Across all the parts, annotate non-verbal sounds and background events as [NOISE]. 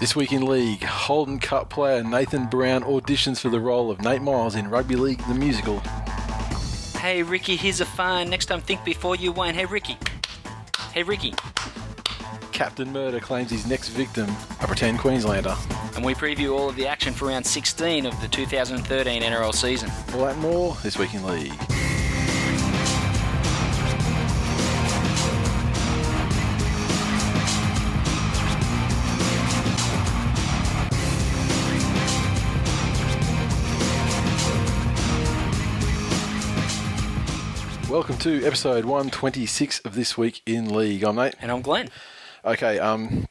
This week in league, Holden Cup player Nathan Brown auditions for the role of Nate Miles in Rugby League the Musical. Hey Ricky, here's a fine. Next time think before you whine. Hey Ricky. Hey Ricky. Captain Murder claims his next victim, a pretend Queenslander. And we preview all of the action for round 16 of the 2013 NRL season. All that and more this week in league. To episode 126 of This Week in League. I'm Nate. And I'm Glenn. Okay, um,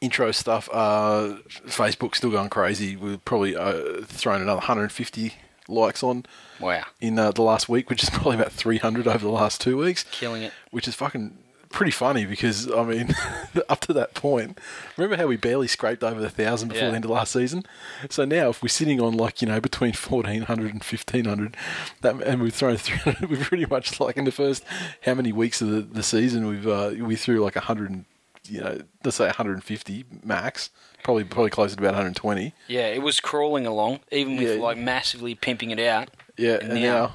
intro stuff. Uh, Facebook's still going crazy. We've probably uh, thrown another 150 likes on Wow. in uh, the last week, which is [LAUGHS] probably about 300 over the last two weeks, Killing it. which is fucking pretty funny because, I mean, [LAUGHS] up to that point, remember how we barely scraped over the thousand before Yeah. the end of last season? So now, if we're sitting on like, you know, between 1400 and 1500, that, and we've thrown 300, [LAUGHS] we've pretty much like in the first how many weeks of the, the season, we've uh, we threw like a 100, and, you know, let's say 150 max, probably probably closer to about 120. Yeah, it was crawling along, even with Yeah. like massively pimping it out. Yeah, And and, now- now,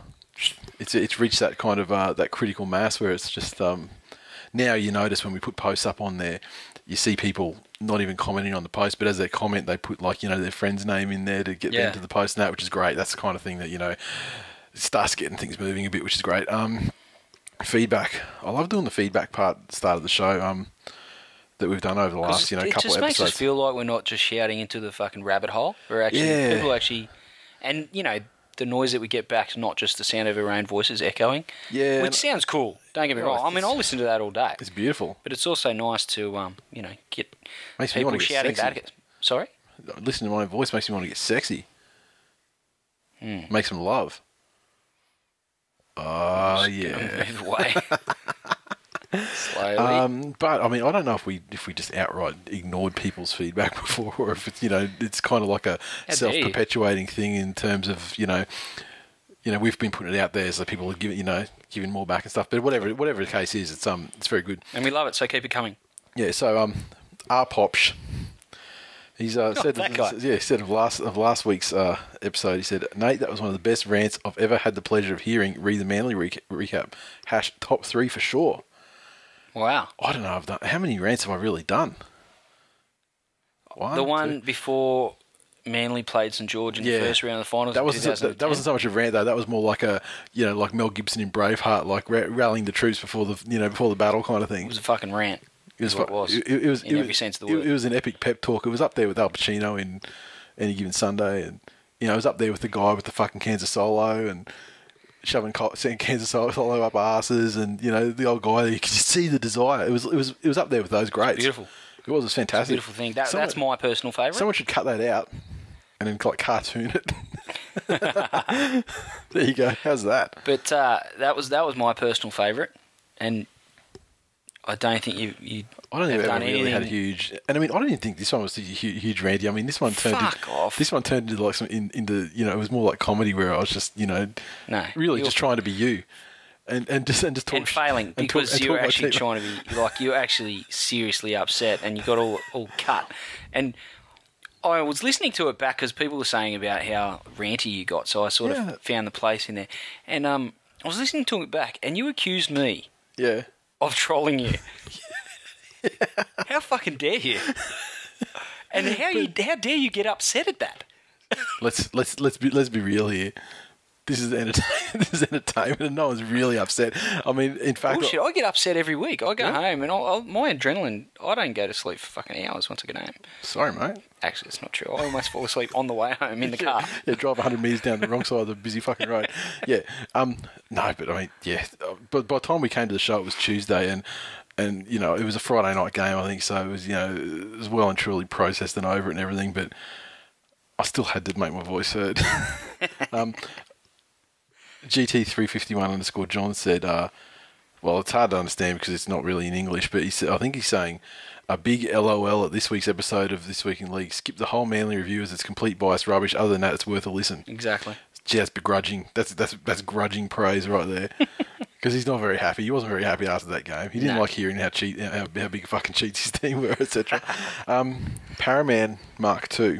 it's it's reached that kind of uh, that critical mass where it's just um, now you notice when we put posts up on there, you see people not even commenting on the post, but as they comment, they put like you know their friend's name in there to get Yeah. them to the post and that, which is great. That's the kind of thing that you know starts getting things moving a bit, which is great. Um, feedback, I love doing the feedback part at the start of the show. Um, that we've done over the last you know it couple just of makes episodes. us feel like we're not just shouting into the fucking rabbit hole. We're actually Yeah. people actually, and you know the noise that we get back is not just the sound of our own voices echoing. Yeah, which sounds cool. Don't get me wrong. I mean, I'll listen to that all day. it's beautiful. But it's also nice to um, you know get Makes me people want to get shouting sexy. back. Sorry. Listening to my own voice makes me want to get sexy. Hmm. Make some love. Oh yeah. [LAUGHS] [LAUGHS] Slowly. Um, but I mean, I don't know if we if we just outright ignored people's feedback [LAUGHS] before, or if it's you know it's kind of like a you. self-perpetuating thing in terms of you know, you know we've been putting it out there so people are giving you know giving more back and stuff. But whatever whatever the case is, it's um it's very good. and we love it, so keep it coming. Yeah. So um, R Popsh. He's uh, said that guy. yeah said of last of last week's uh, episode. He said Nate, that was one of the best rants I've ever had the pleasure of hearing. Read the Manly reca- recap. Hash top three for sure. Wow. I don't know. I've done how many rants have I really done? One, the two- one before Manly played St George in Yeah. the first round of the finals. that wasn't so, that, that wasn't so much a rant though. That was more like a you know like Mel Gibson in Braveheart, like ra- rallying the troops before the you know before the battle kind of thing. It was a fucking rant. It was, what it was, It, it was in it every was- sense of the word. It, was an epic pep talk. It was up there with Al Pacino in any given Sunday, and you know it was up there with the guy with the fucking Kansas solo and shoving Kansas solo up asses, and you know the old guy. You could just see the desire. It was it was it was up there with those greats. beautiful. It was. It was fantastic. Beautiful thing. That, Someone- that's my personal favourite. Someone should cut that out and then like cartoon it. [LAUGHS] [LAUGHS] there you go. How's that? But uh, that was that was my personal favourite, and I don't think you you I don't think I've ever really had a huge, and I mean, I don't even think this one was a huge, huge randy. I mean, this one turned Fuck into, off. This one turned into like some in, into you know, it was more like comedy where I was just you know, No, really just trying to be you, and and just and just talk and failing and talk- because and you're actually trying to be like you're actually seriously upset and you got all all cut and. I was listening to it back because people were saying about how ranty you got, so I sort Yeah. of found the place in there. And um, I was listening to it back, and you accused me Yeah, of trolling you. [LAUGHS] How fucking dare you? And how you how dare you get upset at that? let's let's let's be let's be real here. This is entertainment. [LAUGHS] this is entertainment, and no one's really upset. I mean, in fact, Bullshit! I get upset every week. I go Yeah? home and I'll, I'll, my adrenaline. I don't go to sleep for fucking hours once I get home. sorry, mate. Actually, it's not true. I almost fall asleep on the way home in the [LAUGHS] car. Yeah, drive 100 metres down the wrong side of the busy fucking road. [LAUGHS] Yeah. Um. No, but I mean, yeah. uh, But by the time we came to the show, it was Tuesday, and and you know it was a Friday night game, I think. So it was you know it was well and truly processed and over it and everything. But I still had to make my voice heard. um. GT three fifty one underscore John said, uh, "Well, it's hard to understand because it's not really in English, but he said I think he's saying." A big LOL at this week's episode of This Week in League. Skip the whole Manly review as it's complete bias rubbish. Other than that, it's worth a listen. Exactly. Gee, that's begrudging. That's that's that's grudging praise right there. [LAUGHS] because he's not very happy. He wasn't very happy after that game. He didn't No. like hearing how cheat, how, how big fucking cheats his team were, etc. um, Paraman Mark Two.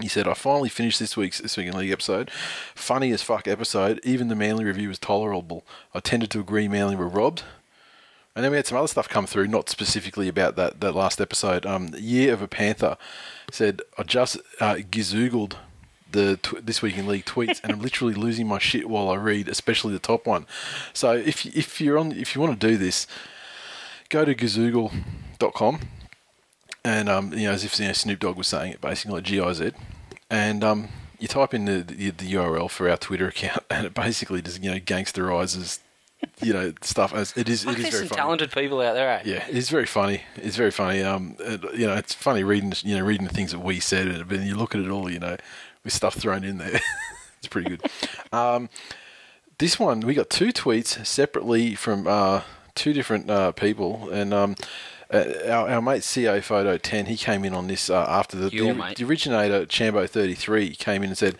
He said, "I finally finished this week's this week in league episode. Funny as fuck episode. Even the Manly review was tolerable. I tended to agree Manly were robbed." And then we had some other stuff come through, not specifically about that, that last episode. Um, Year of a Panther said, I just uh, gizoogled the tw- This Week in League tweets and I'm [LAUGHS] literally losing my shit while I read, especially the top one. So if, if, you're on, if you want to do this, go to gizoogle.com and, um, you know, as if you know, Snoop Dogg was saying it, basically like G-I-Z. And um, you type in the, the, the URL for our Twitter account [LAUGHS] and it basically just, you know, gangsterizes, you know, stuff. As it is, it is there's very some funny. talented people out there, eh? Yeah, it's very funny. It's very funny. Um, it, you know, it's funny reading, you know, reading the things that we said, but then you look at it all, you know, with stuff thrown in there. [LAUGHS] it's pretty good. Um, this one, we got two tweets separately from uh, two different uh, people, and um, uh, our, our mate CO Photo Ten, he came in on this uh, after the, Your the, the originator Chambo Thirty Three came in and said,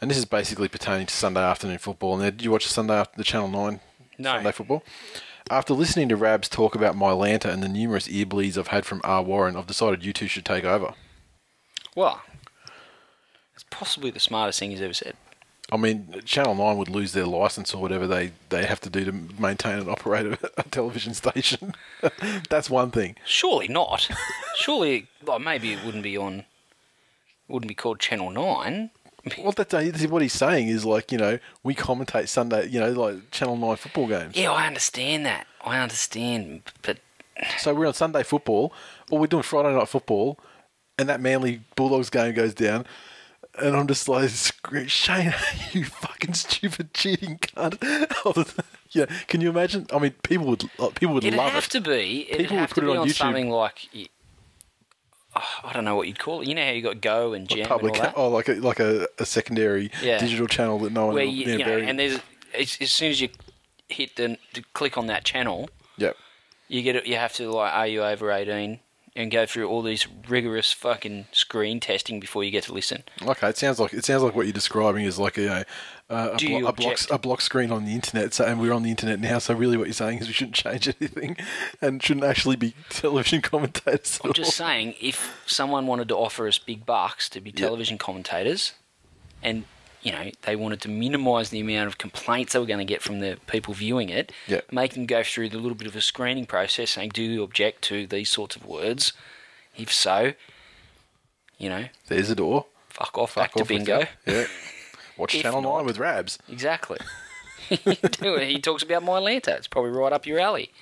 and this is basically pertaining to Sunday afternoon football. Now, did you watch the Sunday after the Channel Nine No. Sunday football? After listening to Rabs talk about my Mylanta and the numerous ear bleeds I've had from R. Warren, I've decided you two should take over. Well, it's possibly the smartest thing he's ever said. I mean, Channel 9 would lose their license or whatever they, they have to do to maintain and operate a, a television station. [LAUGHS] That's one thing. Surely not. Surely, well, maybe it wouldn't be on. Wouldn't be called Channel Nine. Well, that's uh, that's what he's saying is like, you know, we commentate Sunday, you know, like Channel 9 football games. Yeah, I understand that. I understand, but So we're on Sunday football, or we're doing Friday night football, and that Manly Bulldogs game goes down, and I'm just like, Shane, [LAUGHS] you fucking stupid cheating cunt. [LAUGHS] yeah, can you imagine? I mean, people would like, people would it'd love have it. to be. It'd People would have put to it on on, YouTube. something like. oh, I don't know what you'd call it. You know how you got Go and Jam Public, and all that. oh, like a like a, a secondary Yeah. digital channel that no one. where you, you know, and there's as, as soon as you hit the to click on that channel, Yep. you get it. You have to like, are you over eighteen? And go through all these rigorous fucking screen testing before you get to listen. Okay, it sounds like it sounds like what you're describing is like a, you know, uh, a, blo- you a block a block screen on the internet. So, and we're on the internet now. So really, what you're saying is we shouldn't change [LAUGHS] anything, and shouldn't actually be television [LAUGHS] commentators. at I'm just all. saying, if someone wanted to offer us big bucks to be television commentators, and you know they wanted to minimise the amount of complaints they were going to get from the people viewing it, Yeah. make them go through the little bit of a screening process, saying, "Do you object to these sorts of words? If so, you know, There's a door. fuck off, Fuck back to off with bingo." Yeah. [LAUGHS] Watch Channel not- Nine with Rabs. Exactly. [LAUGHS] he talks about my Lanta. It's probably right up your alley.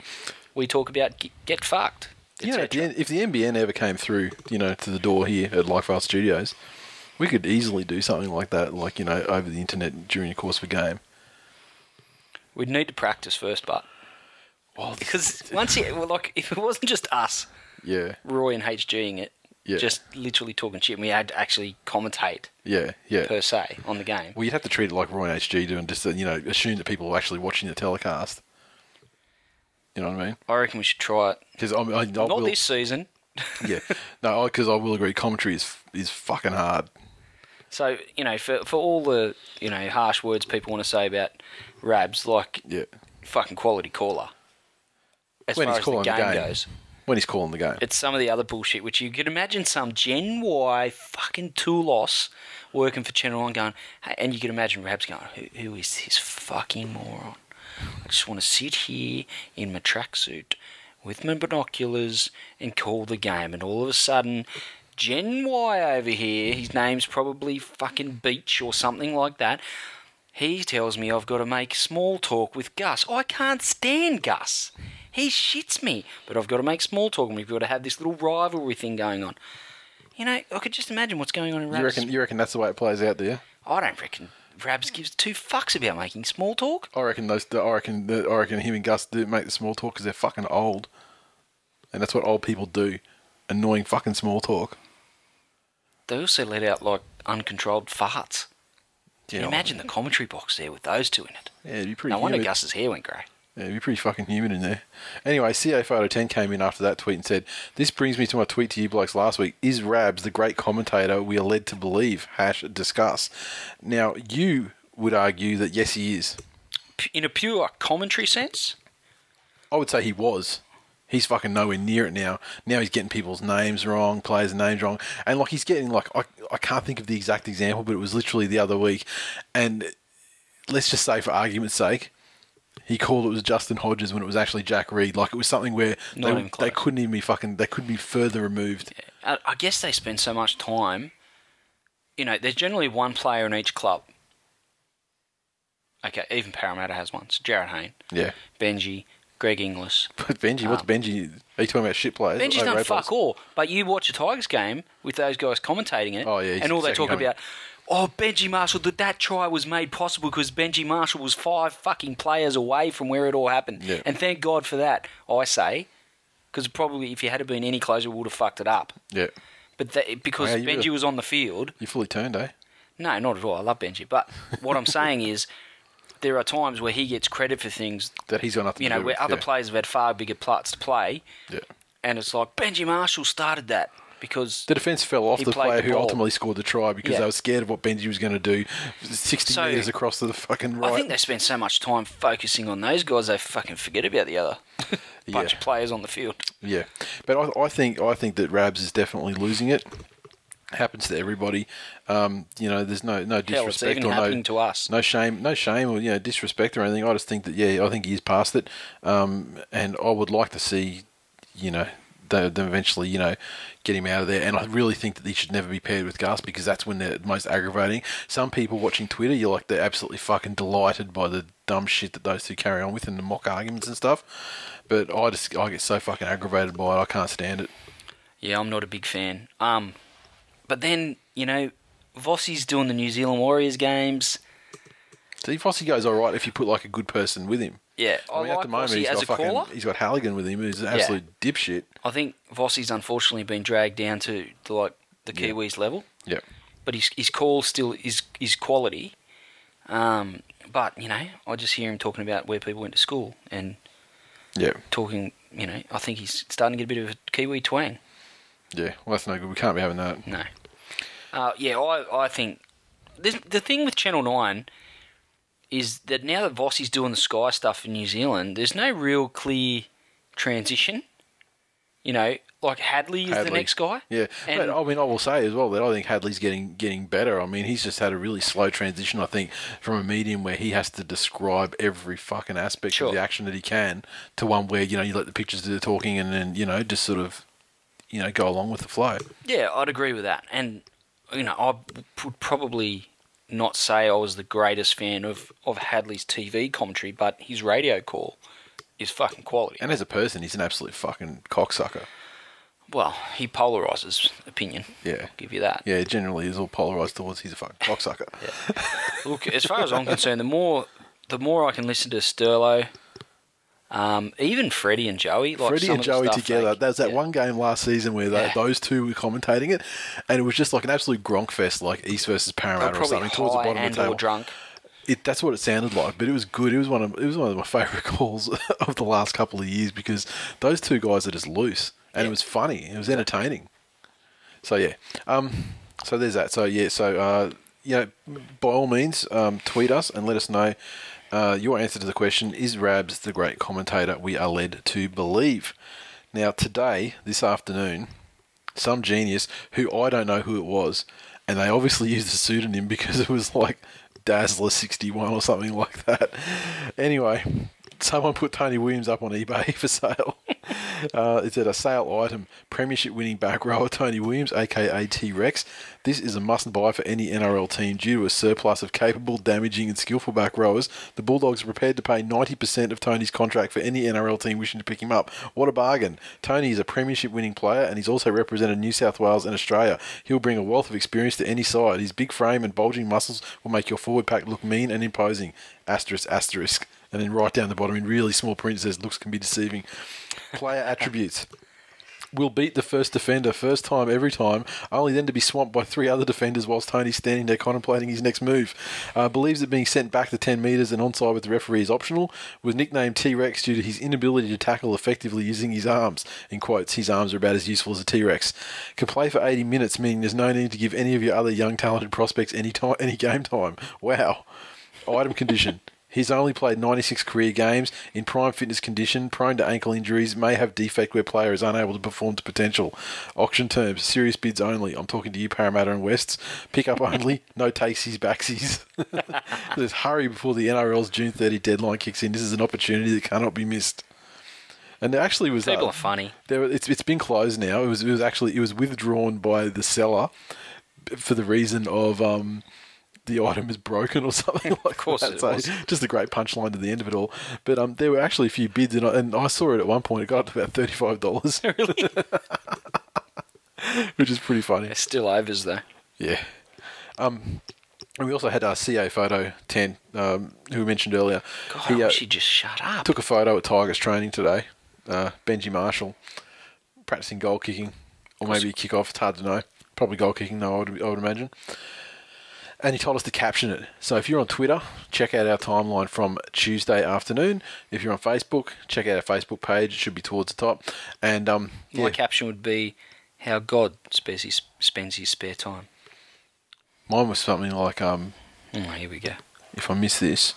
We talk about get, get fucked. You know, at the if the NBN ever came through, you know, to the door here at Liferail Studios, we could easily do something like that, like you know, over the internet during the course of a game. We'd need to practice first, but Well, because [LAUGHS] once you well, like if it wasn't just us, yeah, Roy and HGing it, Yeah. just literally talking shit, and we had to actually commentate yeah, yeah. per se on the game. Well, you'd have to treat it like Roy and HG do, and just you know, assume that people are actually watching the telecast. You know what I mean? I reckon we should try it. Because I, I, I Not will, this season. yeah, [LAUGHS] no, because I will agree, commentary is is fucking hard. So you know, for for all the you know harsh words people want to say about Rabs, like Yeah, fucking quality caller. As When far he's as the calling the game, game. goes. when he's calling the game. It's some of the other bullshit, which you could imagine some Gen Y fucking toolos working for Channel 9 going, hey, and you could imagine Rabs going, who, who is this fucking moron? I just want to sit here in my tracksuit with my binoculars and call the game. And all of a sudden, Gen Y over here, his name's probably fucking Beach or something like that. He tells me I've got to make small talk with Gus. I can't stand Gus. He shits me. But I've got to make small talk and we've got to have this little rivalry thing going on. You know, I could just imagine what's going on in Rabs. You reckon? You reckon that's the way it plays out, do you? I don't reckon Rabs gives two fucks about making small talk. I reckon those. I reckon. I reckon him and Gus do make the small talk because they're fucking old, and that's what old people do. Annoying fucking small talk. They also let out like uncontrolled farts. Can Yeah, Imagine the commentary box there with those two in it. Yeah, it'd be pretty. No wonder humid. Gus's hair went grey. Yeah, it'd be pretty fucking humid in there. Anyway, CA Photo 10 came in after that tweet and said, This brings me to my tweet to you blokes last week. Is Rabs the great commentator we are led to believe? Hash discuss. Now, you would argue that yes, he is. p- in a pure commentary sense, I would say he was. He's fucking nowhere near it now. Now he's getting people's names wrong, players' names wrong, and like he's getting like I, I can't think of the exact example, but it was literally the other week, and let's just say for argument's sake, he called it was Justin Hodges when it was actually Jack Reed. Like it was something where Not they, they couldn't even be fucking they couldn't be further removed. I, I guess they spend so much time. You know, there's generally one player in each club. Okay, even Parramatta has one. It's Jarryd Hayne, Yeah, Benji, Greg Inglis. [LAUGHS] but Benji, what's Benji? Are you talking about shit players? Benji's Oh, done fuck all. But you watch a Tigers game with those guys commentating it, Oh, yeah, and all they talk coming. about, oh, Benji Marshall, that that try was made possible because Benji Marshall was five fucking players away from where it all happened. Yeah. And thank God for that, I say, because probably if you had been any closer, we would have fucked it up. Yeah, But that, because Oh, yeah, Benji really- was on the field, you fully turned, eh? no, not at all. I love Benji. But what I'm saying is, [LAUGHS] there are times where he gets credit for things, That he's got nothing you know, where with, other yeah. players have had far bigger parts to play, Yeah. and it's like Benji Marshall started that because The defence fell off the player the who ultimately scored the try because Yeah. they were scared of what Benji was going to do. 60 So- metres across to the fucking right. I think they spend so much time focusing on those guys they fucking forget about the other [LAUGHS] bunch Yeah. of players on the field. Yeah, but I, I think I think that Rabs is definitely losing it. Happens to everybody. Um, you know, there's no no Hell, disrespect even or no to us. no shame, no shame or you know disrespect or anything. I just think that yeah, I think he's past it, um, and I would like to see, you know, them them eventually you know get him out of there. And I really think that he should never be paired with Gus because that's when they're most aggravating. Some people watching Twitter, you're like they're absolutely fucking delighted by the dumb shit that those two carry on with and the mock arguments and stuff. But I just I get so fucking aggravated by it. I can't stand it. Yeah, I'm not a big fan. Um, but then you know, Vossi's doing the New Zealand Warriors games. See, Vossi goes all right if you put like a good person with him. Yeah, I, I mean, like at the moment Vossi he's got a fucking caller. he's got Halligan with him, who's an absolute dipshit. I think Vossi's unfortunately been dragged down to, to like the Kiwis level, Yeah, but his his call still is is quality. Um, but you know, I just hear him talking about where people went to school and yeah, talking. You know, I think he's starting to get a bit of a Kiwi twang. yeah. Well, that's no good. We can't be having that. No. Uh, yeah, I, I think this, the thing with Channel 9 is that now that Vossi's doing the Sky stuff in New Zealand, there's no real clear transition. You know, like Hadley is the next guy. Yeah, And- but I mean, I will say as well that I think Hadley's getting getting better. I mean, he's just had a really slow transition. I think from a medium where he has to describe every fucking aspect Sure. of the action that he can to one where you know you let the pictures do the talking and then you know just sort of you know go along with the flow. Yeah, I'd agree with that. And, you know, I would probably not say I was the greatest fan of, of Hadley's TV commentary, but his radio call is fucking quality. And as a person, he's an absolute fucking cocksucker. Well, he polarises opinion. Yeah. I'll give you that. Yeah, generally he's all polarized towards he's a fucking cocksucker. Look, as far as I'm concerned, the more the more I can listen to Sterlo, um, even Freddie and Joey, like Freddie some and the Joey stuff together. they- was that yeah. one game last season where they, Yeah. those two were commentating it, and it was just like an absolute gronk fest, like East versus They're Parramatta or something towards the bottom of and the table. drunk. It, that's what it sounded like, but it was good. It was one of it was one of my [LAUGHS] favourite calls [LAUGHS] of the last couple of years because those two guys are just loose, and it was funny. It was entertaining. So yeah, um, so there's that. So yeah, so uh, you know, by all means, um, tweet us and let us know uh, your answer to the question: Is Rabs the great commentator we are led to believe? Now today, this afternoon, some genius who I don't know who it was, and they obviously [LAUGHS] used a pseudonym because it was like Dazzler sixty one or something like that. Anyway, someone put Tony Williams up on eBay [LAUGHS] for sale. Uh, it said a sale item: Premiership winning back rower Tony Williams, aka T Rex. This is a must buy for any NRL team due to a surplus of capable, damaging, and skillful back rowers. The Bulldogs are prepared to pay 90% of Tony's contract for any NRL team wishing to pick him up. What a bargain! Tony is a Premiership winning player and he's also represented New South Wales and Australia. He'll bring a wealth of experience to any side. His big frame and bulging muscles will make your forward pack look mean and imposing. Asterisk, asterisk. And then right down the bottom in really small print says looks can be deceiving. Player [LAUGHS] attributes will beat the first defender first time every time, only then to be swamped by three other defenders whilst Tony's standing there contemplating his next move. Uh, believes that being sent back to 10 metres and onside with the referee is optional. Was nicknamed T Rex due to his inability to tackle effectively using his arms. In quotes, his arms are about as useful as a T Rex. Can play for 80 minutes, meaning there's no need to give any of your other young talented prospects any time, [LAUGHS] any game time. Wow. Item condition. He's only played 96 career games in prime fitness condition, prone to ankle injuries, may have defect where player is unable to perform to potential. Auction terms, serious bids only. I'm talking to you, Parramatta and Wests. Pick up only, no takesies, backsies. [LAUGHS] There's hurry before the NRL's June 30 deadline kicks in. This is an opportunity that cannot be missed. And there actually was People uh, are funny. there, it's it's been closed now. It was it was actually it was withdrawn by the seller for the reason of um, the item is broken or [LAUGHS] something like course that. so just a great punchline to the end of it all. But um, there were actually a few bids, and I, and I saw it at one point. It got up to about thirty five dollars, [LAUGHS] Really? [LAUGHS] which is pretty funny. They're still overs though. Yeah. Um, and we also had our CA photo ten, um, who we mentioned earlier. God, he I uh, he'd just shut up. took a photo at Tigers training today. Uh, Benji Marshall practicing goal kicking, or maybe kick off. It's hard to know. Probably goal kicking, though. I would, I would imagine. And he told us to caption it. So if you're on Twitter, check out our timeline from Tuesday afternoon. If you're on Facebook, check out our Facebook page. It should be towards the top. And um, My yeah, caption would be, "How God spends his, spends his spare time." mine was something like, um, Oh, here we go. if I miss this,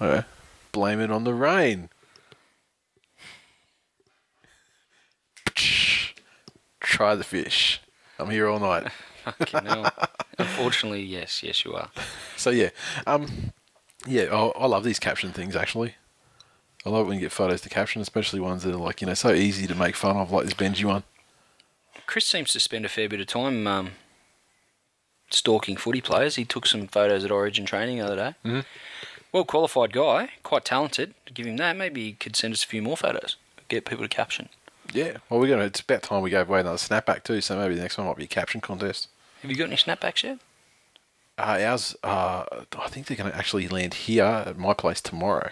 okay, blame it on the rain. [LAUGHS] Try the fish. I'm here all night. [LAUGHS] Fucking hell. Unfortunately, yes, yes, you are. So yeah, um, yeah, I, I love these caption things actually. I love it when you get photos to caption, especially ones that are like you know so easy to make fun of, like this Benji one. Chris seems to spend a fair bit of time um, stalking footy players. He took some photos at Origin training the other day. Mhm. Well qualified guy, quite talented. Give him that. Maybe he could send us a few more photos. Get people to caption. Yeah, well we're gonna. It's about time we gave away another snapback too. So maybe the next one might be a caption contest. Have you got any snapbacks yet? Uh, ours, uh, I think they're going to actually land here at my place tomorrow.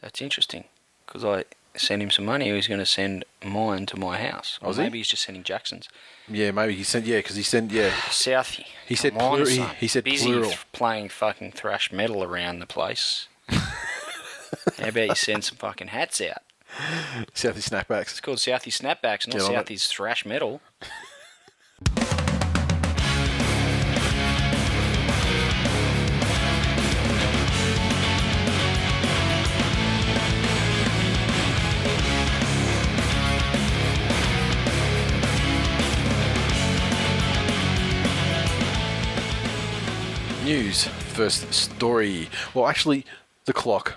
That's interesting. Because I sent him some money. He was going to send mine to my house. Or Was he? maybe he's just sending Jackson's. Yeah, maybe he sent. Yeah, because he sent. Yeah, [SIGHS] Southie. He said come on, plur- he- he said Busy plural. playing fucking thrash metal around the place. [LAUGHS] How about you send some fucking hats out? Southie snapbacks. It's called Southie Snapbacks, not it. Southie's thrash metal. News first story. Well, actually, the clock.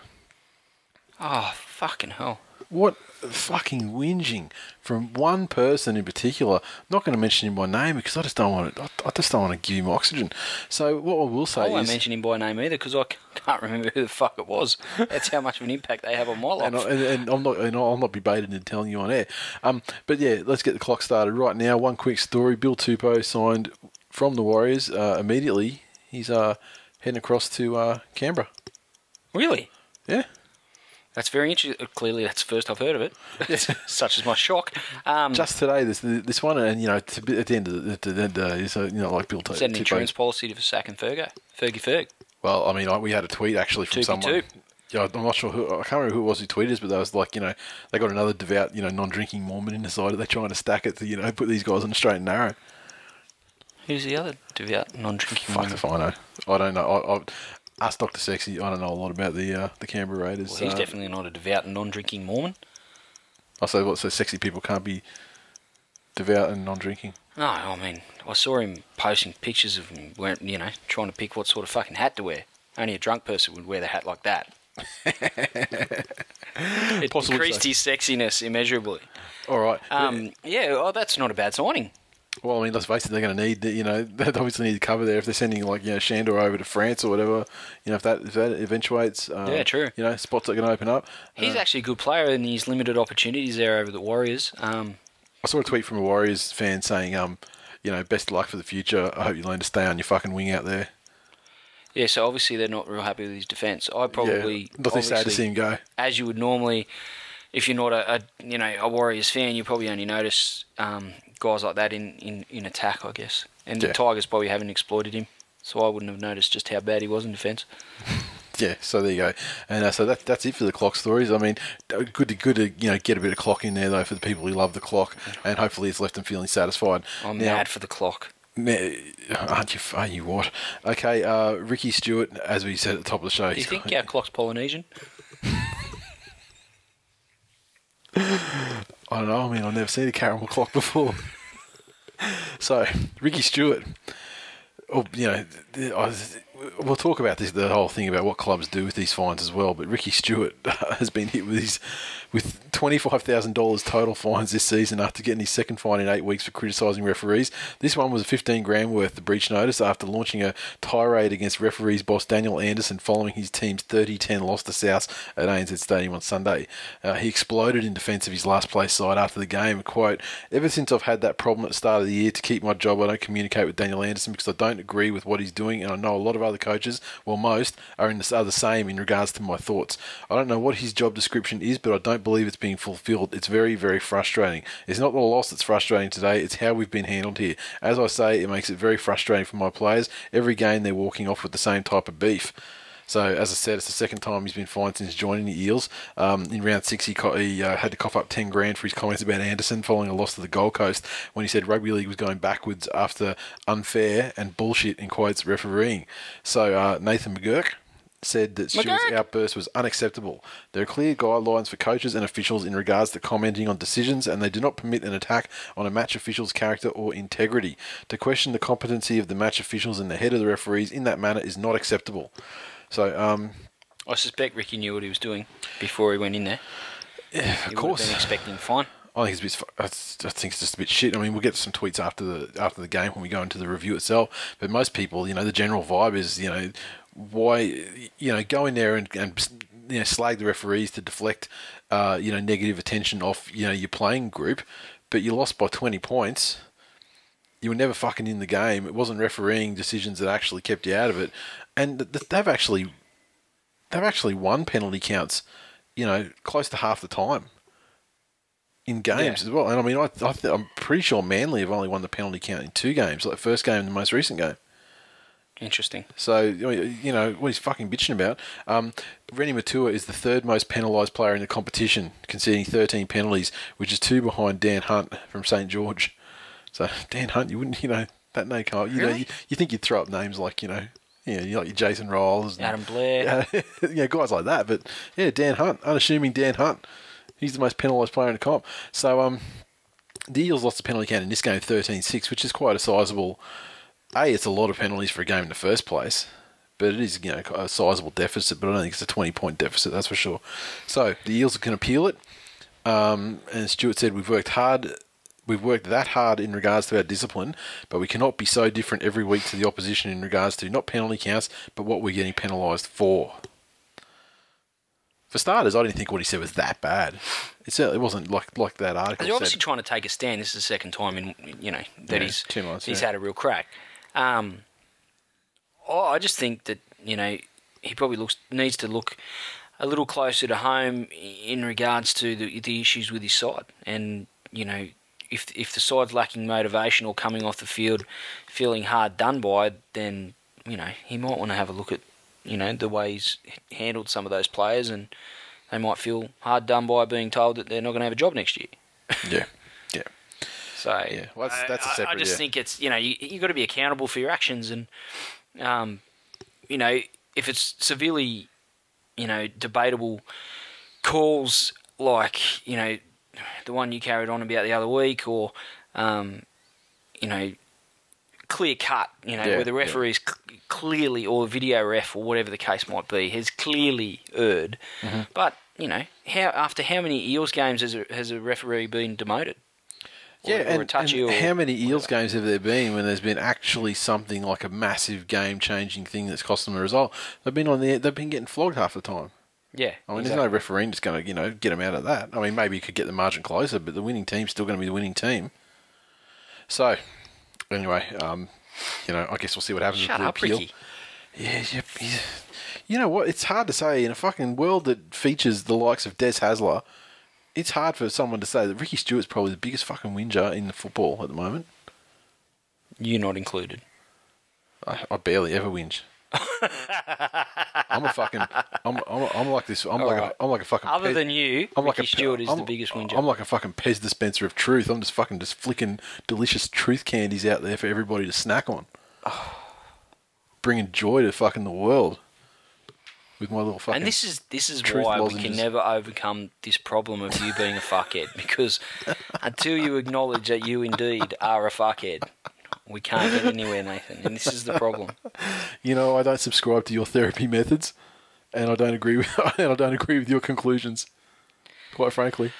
Oh, fucking hell. What fucking whinging from one person in particular. I'm not going to mention him by name because I just don't want to. I, just don't want to give him oxygen. So what I will say I won't is, mention him by name either because I [LAUGHS] can't remember who the fuck it was. That's how much of an impact they have on my life. and, I, I'm not, and I'll not be baited into telling you on air. Um, but yeah, let's get the clock started right now. One quick story: Bill Tupou signed from the Warriors uh, immediately. He's uh, heading across to uh, Canberra. Really? Yeah. That's very interesting. Clearly, that's the first I've heard of it. [LAUGHS] Such is my shock. Um, Just today, this this one, and you know, to, at the end of the, the end, uh, is, uh, you know, like Bill is that an insurance policy to sacking Fergo? Fergie Ferg. Well, I mean, I, we had a tweet actually from Toopy someone. toop. Yeah, I'm not sure who. I can't remember who it was who tweeted us, but they was like, you know, they got another devout, you know, non-drinking Mormon in the side. They're trying to stack it to, you know, put these guys on the straight and narrow. Who's the other devout non-drinking Fuck if I know. I don't know. I, I, ask Doctor Sexy. I don't know a lot about the uh, the Canberra Raiders. Well, he's uh, definitely not a devout non-drinking Mormon. I say what? So sexy people can't be devout and non-drinking. No, I mean, I saw him posting pictures of him wearing, you know, trying to pick what sort of fucking hat to wear. Only a drunk person would wear the hat like that. [LAUGHS] it Possibly increased so. his sexiness immeasurably. All right. Um, yeah, oh, that's not a bad signing. Well, I mean, let's face it. They're going to need, the- you know, [LAUGHS] they obviously need cover there if they're sending like you know Shandor over to France or whatever. You know, if that if that eventuates, um, Yeah, true. You know, spots are going to open up. He's Uh, actually a good player in his limited opportunities there over the Warriors. Um, I saw a tweet from a Warriors fan saying, um, you know, best of luck for the future. I hope you learn to stay on your fucking wing out there. yeah, so obviously they're not real happy with his defence. I probably, yeah, nothing sad to see him go. as you would normally, if you're not a, a you know a Warriors fan, you probably only notice um, guys like that in, in, in attack, I guess. And Yeah. the Tigers probably haven't exploited him, so I wouldn't have noticed just how bad he was in defence. [LAUGHS] Yeah, so there you go, and uh, so that, that's it for the clock stories. I mean, good to good to you know get a bit of clock in there though for the people who love the clock, and hopefully it's left them feeling satisfied. I'm Now- mad for the clock. Aren't you? Are you what? Okay, uh, Ricky Stewart, as we said at the top of the show. Do you think our clock's Polynesian? [LAUGHS] I don't know. I mean, I've never seen a caramel clock before. [LAUGHS] so, Ricky Stewart. Oh, you know, I we'll talk about this, the whole thing about what clubs do with these fines as well. But Ricky Stewart [LAUGHS] has been hit with his with twenty five thousand dollars total fines this season after getting his second fine in eight weeks for criticising referees. This one was a fifteen grand worth of breach notice after launching a tirade against referees boss Daniel Anderson following his team's 30-10 loss to South at ANZ Stadium on Sunday. Uh, he exploded in defence of his last place side after the game. Quote: Ever since I've had that problem at the start of the year to keep my job, I don't communicate with Daniel Anderson because I don't agree with what he's doing, and I know a lot of other coaches, well most, are in the, are the same in regards to my thoughts. I don't know what his job description is, but I don't believe it's being fulfilled. It's very, very frustrating. It's not the loss that's frustrating today; it's how we've been handled here. As I say, it makes it very frustrating for my players. Every game they're walking off with the same type of beef. So, as I said, it's the second time he's been fined since joining the Eels. Um, in round six, he, co- he uh, had to cough up 10 grand for his comments about Anderson following a loss to the Gold Coast when he said rugby league was going backwards after unfair and bullshit, in quotes, refereeing. So, uh, Nathan McGuirk said that Stewart's outburst was unacceptable. There are clear guidelines for coaches and officials in regards to commenting on decisions, and they do not permit an attack on a match official's character or integrity. To question the competency of the match officials and the head of the referees in that manner is not acceptable. So, um, I suspect Ricky knew what he was doing before he went in there. of He would course, been expecting fine. I think it's a bit. fu- I s- I think it's just a bit shit. I mean, we'll get some tweets after the after the game when we go into the review itself. But most people, you know, the general vibe is, you know, why, you know, go in there and, and you know slag the referees to deflect, uh, you know, negative attention off, you know, your playing group. But you lost by twenty points. You were never fucking in the game. It wasn't refereeing decisions that actually kept you out of it, and th- th- they've actually, they've actually won penalty counts, you know, close to half the time in games Yeah. as well. And I mean, I, I th- I'm pretty sure Manly have only won the penalty count in two games, like the first game and the most recent game. Interesting. So, you know, what he's fucking bitching about. Um, Reni Maitua is the third most penalised player in the competition, conceding 13 penalties, which is two behind Dan Hunt from St. George. So, [LAUGHS] Dan Hunt, you wouldn't, you know, that name can't, you know, Really? you, you think you'd throw up names like, you know, you know, like your Jason Rolls, and- Adam Blair. [LAUGHS] yeah, yeah, guys like that. But yeah, Dan Hunt, unassuming Dan Hunt, he's the most penalised player in the comp. So um, the Eels lost the penalty count in this game 13-6, which is quite a sizable. A, it's a lot of penalties for a game in the first place, but it is you know a sizable deficit. But I don't think it's a twenty point deficit, that's for sure. So the Eels can appeal it. Um, and Stewart said we've worked hard. We've worked that hard in regards to our discipline, but we cannot be so different every week to the opposition in regards to not penalty counts, but what we're getting penalised for. For starters, I didn't think what he said was that bad. It certainly wasn't like like that article He's obviously said. trying to take a stand. This is the second time in you know that Yeah, he's two months, he's yeah. had a real crack. Um, oh, I just think that you know he probably looks needs to look a little closer to home in regards to the the issues with his side, and you know if if the side's lacking motivation or coming off the field feeling hard done by, then you know he might want to have a look at you know the way he's handled some of those players and. They might feel hard done by being told that they're not going to have a job next year. [LAUGHS] yeah, yeah. So Yeah, well, that's- that's a I- I, separate- I just yeah. think it's you know you you got to be accountable for your actions, and um, you know if it's severely you know debatable calls like you know the one you carried on about the other week, or um, you know clear cut, you know Yeah, where the yeah. referee's c- clearly or video ref or whatever the case might be has clearly erred, Mm-hmm. but you know how after how many Eels games has a, has a referee been demoted? Or- Yeah, and, a touchy and or how many Eels games have there been when there's been actually something like a massive game-changing thing that's cost them a result? They've been on the, they've been getting flogged half the time. Yeah, I mean, there's no refereeing that's going to you know get them out of that. I mean, maybe you could get the margin closer, but the winning team's still going to be the winning team. So, anyway, um, you know, I guess we'll see what happens Shut with the up, appeal. Ricky. Yeah, yeah, yeah. You know what? It's hard to say in a fucking world that features the likes of Des Hasler. It's hard for someone to say that Ricky Stewart's probably the biggest fucking whinger in the football at the moment. You're not included. I, I barely ever whinge. I'm a fucking. I'm, I'm, I'm like this. I'm like right. a, I'm like a fucking. Other Pez- than you, I'm like Ricky a Stewart is I'm, the biggest whinger. I'm like a fucking Pez dispenser of truth. I'm just fucking just flicking delicious truth candies out there for everybody to snack on. [SIGHS] Bringing joy to fucking the world with my little fucking. and this is this is why we can never overcome this problem of you being a fuckhead because [LAUGHS] until you acknowledge that you indeed are a fuckhead, we can't get anywhere, Nathan. And this is the problem. [LAUGHS] you know, I don't subscribe to your therapy methods, and I don't agree with [LAUGHS] and I don't agree with your conclusions. Quite frankly,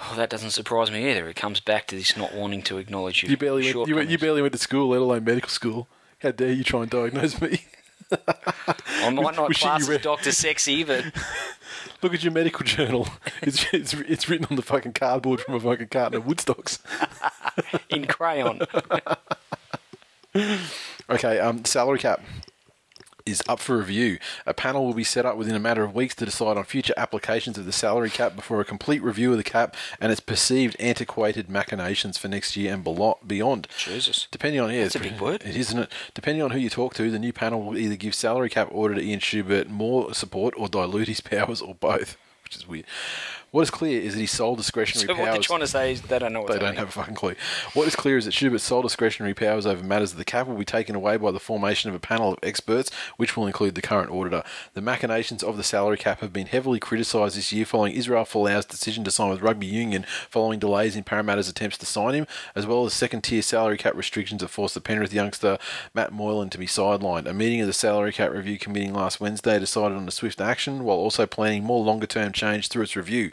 Well, that doesn't surprise me either. It comes back to this not wanting to acknowledge your you barely went, you, you barely went to school, let alone medical school. How dare you try and diagnose me? [LAUGHS] I might not class as Doctor Sexy, but [LAUGHS] Look at your medical journal. [LAUGHS] It's, it's it's written on the fucking cardboard from a fucking carton of Woodstocks. in crayon. [LAUGHS] Okay, um, salary cap is up for review. A panel will be set up within a matter of weeks to decide on future applications of the salary cap before a complete review of the cap and its perceived antiquated machinations for next year and beyond. Jesus. Depending on yeah, That's a big word. It isn't it. Depending on who you talk to, the new panel will either give salary cap auditor Ian Schubert more support or dilute his [LAUGHS] powers, or both, which is weird. What is clear is that his sole discretionary So what powers. they're trying to say is they don't know what's They don't have a fucking clue. What is clear is that Schubert's sole discretionary powers over matters of the cap will be taken away by the formation of a panel of experts, which will include the current auditor. The machinations of the salary cap have been heavily criticised this year following Israel Folau's decision to sign with Rugby Union following delays in Parramatta's attempts to sign him, as well as second tier salary cap restrictions that forced the Penrith youngster Matt Moylan to be sidelined. A meeting of the salary cap review committee last Wednesday decided on a swift action while also planning more longer term change through its review.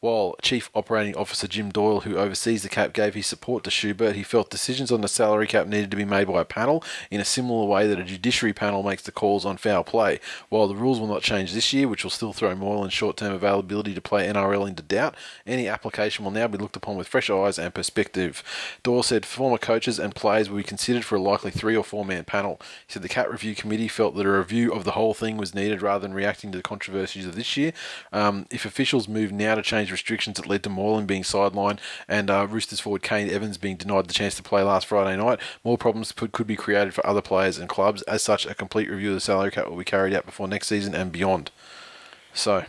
While Chief Operating Officer Jim Doyle, who oversees the cap, gave his support to Schubert, he felt decisions on the salary cap needed to be made by a panel in a similar way that a judiciary panel makes the calls on foul play. While the rules will not change this year, which will still throw Moylan's short-term availability to play NRL into doubt, any application will now be looked upon with fresh eyes and perspective. Doyle said former coaches and players will be considered for a likely three or four-man panel. He said the cap review committee felt that a review of the whole thing was needed rather than reacting to the controversies of this year. Um, if officials move now to change restrictions that led to Moylan being sidelined and uh, Roosters forward Kane Evans being denied the chance to play last Friday night, more problems could, could be created for other players and clubs. As such, a complete review of the salary cap will be carried out before next season and beyond. So,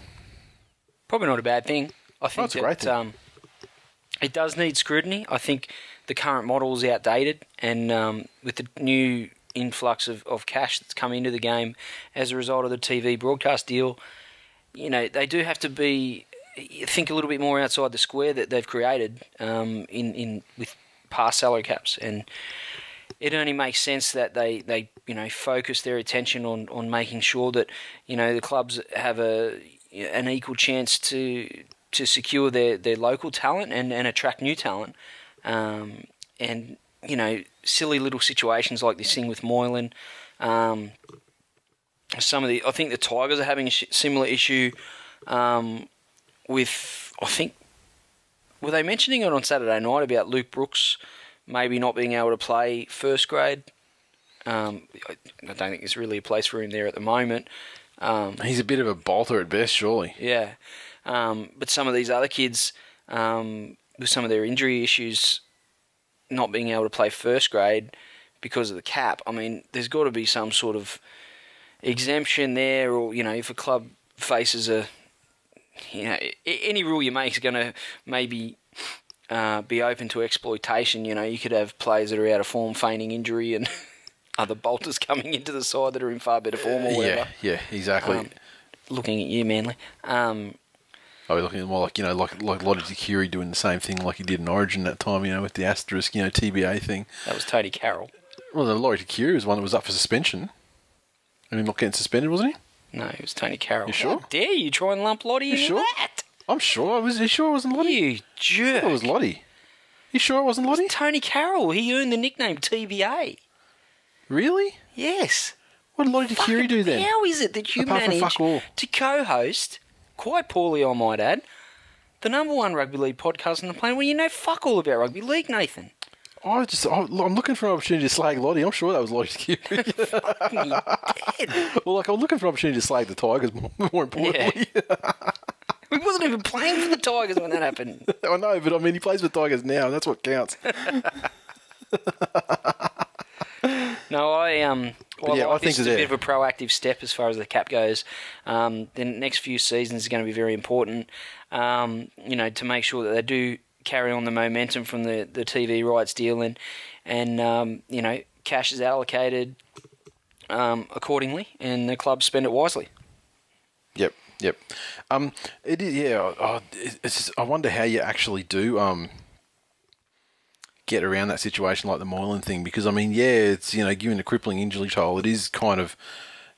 Probably not a bad thing. I think it's a great thing. Um, it does need scrutiny. I think the current model is outdated, and um, with the new influx of, of cash that's come into the game as a result of the TV broadcast deal, you know they do have to be think a little bit more outside the square that they've created um, in in with past salary caps. And it only makes sense that they, they you know focus their attention on, on making sure that you know the clubs have a an equal chance to to secure their, their local talent and, and attract new talent. Um, and you know silly little situations like this thing with Moylan um, some of the I think the Tigers are having a similar issue um, with I think were they mentioning it on Saturday night about Luke Brooks maybe not being able to play first grade? Um, I I don't think there's really a place for him there at the moment. Um, he's a bit of a bolter at best, surely. yeah, um, but some of these other kids um, with some of their injury issues, not being able to play first grade because of the cap. I mean, there's got to be some sort of exemption there, or you know, if a club faces a, you know, any rule you make is going to maybe uh, be open to exploitation. You know, you could have players that are out of form, feigning injury, and [LAUGHS] other bolters coming into the side that are in far better form or whatever. Yeah, yeah, exactly. Um, looking at you, Manly. Um, Are we looking at more like you know, like like Lote Tuqiri doing the same thing like he did in Origin that time, you know, with the asterisk, you know, TBA thing. that was Tony Carroll. Well, the Lote Tuqiri was one that was up for suspension, and he not getting suspended, wasn't he? No, it was Tony Carroll. You sure? How dare you try and lump Lote You into sure? that? I'm sure. I was. You sure it wasn't Lote? You jerk. It was Lote. You sure it wasn't Lote? Tony Carroll. He earned the nickname TBA. Really? Yes. What did Lote Tuqiri do then? How is it that you Apart managed to co-host, quite poorly I might add, the number one rugby league podcast on the planet when you know fuck all about rugby league, Nathan? I was just. I- I'm looking for an opportunity to slag Lote. I'm sure that was Lote's cue. [LAUGHS] Well, like I'm looking for an opportunity to slag the Tigers. More, more importantly, He [LAUGHS] wasn't even playing for the Tigers when that happened. I know, but I mean, he plays for Tigers now, and that's what counts. [LAUGHS] No, I um, Well, yeah, like I think this is that a bit of a proactive step as far as the cap goes. Um, the next few seasons is going to be very important. Um, you know, to make sure that they do carry on the momentum from the, the TV rights deal and and um, you know cash is allocated um, accordingly, and the clubs spend it wisely. Yep, yep. Um, it is. Yeah. Oh, it's. Just, I wonder how you actually do um get around that situation like the Moylan thing because I mean, yeah, it's you know, given a crippling injury toll, it is kind of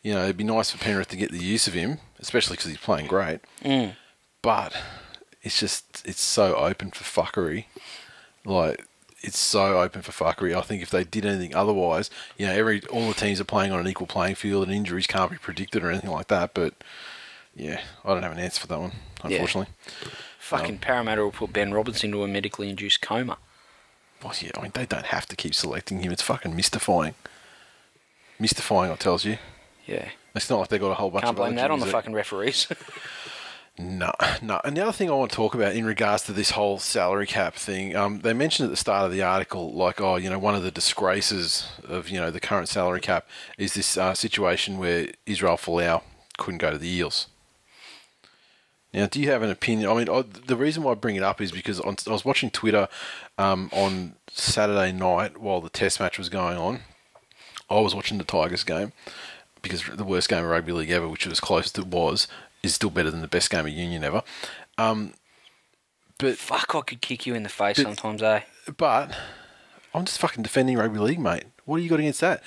you know, it'd be nice for Penrith to get the use of him, especially because he's playing great. Mm. But it's just it's so open for fuckery, like. It's so open for fuckery. I think if they did anything otherwise, you know, every all the teams are playing on an equal playing field, and injuries can't be predicted or anything like that. But yeah, I don't have an answer for that one, Yeah. unfortunately. Fucking um, Parramatta will put Ben Roberts into a medically induced coma. Well, yeah, I mean, they don't have to keep selecting him. It's fucking mystifying. Mystifying, I tells you. Yeah, It's not like they got a whole bunch can't of blame that on the fucking referees. [LAUGHS] No, no. And the other thing I want to talk about in regards to this whole salary cap thing, um, they mentioned at the start of the article, like, oh, you know, one of the disgraces of you know the current salary cap is this uh, situation where Israel Folau couldn't go to the Eels. Now, do you have an opinion? I mean, I, the reason why I bring it up is because on, I was watching Twitter um, on Saturday night while the Test match was going on. I was watching the Tigers game because the worst game of rugby league ever, which was close it was, is still better than the best game of union ever. Um, but Fuck, I could kick you in the face But- sometimes, eh? but I'm just fucking defending rugby league, mate. What do you got against that?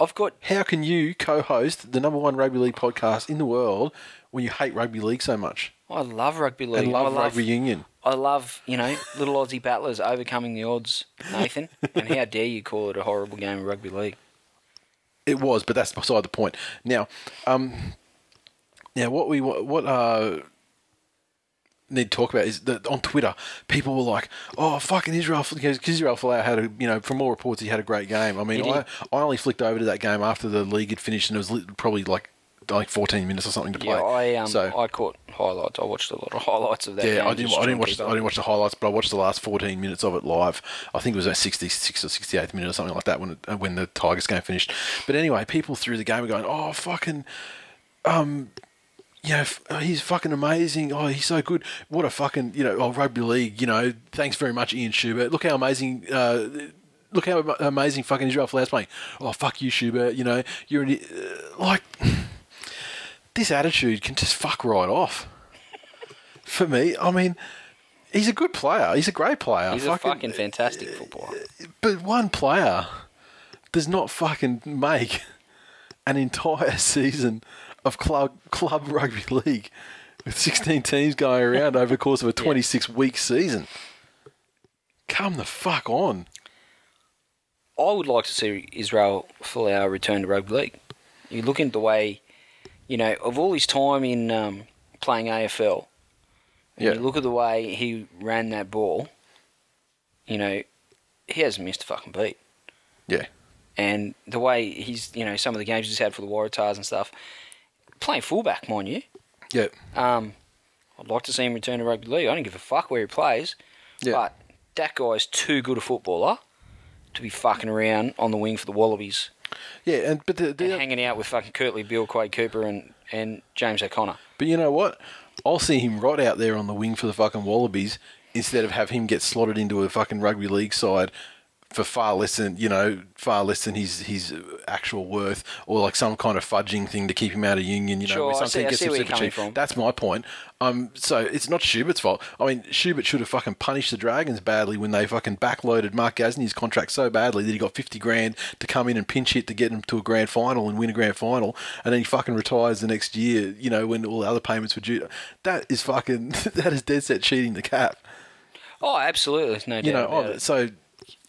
I've got How can you co-host the number one rugby league podcast in the world when you hate rugby league so much I love rugby league. and love, I love rugby union? I love, you know, little Aussie battlers overcoming the odds, Nathan. and how dare you call it a horrible game of rugby league? It was, but that's beside the point. Now, um, now what we what uh need to talk about is that on Twitter, people were like, "Oh, fucking Israel!" Because Israel Folau had a, you know, from all reports, he had a great game. I mean, I, I only flicked over to that game after the league had finished, and it was probably like like 14 minutes or something to play. Yeah, I um, so I caught highlights. I watched a lot of highlights of that. game yeah, I didn't. I didn't watch. keep I didn't watch the highlights, but I watched the last 14 minutes of it live. I think it was at 66 or 68th minute or something like that when it, uh, when the Tigers game finished. But anyway, people through the game were going, "Oh, fucking, um, you know, oh, he's fucking amazing. Oh, he's so good. What a fucking, you know, oh, rugby league. You know, thanks very much, Ian Schubert. Look how amazing." Uh, Look how am- amazing fucking Israel Folau's playing. Oh fuck you, Schubert. You know you're an, uh, like [SIGHS] this attitude can just fuck right off. For me, I mean, he's a good player. He's a great player. He's a fucking fantastic footballer. But one player does not fucking make an entire [LAUGHS] season of club club [LAUGHS] rugby league with 16 teams going around over the course of a 26 week season. Come the fuck on. I would like to see Israel Folau return to rugby league. You look at the way, you know, of all his time in um, playing AFL, Yeah. you look at the way he ran that ball, you know, he hasn't missed a fucking beat. Yeah. And the way he's, you know, some of the games he's had for the Waratahs and stuff, playing fullback, mind you. Yeah. Um, I'd like to see him return to rugby league. I don't give a fuck where he plays, Yeah. but that guy's too good a footballer to be fucking around on the wing for the Wallabies Yeah, and but the, and hanging out with fucking Kurtley, Beale, Quade Cooper, and, and James O'Connor. But you know what? I'll see him right out there on the wing for the fucking Wallabies instead of have him get slotted into a fucking rugby league side for far less than you know, far less than his his actual worth, or like some kind of fudging thing to keep him out of union. You know, Sure, where see- gets see him where super cheap. from. That's my point. Um, so it's not Schubert's fault. I mean, Schubert should have fucking punished the Dragons badly when they fucking backloaded Mark Gasnier's contract so badly that he got fifty grand to come in and pinch hit to get him to a grand final and win a grand final, and then he fucking retires the next year. You know, when all the other payments were due. That is fucking. [LAUGHS] that is dead set cheating the cap. Oh, absolutely, there's no doubt You know, oh, so.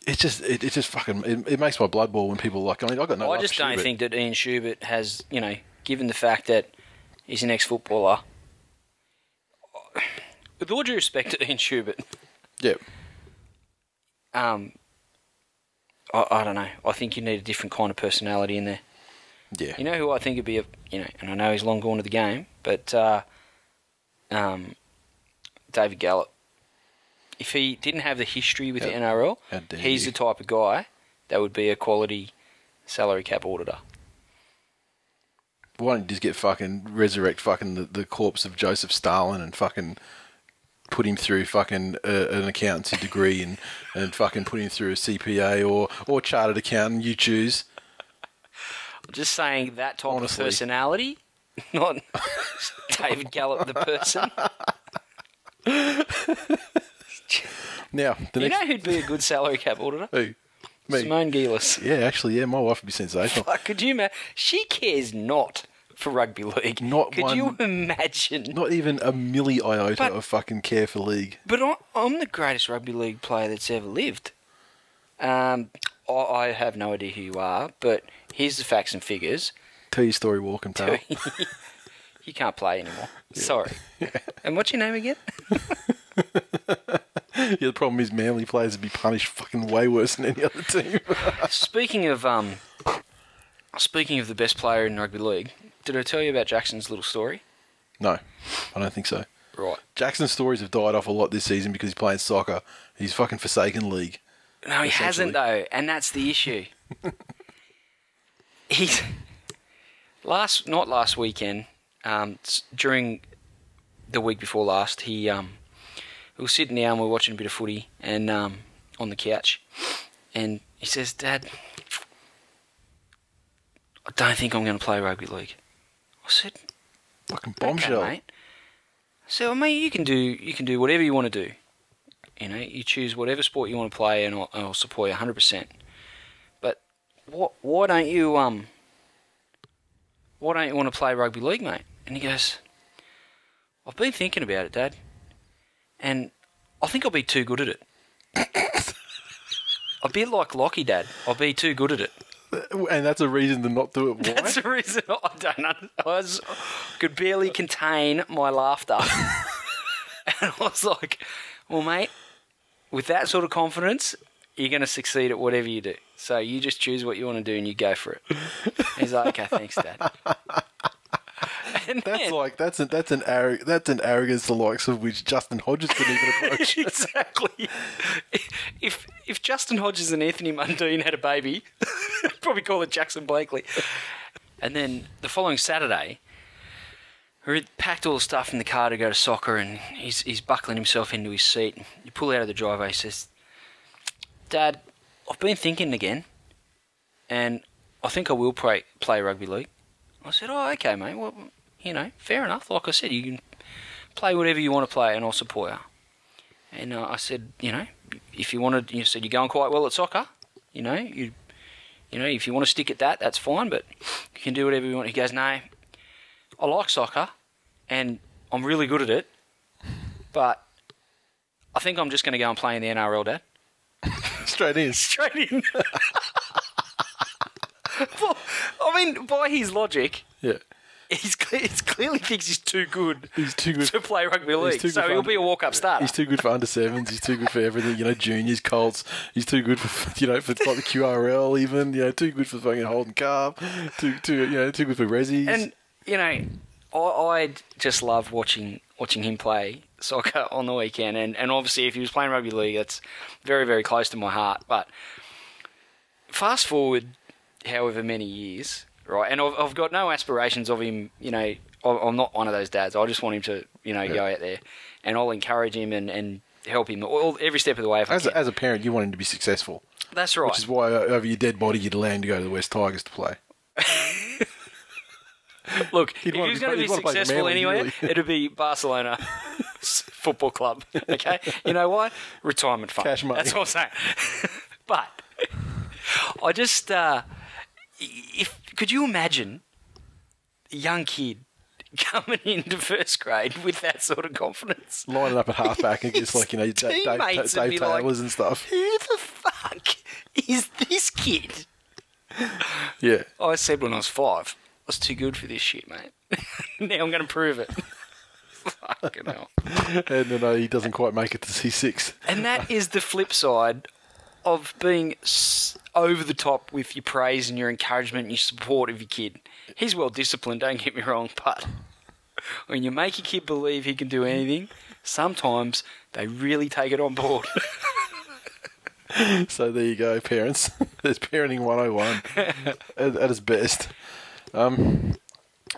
It just, it, it just fucking, it, it makes my blood boil when people like. I mean, I got no. I just don't think that Ian Schubert has, you know, given the fact that he's an ex-footballer. With all due respect to Ian Schubert, Yeah, um, I, I don't know. I think you need a different kind of personality in there. yeah, You know who I think would be a, you know, and I know he's long gone to the game, but uh, um, David Gallop. If he didn't have the history with the NRL, how dare he's you. the type of guy that would be a quality salary cap auditor. why don't you just get fucking resurrect fucking the, the corpse of Joseph Stalin and fucking put him through fucking uh, an accountancy degree and, and fucking put him through a CPA or, or chartered accountant, you choose. I'm just saying that type Honestly. of personality, [LAUGHS] not [LAUGHS] David Gallop the person. [LAUGHS] [LAUGHS] Now, the You next. know who'd be a good salary cap auditor? [LAUGHS] Who? Me. Simone Gillis. Yeah, actually, yeah, my wife would be sensational. Fuck, could you imagine? She cares not for rugby league. Not Could one- you imagine? Not even a milli iota But- of fucking care for league. But I- I'm the greatest rugby league player that's ever lived. Um, I, I have no idea who you are, but here's the facts and figures. Tell your story, walking pal. [LAUGHS] You can't play anymore. Sorry. And what's your name again? [LAUGHS] yeah, the problem is Manly players would be punished fucking way worse than any other team. [LAUGHS] Speaking of um, speaking of the best player in rugby league, did I tell you about Jackson's little story? no, I don't think so. Right. Jackson's stories have died off a lot this season because he's playing soccer. He's fucking forsaken league. No, he hasn't though, and that's the issue. [LAUGHS] He's last, not last weekend. Um, during the week before last, he um, we were sitting down, and we were watching a bit of footy, and um, on the couch, and he says, "Dad, I don't think I'm going to play rugby league." I said, Fucking "Okay, bombshell. mate." So, well, mate, you can do you can do whatever you want to do. You know, you choose whatever sport you want to play, and I'll, I'll support you 100%. But what? Why don't you um? Why don't you want to play rugby league, mate? And he goes, I've been thinking about it, Dad, and I think I'll be too good at it. I'll be like Lockie, Dad. I'll be too good at it. And that's a reason to not do it. Why? That's the reason [LAUGHS] I don't know. I was, could barely contain my laughter. [LAUGHS] and I was like, well, mate, with that sort of confidence, you're going to succeed at whatever you do. So you just choose what you want to do and you go for it. He's like, okay, thanks, Dad. And [LAUGHS] That's then- like that's an that's an arro- that's an arrogance the likes of which Justin Hodges could even [LAUGHS] approach. [LAUGHS] exactly. If if Justin Hodges and Anthony Mundine had a baby, I'd probably call it Jackson Blakely. And then the following Saturday, we packed all the stuff in the car to go to soccer, and he's he's buckling himself into his seat. You pull out of the driveway. He says, "Dad, I've been thinking again, and I think I will play play rugby league." I said, "Oh, okay, mate. Well, you know, fair enough. Like I said, you can play whatever you want to play, and I'll support you." And uh, I said, you know, if you wanted, you said you're going quite well at soccer. You know, you, you know, if you want to stick at that, that's fine. But you can do whatever you want. He goes, no, I like soccer, and I'm really good at it. But I think I'm just going to go and play in the NRL, Dad. [LAUGHS] Straight in. Straight in. [LAUGHS] [LAUGHS] well, I mean, by his logic, Yeah. He's cle- he clearly thinks he's too good He's too good. to play rugby league. too good So for he'll under- be a walk-up starter. He's too good for under sevens. He's too good for everything. You know, juniors, Colts. He's too good for [LAUGHS] you know for like the QRL even. You know, too good for fucking Holden Cup. Too too you know too good for Rezzies. And you know, I, I just love watching watching him play soccer [LAUGHS] on the weekend, and, and obviously if he was playing rugby league, that's very very close to my heart. But fast forward, however many years, right? And I've, I've got no aspirations of him. You know, I'm not one of those dads. I just want him to you know go out there, and I'll encourage him and, and help him all, every step of the way. If as a, as a parent, you want him to be successful, that's right. which is why uh, over your dead body you'd allow him to go to the West Tigers to play. [LAUGHS] [LAUGHS] Look, if He'd he was going to be wanna play for successful anywhere, really. it'd be Barcelona [LAUGHS] Football Club. Okay, you know why? Retirement fund. Cash money. That's what I'm saying. but I just, uh, if could you imagine a young kid [LAUGHS] coming into first grade with that sort of confidence? Lining up at halfback against like you know Dave, Dave, Dave be like, and stuff. Who the fuck is this kid? Yeah. I said when I was five, I was too good for this shit, mate. [LAUGHS] now I'm going to prove it. [LAUGHS] Fucking hell. And then uh, he doesn't quite make it to C6. And that is the flip side of being s- over the top with your praise and your encouragement and your support of your kid. He's well disciplined, don't get me wrong, but [LAUGHS] when you make your kid believe he can do anything, sometimes they really take it on board. [LAUGHS] So there you go, parents. [LAUGHS] There's parenting 101 at, at its best. Um,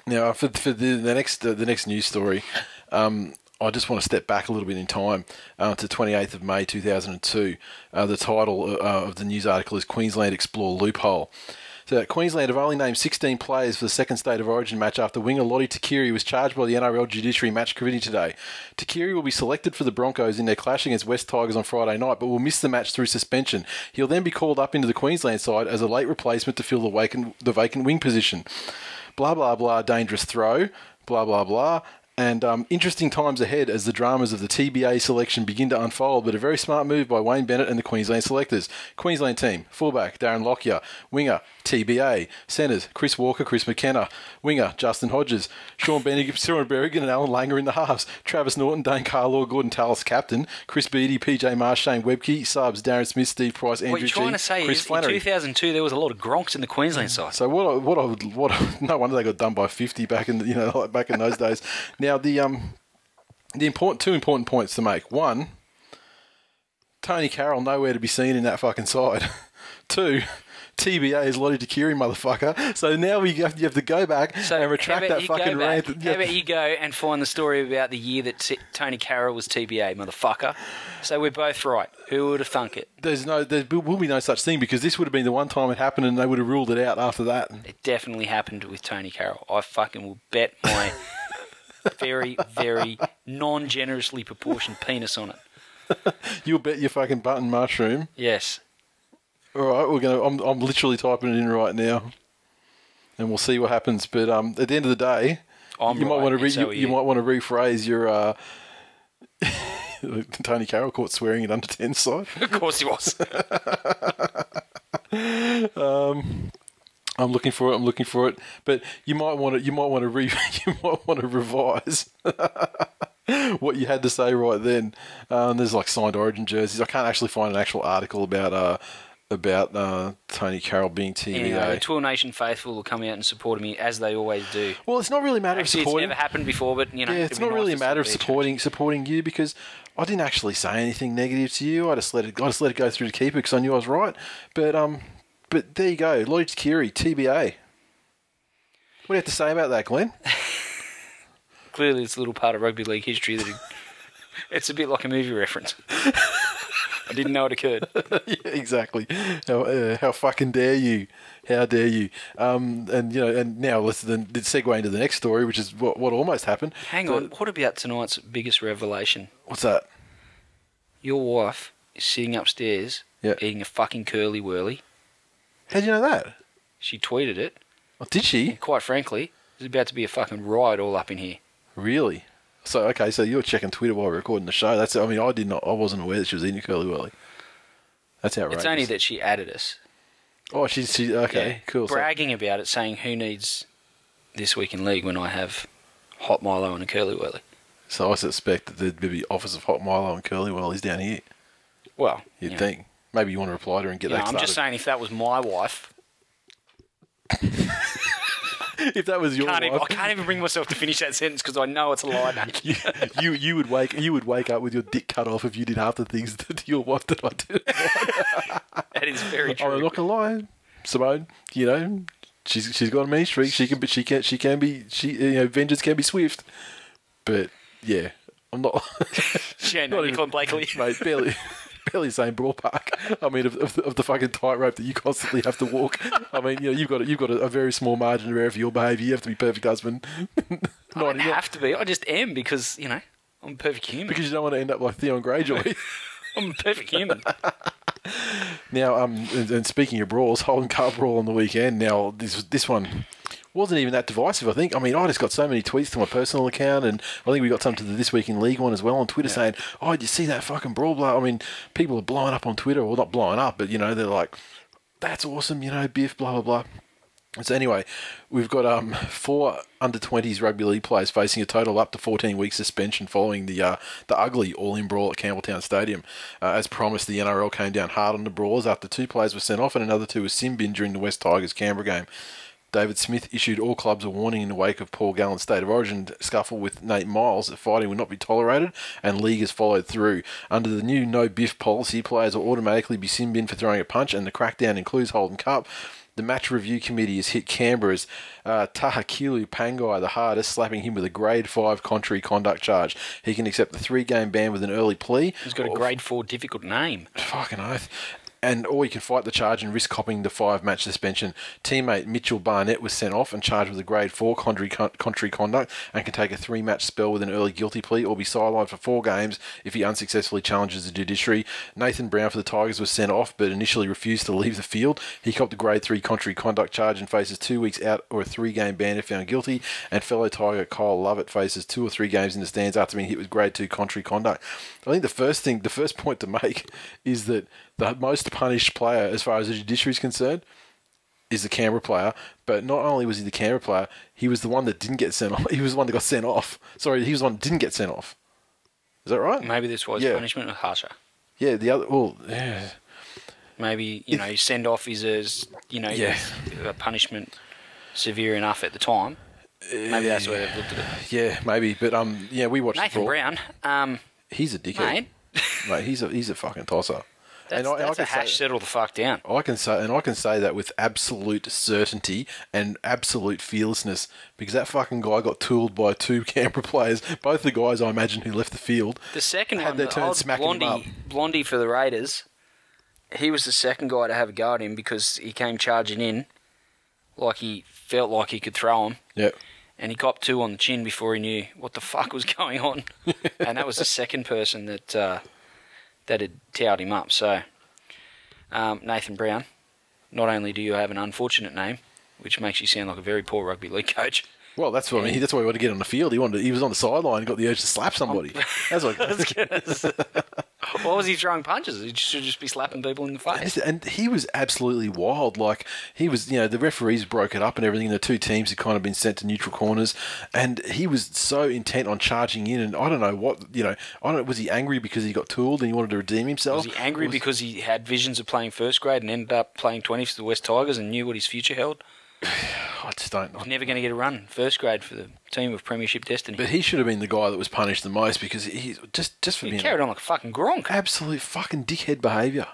Now, for, for the, the next uh, the next news story, um, I just want to step back a little bit in time uh, to 28th of May 2002. Uh, the title uh, of the news article is Queensland Explore Loophole. So Queensland have only named 16 players for the second State of Origin match after winger Lote Tuqiri was charged by the NRL Judiciary Match Committee today. Tuqiri will be selected for the Broncos in their clash against West Tigers on Friday night, but will miss the match through suspension. He'll then be called up into the Queensland side as a late replacement to fill the vacant, the vacant wing position. Blah, blah, blah, dangerous throw, blah, blah, blah. And um, interesting times ahead as the dramas of the TBA selection begin to unfold, but a very smart move by Wayne Bennett and the Queensland selectors. Queensland team, fullback Darren Lockyer, winger TBA, centres Chris Walker, Chris McKenna, winger Justin Hodges, Sean Bennigan, [LAUGHS] Cyril Berrigan and Allan Langer in the halves, Travis Norton, Dane Carlaw, Gordon Tallis captain, Chris Beattie, PJ Marsh, Shane Webke, subs Darren Smith, Steve Price, Andrew what you're trying G, to say Chris is Flannery. in 2002 there was a lot of gronks in the Queensland side. So what? I, what? I what? I- [LAUGHS] no wonder they got done by fifty back in you know like [LAUGHS] back in those days. Now the um the important two important points to make. One, Tonie Carroll nowhere to be seen in that fucking side. [LAUGHS] Two. TBA is Lote Tuqiri, motherfucker. So now we have, you have to go back So and retract that fucking back- rant. How about you go and find the story about the year that T- Tonie Carroll was TBA, motherfucker? So we're both right. Who would have thunk it? There's no, there will be no such thing because this would have been the one time it happened, and they would have ruled it out after that. It definitely happened with Tonie Carroll. I fucking will bet my [LAUGHS] very, very non-generously proportioned penis on it. You'll bet your fucking button mushroom. Yes. All right, we're gonna. I'm, I'm literally typing it in right now, and we'll see what happens. But um, at the end of the day, I'm you might want to re- so you, you might want to rephrase your uh, [LAUGHS] Tonie Carroll caught swearing at under ten side. Of course he was. [LAUGHS] I'm looking for it. I'm looking for it. But you might want to. You might want to re. [LAUGHS] You might want to revise [LAUGHS] what you had to say right then. Um, there's like signed Origin jerseys. I can't actually find an actual article about uh about uh, Tonie Carroll being TBA. anyway, the Tour Nation faithful will come out and support me as they always do. well, it's not really a matter Actually, of it's never happened before, but you know, Yeah, it's not nice really a matter of see a change. supporting supporting you because I didn't actually say anything negative to you. I just let it I just let it go through to keep it because I knew I was right. But um, but there you go, Lloyd Kiri, TBA. What do you have to say about that, Glenn? [LAUGHS] Clearly, it's a little part of rugby league history that it, [LAUGHS] it's a bit like a movie reference. I didn't know it occurred. [LAUGHS] yeah, exactly. How, uh, how fucking dare you? How dare you? Um, and you know, and now let's then segue into the next story, which is what what almost happened. Hang on, what about tonight's biggest revelation? What's that? Your wife is sitting upstairs Yeah. eating a fucking curly whirly. How do you know that? She tweeted it. Oh, did she Quite frankly, there's about to be a fucking riot all up in here. really? So okay, so you're checking Twitter while recording the show. That's I mean, I did not, I wasn't aware that she was eating a curly whirly. That's outrageous. It's only that she added us. Oh, she's she okay, Yeah. cool. So, Bragging about it, saying who needs this week in league when I have hot Milo and a curly whirly. so I suspect that there'd be offers of hot Milo and curly whirlies down here. Well, You'd you know, think maybe you want to reply to her and get know, that I'm started. just saying if that was my wife, [LAUGHS] if that was your can't even, I can't even bring myself to finish that sentence because I know it's a lie. [LAUGHS] you, you you would wake you would wake up with your dick cut off if you did half the things [LAUGHS] that your wife that I did. that is very oh, true. I'm not gonna lie, Simone. You know, she's she's got a mean streak. She can, but she can she can be she you know vengeance can be swift. But yeah, I'm not. She ain't not no even- Blakely. mate, barely, barely saying Brawl Park. [LAUGHS] I mean, of, of, the, of the fucking tightrope that you constantly have to walk. I mean, you know, you've got a, you've got a, a very small margin of error for your behaviour. You have to be perfect husband. [LAUGHS] I don't Not- have to be. I just am because you know I'm a perfect human. because you don't want to end up like Theon Greyjoy. [LAUGHS] I'm a perfect human. now, um, and, and speaking of brawls, Holden Cup brawl on the weekend. Now, this this one wasn't even that divisive. I think. I mean, I just got so many tweets to my personal account, and I think we got some to the This Week in League one as well on Twitter saying, "Oh, did you see that fucking brawl blow?" I mean, people are blowing up on Twitter, well, not blowing up, but you know, they're like, "That's awesome," you know, Biff, blah blah blah. So anyway, we've got um, four under twenties rugby league players facing a total up to fourteen week suspension following the uh, the ugly all in brawl at Campbelltown Stadium. Uh, as promised, the NRL came down hard on the brawlers after two players were sent off and another two were sin bin during the West Tigers Canberra game. David Smith issued all clubs a warning in the wake of Paul Gallen's state of origin scuffle with Nate Myles that fighting would not be tolerated, and league has followed through. Under the new no biff policy, players will automatically be sin bin for throwing a punch, and the crackdown includes Holden Cup. The match review committee has hit Canberra's uh, Tahakilu Pangai the hardest, slapping him with a grade 5 contrary conduct charge. He can accept the three game ban with an early plea. He's got a grade four difficult name. Fucking oath. And or you can fight the charge and risk copping the five match suspension. Teammate Mitchell Barnett was sent off and charged with a grade four contrary, contrary conduct and can take a three match spell with an early guilty plea or be sidelined for four games if he unsuccessfully challenges the judiciary. Nathan Brown for the Tigers was sent off but initially refused to leave the field. He copped a grade three contrary conduct charge and faces two weeks out or a three game ban if found guilty. And fellow Tiger Kyle Lovett faces two or three games in the stands after being hit with grade two contrary conduct. I think the first thing, the first point to make [LAUGHS] is that the most punished player, as far as the judiciary is concerned, is the Canberra player. But not only was he the Canberra player, he was the one that didn't get sent [LAUGHS] off. He was the one that got sent off. Sorry, he was the one that didn't get sent off. Is that right? Maybe this was Yeah. punishment was harsher. Yeah, the other. Well, yeah. Maybe you know send off is as you know Yeah. a punishment severe enough at the time. Maybe that's the way they've looked at it. Yeah, maybe. But um, yeah, we watched Nathan. Brown, um, He's a dickhead, mate, [LAUGHS] mate. He's a he's a fucking tosser. that's, I- I that's a can say- hash settle the fuck down. I can say, and I can say that with absolute certainty and absolute fearlessness, because that fucking guy got tooled by two [LAUGHS] Canberra players. Both the guys I imagine who left the field. The second Had one, their the turn smacking him Blondie, Blondie for the Raiders, he was the second guy to have a go at him because he came charging in like he felt like he could throw him. Yeah, and he copped two on the chin before he knew what the [LAUGHS] fuck was going on. [LAUGHS] and that was the second person that uh, that had towed him up. So, um, Nathan Brown, not only do you have an unfortunate name, which makes you sound like a very poor rugby league coach, well, that's what I mean. That's why he wanted to get on the field. He wanted. To, he was on the sideline and got the urge to slap somebody. [LAUGHS] That's what. why was he throwing punches? He should just be slapping people in the face. And he was absolutely wild. Like he was, you know, the referees broke it up and everything. The two teams had kind of been sent to neutral corners, and he was so intent on charging in. And I don't know what, you know, I don't. Was he angry because he got tooled and he wanted to redeem himself? Was he angry Was- because he had visions of playing first grade and ended up playing 20 for the West Tigers and knew what his future held? I just don't. He's never going to get a run first grade for the team of Premiership destiny. But he should have been the guy that was punished the most because he's just just for he being carried on like a fucking gronk. absolute fucking dickhead behaviour.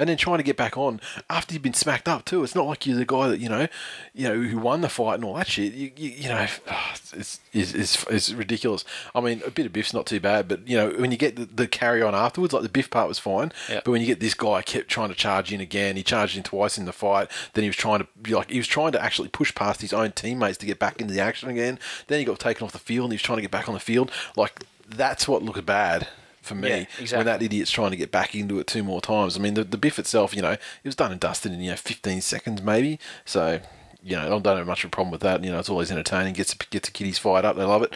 And then trying to get back on after you've been smacked up too. It's not like you're the guy that you know, you know, who won the fight and all that shit. You, you, you know, [SIGHS] it's, it's it's it's ridiculous. I mean, a bit of biff's not too bad, but you know, when you get the, the carry on afterwards, like the biff part was fine. Yeah. But when you get this guy kept trying to charge in again, he charged in twice in the fight. Then he was trying to be like he was trying to actually push past his own teammates to get back into the action again. Then he got taken off the field and he was trying to get back on the field. Like that's what looked bad for me Yeah, when that idiot's trying to get back into it two more times. I mean, the, the biff itself, you know, it was done and dusted in you know 15 seconds maybe. So you know, I don't have much of a problem with that. You know, it's always entertaining. Gets gets the kiddies fired up. They love it.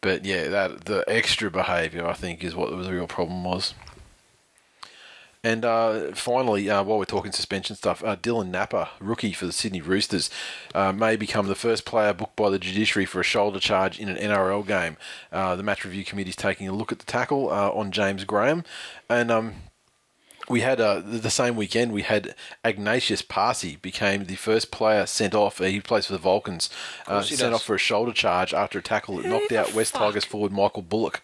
But yeah, that the extra behaviour I think is what the real problem was. And uh, finally, uh, while we're talking suspension stuff, uh, Dylan Napa, rookie for the Sydney Roosters, uh, may become the first player booked by the judiciary for a shoulder charge in an NRL game. Uh, the match review committee is taking a look at the tackle uh, on James Graham, and um, we had uh, the same weekend. We had Ignatius Paasi became the first player sent off. Uh, he plays for the Vulcans, uh, sent does. off for a shoulder charge after a tackle that knocked out West fuck? Tigers forward Michael Bullock.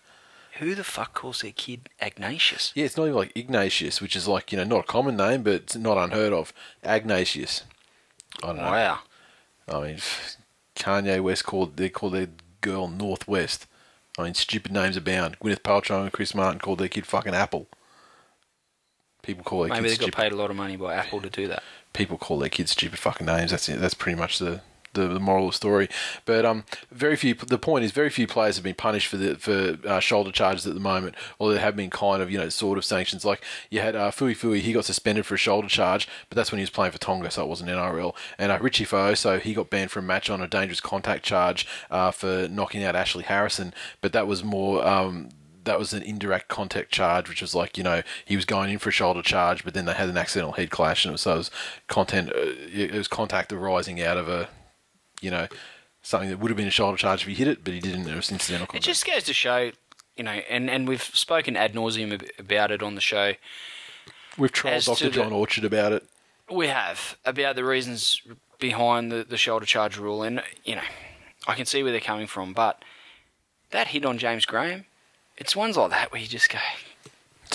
Who the fuck calls their kid Ignatius? Yeah, it's not even like Ignatius, which is like you know not a common name, but it's not unheard of. Ignatius. I don't know. Wow. I mean, Kanye West called they called their girl Northwest. I mean, stupid names abound. Gwyneth Paltrow and Chris Martin called their kid fucking Apple. People call their kids Maybe they got stupid. paid a lot of money by Apple to do that. People call their kids stupid fucking names. That's it. That's pretty much the. The, the moral of the story, but um, very few. The point is, very few players have been punished for the for uh, shoulder charges at the moment, or there have been kind of you know sort of sanctions. Like you had uh, Fui Fui, he got suspended for a shoulder charge, but that's when he was playing for Tonga, so it wasn't NRL. And uh, Richie Fa'aoso, he got banned for a match on a dangerous contact charge uh, for knocking out Ashley Harrison, but that was more. Um, that was an indirect contact charge, which was like you know he was going in for a shoulder charge, but then they had an accidental head clash, and it was, so it was content. Uh, it was contact arising out of a, you know, something that would have been a shoulder charge if he hit it, but he didn't. It was incidental It just goes to show, you know, and, and we've spoken ad nauseum about it on the show. We've trolled Dr. the- John Orchard about it. We have about the reasons behind the, the shoulder charge rule, and you know, I can see where they're coming from, but that hit on James Graham, it's ones like that where you just go,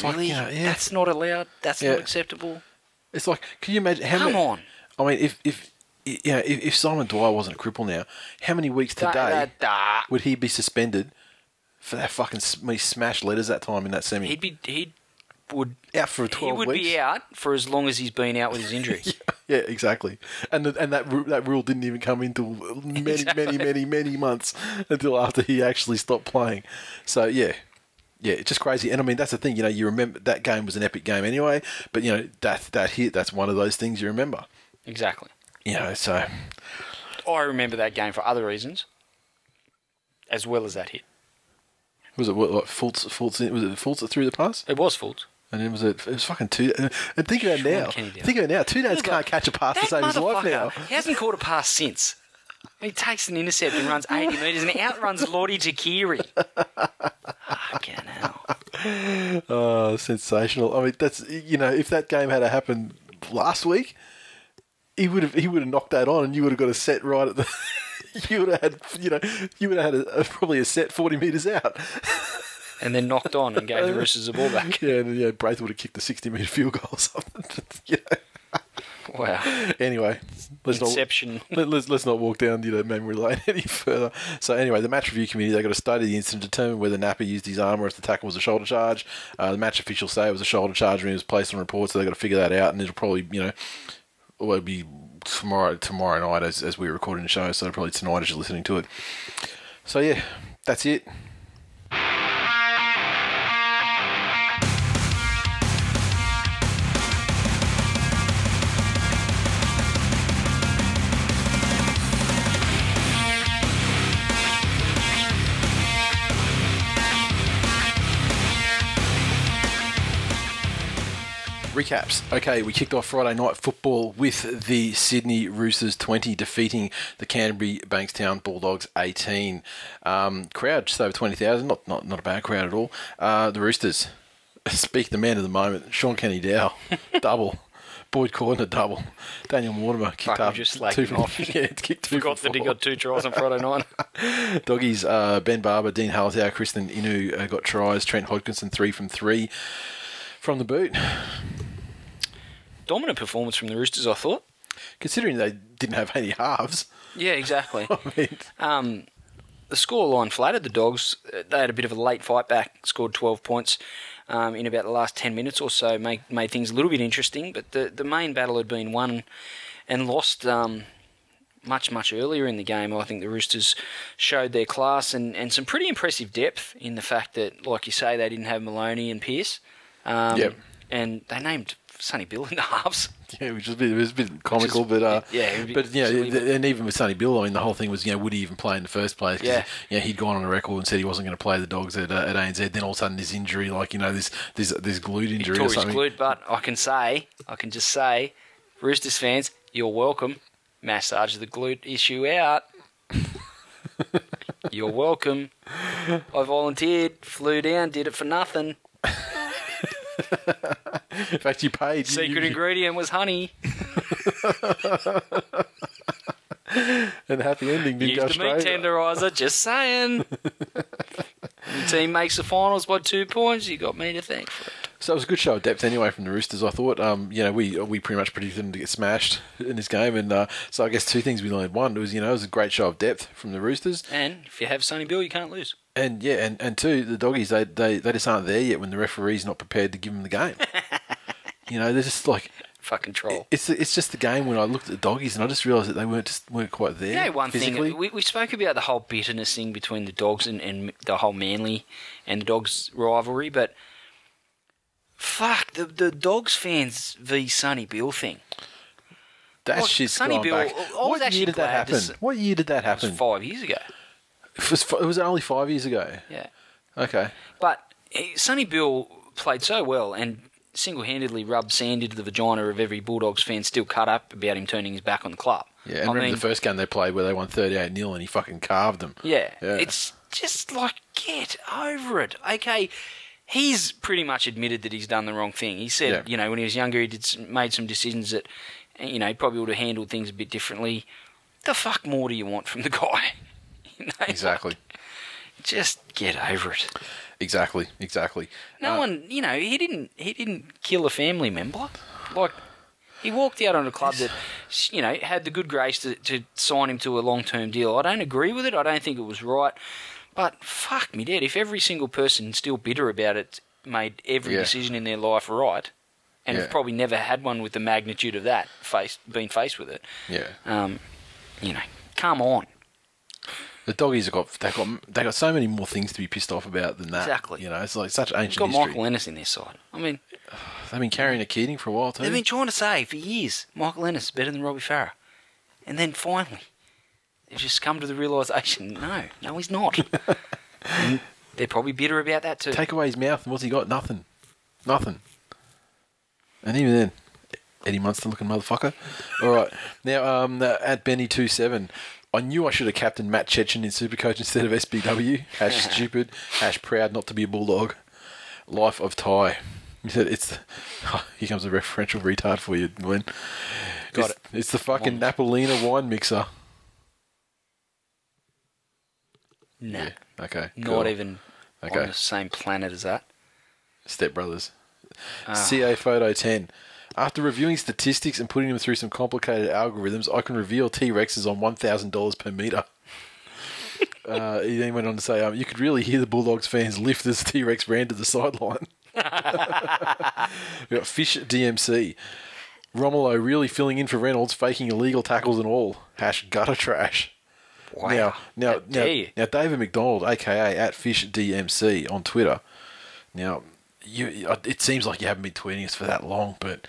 like, really, you know, yeah. that's not allowed, that's Yeah. not acceptable. It's like, can you imagine how Come many? on. I mean, if if you know, if, if Simon Dwyer wasn't a cripple now, how many weeks today da- da. would he be suspended for that fucking me smash letters that time in that semi? He'd be he would out for twelve. he would weeks. be out for as long as he's been out with his injury. [LAUGHS] Yeah, exactly. And the, and that that rule didn't even come into many Exactly. many many many months until after he actually stopped playing. So yeah. Yeah, it's just crazy. And I mean that's the thing, you know, you remember that game was an epic game anyway, but you know, that that hit that's one of those things you remember. exactly. You know, so oh, I remember that game for other reasons, as well as that hit. was it what like Fultz Fultz was it Fultz that threw the pass? It was fault. And it was it, it was fucking two. And think about it now. Kennedy. Think about it now. Two days can't catch a pass to save his life now. he hasn't caught a pass since. He takes an intercept and runs 80 metres and he outruns Lote Tuqiri. Fucking hell. [LAUGHS] Oh, sensational! I mean, that's you know, if that game had happened last week, he would have he would have knocked that on, and you would have got a set right at the. [LAUGHS] you would have had you know you would have had a, a, probably a set forty meters out. And then knocked on and gave the Roosters the ball [LAUGHS] back. Yeah, and yeah, Braith would have kicked the sixty meter field goal or something. [LAUGHS] you know. Wow. Anyway, let's not Inception. let, let's, let's not walk down you know memory lane any further. So anyway, the match review committee they got to study the incident, determine whether Napa used his arm or if the tackle was a shoulder charge. Uh, the match officials say it was a shoulder charge when he was placed on report, so they got to figure that out, and it'll probably you know well, it'll be tomorrow tomorrow night as as we're recording the show, so probably tonight as you're listening to it. So yeah, that's it. Recaps. Okay, we kicked off Friday night football with the Sydney Roosters 20 defeating the Canterbury Bankstown Bulldogs 18. Um, crowd just over 20,000, not, not not a bad crowd at all. Uh, the Roosters, [LAUGHS] speak the man of the moment, Sean Kenny Dow, [LAUGHS] double. Boyd Cordner double. Daniel Mortimer kicked Fuck, up just two from, off. [LAUGHS] yeah, kicked two Forgot that he got two tries on Friday night. Doggies, uh, Ben Barba, Dean Hallertau, Krisnan Inu uh, got tries. Trent Hodkinson, three from three from the boot. Dominant performance from the Roosters, I thought. Considering they didn't have any halves, Yeah, exactly. [LAUGHS] I mean, Um, the scoreline flattered the Dogs. They had a bit of a late fight back, scored 12 points um, in about the last 10 minutes or so, made, made things a little bit interesting. But the, the main battle had been won and lost um, much, much earlier in the game. I think the Roosters showed their class and, and some pretty impressive depth in the fact that, like you say, they didn't have Maloney and Pearce. Um, Yep. And they named Sonny Bill in the halves. [LAUGHS] yeah, which was a bit, it was a bit comical, but uh, yeah, it was a but you know, silly, and even with Sonny Bill, I mean, the whole thing was, you know, would he even play in the first place? 'Cause, Yeah. you know, he'd gone on a record and said he wasn't going to play the Dogs at, uh, at ANZ. Then all of a sudden, this injury, like you know, this this this glute injury or something. glute, but I can say, I can just say, Roosters fans, you're welcome. Massage the glute issue out. [LAUGHS] you're welcome. I volunteered, flew down, did it for nothing. [LAUGHS] [LAUGHS] In fact, you paid. Secret you- ingredient was honey. [LAUGHS] and happy ending didn't Use go the meat straight. tenderizer, just saying. [LAUGHS] Your team makes the finals by two points, you got me to thank for it. So it was a good show of depth anyway from the Roosters. I thought, um, you know, we we pretty much predicted them to get smashed in this game, and uh, so I guess two things we learned. One was, you know, it was a great show of depth from the Roosters, And if you have Sonny Bill, you can't lose. and yeah, and, and two, the doggies they, they they just aren't there yet when the referee's not prepared to give them the game. You know, they're just like Fucking troll. it's it's just the game when I looked at the doggies and I just realised that they weren't just weren't quite there. You know, one physically. thing we, we spoke about the whole bitterness thing between the dogs and, and the whole Manly and the dogs rivalry, but fuck the the dogs fans v Sonny Bill thing. that Well, shit's Sonny gone Bill- back. What year did that happen? What year did that It was happen? five years ago. It was, it was only five years ago. Yeah, Okay. but eh, Sonny Bill played so well and single-handedly rubbed sand into the vagina of every Bulldogs fan still cut up about him turning his back on the club. Yeah, and I remember mean, the first game they played where they won 38 0 and he fucking carved them. Yeah, Yeah. it's just like get over it. Okay, he's pretty much admitted that he's done the wrong thing. He said, Yeah. you know, when he was younger, he did some, made some decisions that you know, he probably would have handled things a bit differently. The fuck more do you want from the [LAUGHS] guy? You know, Exactly. Just get over it. Exactly. Exactly. No Uh, one, you know, he didn't. He didn't kill a family member. Like he walked out on a club that, you know, had the good grace to, to sign him to a long term deal. I don't agree with it. I don't think it was right. But fuck me, dead. If every single person still bitter about it made every Yeah. decision in their life right, and Yeah. have probably never had one with the magnitude of that face been faced with it, Yeah. um, you know, come on. The doggies have got they got they got so many more things to be pissed off about than that. Exactly. You know, it's like such ancient. You've ancient got history. Michael Ennis in their side. I mean, [SIGHS] They've been carrying a Keating for a while too. They've been trying to say for years Michael Ennis is better than Robbie Farah. And then finally, they've just come to the realisation [LAUGHS] no, no, he's not. they're probably bitter about that too. Take away his mouth, and what's he got? Nothing. Nothing. And even then, Eddie Munster looking motherfucker. All right. Now, um, at Benny27, I knew I should have captained Matt Chechen in Supercoach instead of SBW. Hash [LAUGHS] stupid. Hash proud not to be a bulldog. Life of Ty. He said it's. The, [LAUGHS] here comes a referential retard for you, Glenn. Got it's, it. It's the fucking Catalina wine mixer. no, Okay. not cool. even Okay. on the same planet as that. Step Brothers. Ah. CA Photo 10. After reviewing statistics and putting them through some complicated algorithms, I can reveal T Rexes on $1,000 per metre. [LAUGHS] uh, he then went on to say, um, you could really hear the Bulldogs fans lift as T Rex ran to the sideline. [LAUGHS] we got Fish DMC. Romulo really filling in for Reynolds, faking illegal tackles and all. Hash gutter trash. Wow. Now, now, now, now, David McDonald, aka at Fish DMC on Twitter. Now, you, it seems like you haven't been tweeting us for that long, but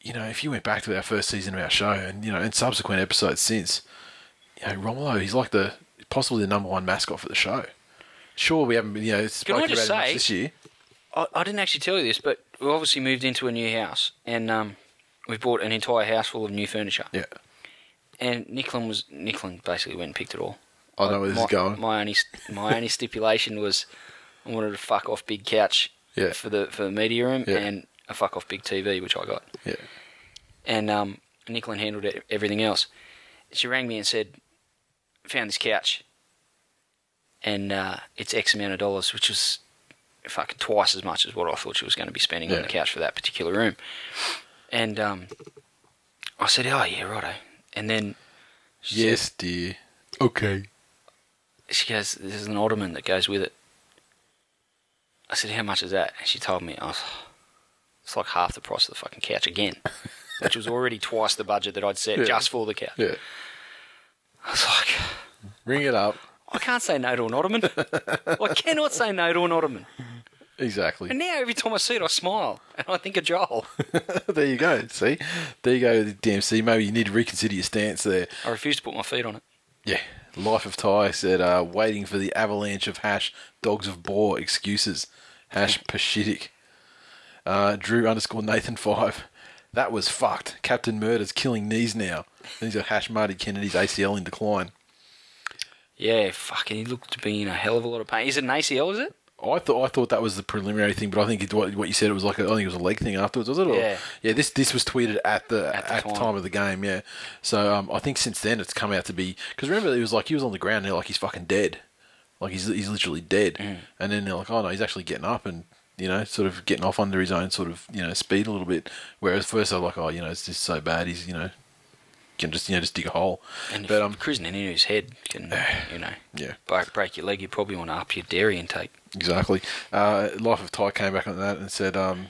you know, if you went back to our first season of our show and you know, and subsequent episodes since, you know, Romulo, he's like the possibly the number one mascot for the show. Sure, we haven't been, you know, spoken about him much say- this year. I, I didn't actually tell you this, but we obviously moved into a new house and um, we've bought an entire house full of new furniture. Yeah, And Nicklin was Nicklin basically went and picked it all. I know where this my, is going. My only my only stipulation was I wanted to fuck off big couch Yeah. for the for the media room Yeah. and a fuck off big TV, which I got. Yeah, And um, Nicklin handled it, everything else. She rang me and said, "Found this couch, and uh, it's X amount of dollars, which was fucking twice as much as what I thought she was going to be spending on the couch for that particular room." And um, I said, "Oh yeah, righto." And then she said- yes, dear. Okay. she goes, "There's an ottoman that goes with it." I said, "How much is that?" And she told me, "Oh, it's like half the price of the fucking couch again." [LAUGHS] Which was already twice the budget that I'd set Yeah. just for the couch. Yeah, I was like, ring it up. I can't say no to an ottoman. I [LAUGHS] cannot say no to an ottoman. Exactly. And now every time I see it, I smile and I think of Joel. [LAUGHS] there you go. See, there you go. The DMC. Maybe you need to reconsider your stance there. I refuse to put my feet on it. Yeah. Life of Ty said, uh, waiting for the avalanche of hash dogs of boar excuses. Hash [LAUGHS] Pashitic. Uh, Drew underscore Nathan five. That was fucked. Captain Murder's killing knees now. And he's got hash Marty Kennedy's ACL in decline. Yeah, fucking, he looked to be in a hell of a lot of pain. Is it an ACL? Is it? I thought I thought that was the preliminary thing, but I think it, what, what you said it was like a, I think it was a leg thing afterwards, was it? Or- Yeah. yeah. This this was tweeted at the At at, the the, time. time of the game. Yeah. So um, I think since then it's come out to be because remember it was like he was on the ground and like he's fucking dead, like he's he's literally dead, Mm. and then they're like oh no he's actually getting up and you know sort of getting off under his own sort of you know speed a little bit. Whereas first they're like oh you know it's just so bad he's you know can just you know just dig a hole, And but if um cruising in his head can, [SIGHS] you know, yeah break, break your leg, you probably want to up your dairy intake. Exactly. Uh, Life of Ty came back on that and said, um,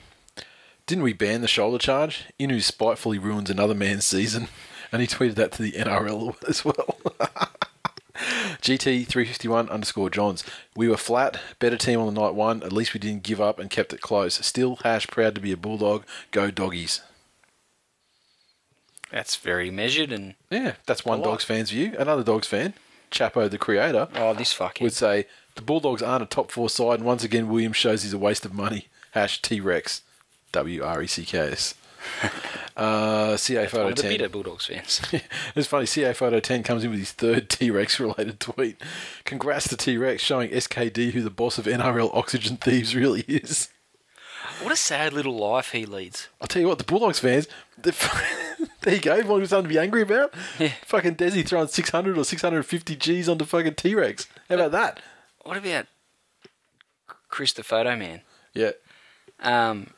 "Didn't we ban the shoulder charge? Inu spitefully ruins another man's season." [LAUGHS] And he tweeted that to the NRL [LAUGHS] as well. [LAUGHS] GT three fifty one underscore Johns. We were flat, better team on the night one. At least we didn't give up and kept it close. Still hash proud to be a bulldog. Go doggies. That's very measured and Yeah, that's one Dogs fan's view. Another Dogs fan, Chapo the creator, oh, this fucking would say the Bulldogs aren't a top four side, and once again Williams shows he's a waste of money. [LAUGHS] Hash T Rex, W R E C K S. [LAUGHS] Uh, CA one Photo of the bitter 10. Bulldogs fans. [LAUGHS] it's funny, CA Photo 10 comes in with his third T Rex related tweet. Congrats to T Rex showing SKD who the boss of NRL Oxygen Thieves really is. what a sad little life he leads. I'll tell you what, the Bulldogs fans, there you go. You want something to be angry about? Yeah. Fucking Desi throwing 600 or 650 G's onto fucking T Rex. How about that? What about Chris the Photo Man? Yeah. Um,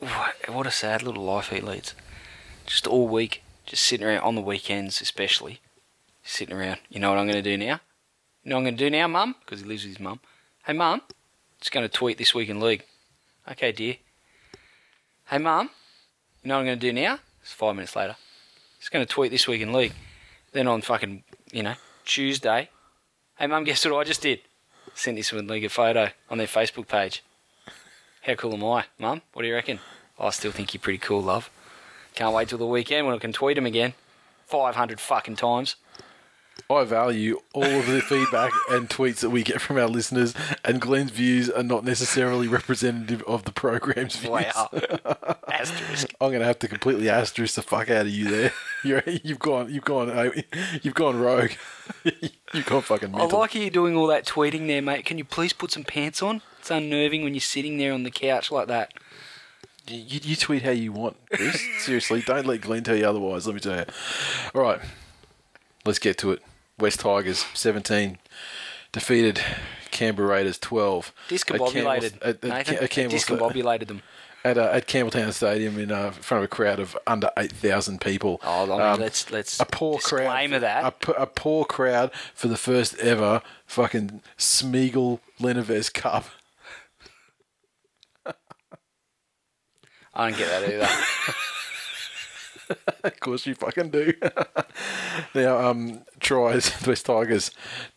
what, what a sad little life he leads. Just all week, just sitting around on the weekends, especially sitting around. You know what I'm going to do now? You know what I'm going to do now, Mum? Because he lives with his mum. Hey, Mum, just going to tweet this week in league. Okay, dear. Hey, Mum, you know what I'm going to do now? It's five minutes later. Just going to tweet this week in league. Then on fucking, you know, Tuesday. Hey, Mum, guess what I just did? Sent this one league a photo on their Facebook page. How cool am I, Mum? What do you reckon? I still think you're pretty cool, love. Can't wait till the weekend when I can tweet him again. 500 fucking times. I value all of the feedback and tweets that we get from our listeners, and Glenn's views are not necessarily representative of the program's views. Wow. [LAUGHS] Asterisk. I'm gonna have to completely asterisk the fuck out of you there. [LAUGHS] You're, you've gone, you've gone, uh, you've gone rogue. [LAUGHS] you've gone fucking I mental. like how you're doing all that tweeting there, mate. Can you please put some pants on? It's unnerving when you're sitting there on the couch like that. You, you tweet how you want, Chris. Seriously, don't let Glenn tell you otherwise. Let me tell you. All right, let's get to it. West Tigers 17 defeated Canberra Raiders 12 At Campbell- Discombobulated. at, at, Nathan, at, Campbell- discombobulated them. [LAUGHS] at, uh, at Campbelltown Stadium in uh, front of a crowd of under 8,000 people. Oh, I mean, Um, let's let's a poor crowd. that. A, a poor crowd for the first ever fucking Smeagol Le Nevez Cup. I don't get that either. [LAUGHS] of course you fucking do. [LAUGHS] now, um, tries, the [LAUGHS] West Tigers,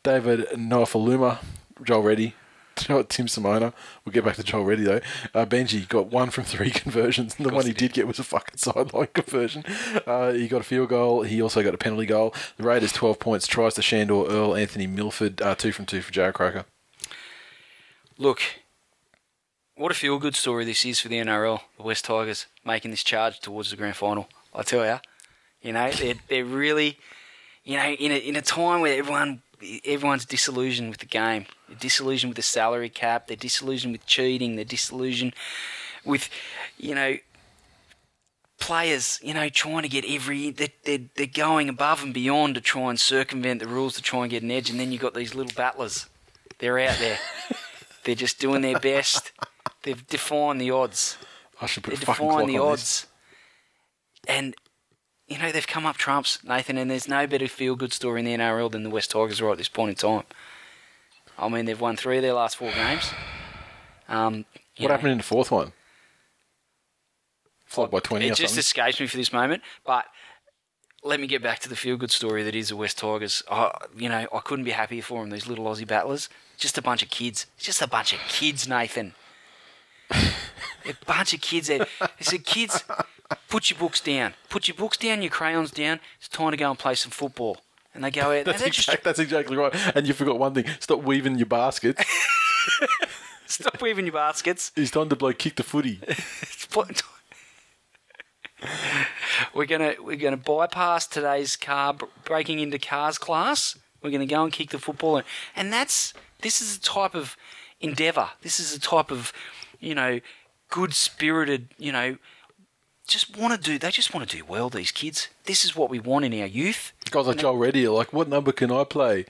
David Nofoaluma, Joel Reddy, Tim Simona. We'll get back to Joel Reddy though. Uh, Benji got one from three [LAUGHS] conversions. And the one he did get was a fucking sideline conversion. Uh, he got a field goal. He also got a penalty goal. The Raiders 12 points. Tries to Sandor Earl, Anthony Milford, uh, two from two for Jarrod Croker. Look, what a feel good story this is for the NRL, the West Tigers, making this charge towards the grand final. I tell you, you know, they're, they're really, you know, in a, in a time where everyone everyone's disillusioned with the game, they're disillusioned with the salary cap, they're disillusioned with cheating, they're disillusioned with, you know, players, you know, trying to get every they're, they're, they're going above and beyond to try and circumvent the rules to try and get an edge, and then you've got these little battlers. They're out there. they're just doing their best. They've defined the odds. I should put They a fucking clock the on odds. this. And you know, they've come up trumps, Nathan, and there's no better feel good story in the NRL than the West Tigers are at this point in time. I mean, they've won three of their last four games. Um, What know, happened in the fourth one? Flogged by 20 It just something. escapes me for this moment, but let me get back to the feel good story that is the West Tigers. I, you know, I couldn't be happier for them. These little Aussie battlers, just a bunch of kids. Just a bunch of kids, Nathan. [LAUGHS] a bunch of kids. It's said, kids, put your books down. Put your books down, your crayons down. It's time to go and play some football. And they go out. That's, and they just that's exactly right. And you forgot one thing. Stop weaving your baskets. [LAUGHS] stop weaving your baskets. it's time to blow kick the footy. [LAUGHS] We're gonna we're gonna bypass today's car breaking into cars class. We're gonna go and kick the football, and, and that's this is a type of endeavour. This is a type of you know good spirited you know just want to do. They just want to do well. These kids. This is what we want in our youth. Guys like Joel Reddy are like, what number can I play?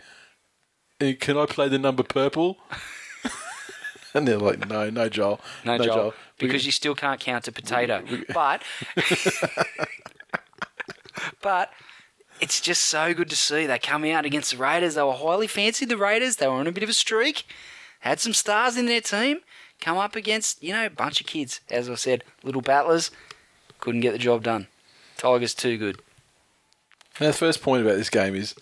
Eh, Can I play the number purple? [LAUGHS] and they're like, no, no, Joel. No, Joel, We- because you still can't count a potato. But, [LAUGHS] but it's just so good to see. They come out against the Raiders. They were highly fancied, the Raiders. They were on a bit of a streak. Had some stars in their team. Come up against, you know, a bunch of kids. As I said, little battlers. Couldn't get the job done. Tigers too good. Now, the first point about this game is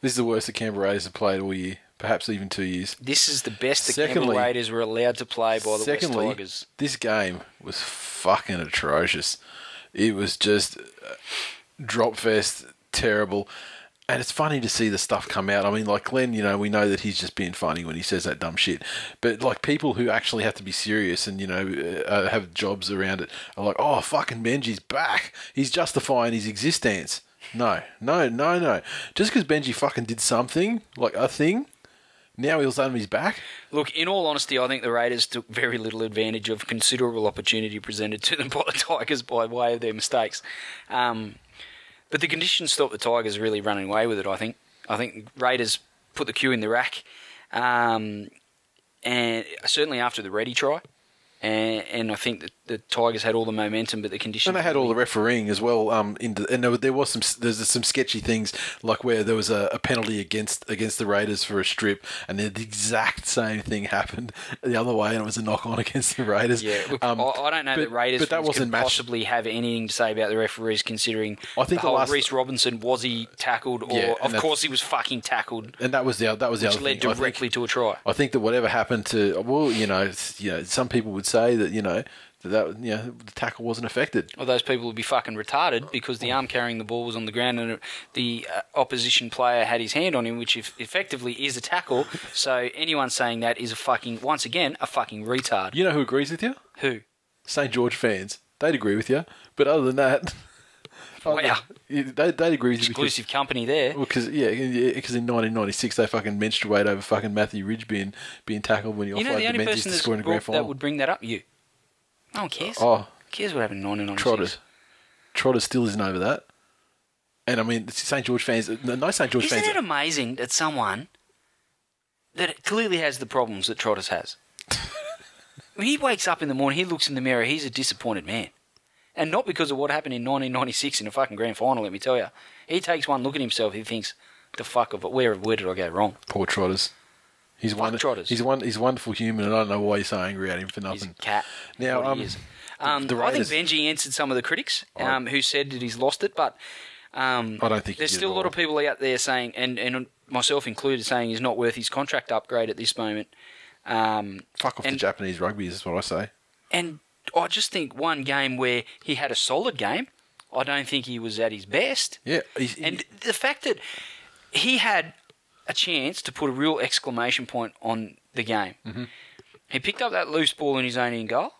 this is the worst the Canberra Raiders have played all year, perhaps even two years. This is the best the Secondly- Canberra Raiders were allowed to play by the Secondly, West Tigers. this game was fucking atrocious. It was just uh, drop fest, terrible. And it's funny to see the stuff come out. I mean, like Glenn, you know, we know that he's just being funny when he says that dumb shit. But like people who actually have to be serious and you know uh, have jobs around it are like, "Oh, fucking Benji's back. He's justifying his existence." No, no, no, no. Just because Benji fucking did something like a thing Now he'll suddenly he's back. Look, in all honesty, I think the Raiders took very little advantage of considerable opportunity presented to them by the Tigers by way of their mistakes. Um, but the conditions stopped the Tigers really running away with it. I think. I think Raiders put the cue in the rack, um, and certainly after the ready try. And, and I think that the Tigers had all the momentum, but the conditions. And they had all the refereeing as well. Um, in the, and there, was some there's some sketchy things like where there was a, a, penalty against against the Raiders for a strip, and then the exact same thing happened the other way, and it was a knock on [LAUGHS] against the Raiders. Yeah, look, um, I, I, don't know but, that Raiders but that wasn't could possibly have anything to say about the referees, considering I think the whole last, Reese Robinson was he tackled, or yeah, of course he was fucking tackled, and that was the that was the which other led thing. directly think, to a try. I think that whatever happened to well, you know, you know, some people would say that you know that, that you know, the tackle wasn't affected. Well, those people would be fucking retarded because the arm carrying the ball was on the ground and the uh, opposition player had his hand on him, which if effectively is a tackle. So anyone saying that is a fucking, once again, a fucking retard. You know who agrees with you? Who? St George fans. They'd agree with you, but other than that. [LAUGHS] Wow. They, they'd agree with you. Exclusive because, company there. Well, cause, yeah, because in 1996 they fucking menstruate over fucking Matthew Ridge being, being tackled when he you know, the only person to score in a grand final. that would bring that up, you. No one cares. Oh, Who cares what happened in 1996? Trotter. Trotter still isn't over that. And I mean, St George fans, no St George Isn't fans. Isn't it amazing that someone that clearly has the problems that Trotters has? [LAUGHS] when he wakes up in the morning, he looks in the mirror, he's a disappointed man. And not because of what happened in 1996 in the fucking grand final, let me tell you. He takes one look at himself, he thinks, the fuck of it, where, where did I go wrong? Poor Trotters. He's Fuck one. Trotters. He's one. He's a wonderful human, and I don't know why you're so angry at him for He's nothing. a cat. Now, um. Um, I think Benji answered some of the critics um, who said that he's lost it, but um, I don't think there's still a lot of people out there saying, and, and myself included, saying he's not worth his contract upgrade at this moment. Um, Fuck off and- the Japanese rugby. Is what I say. and I just think one game where he had a solid game, I don't think he was at his best. Yeah, he's, And the fact that he had a chance to put a real exclamation point on the game. Mm-hmm. He picked up that loose ball in his own end goal.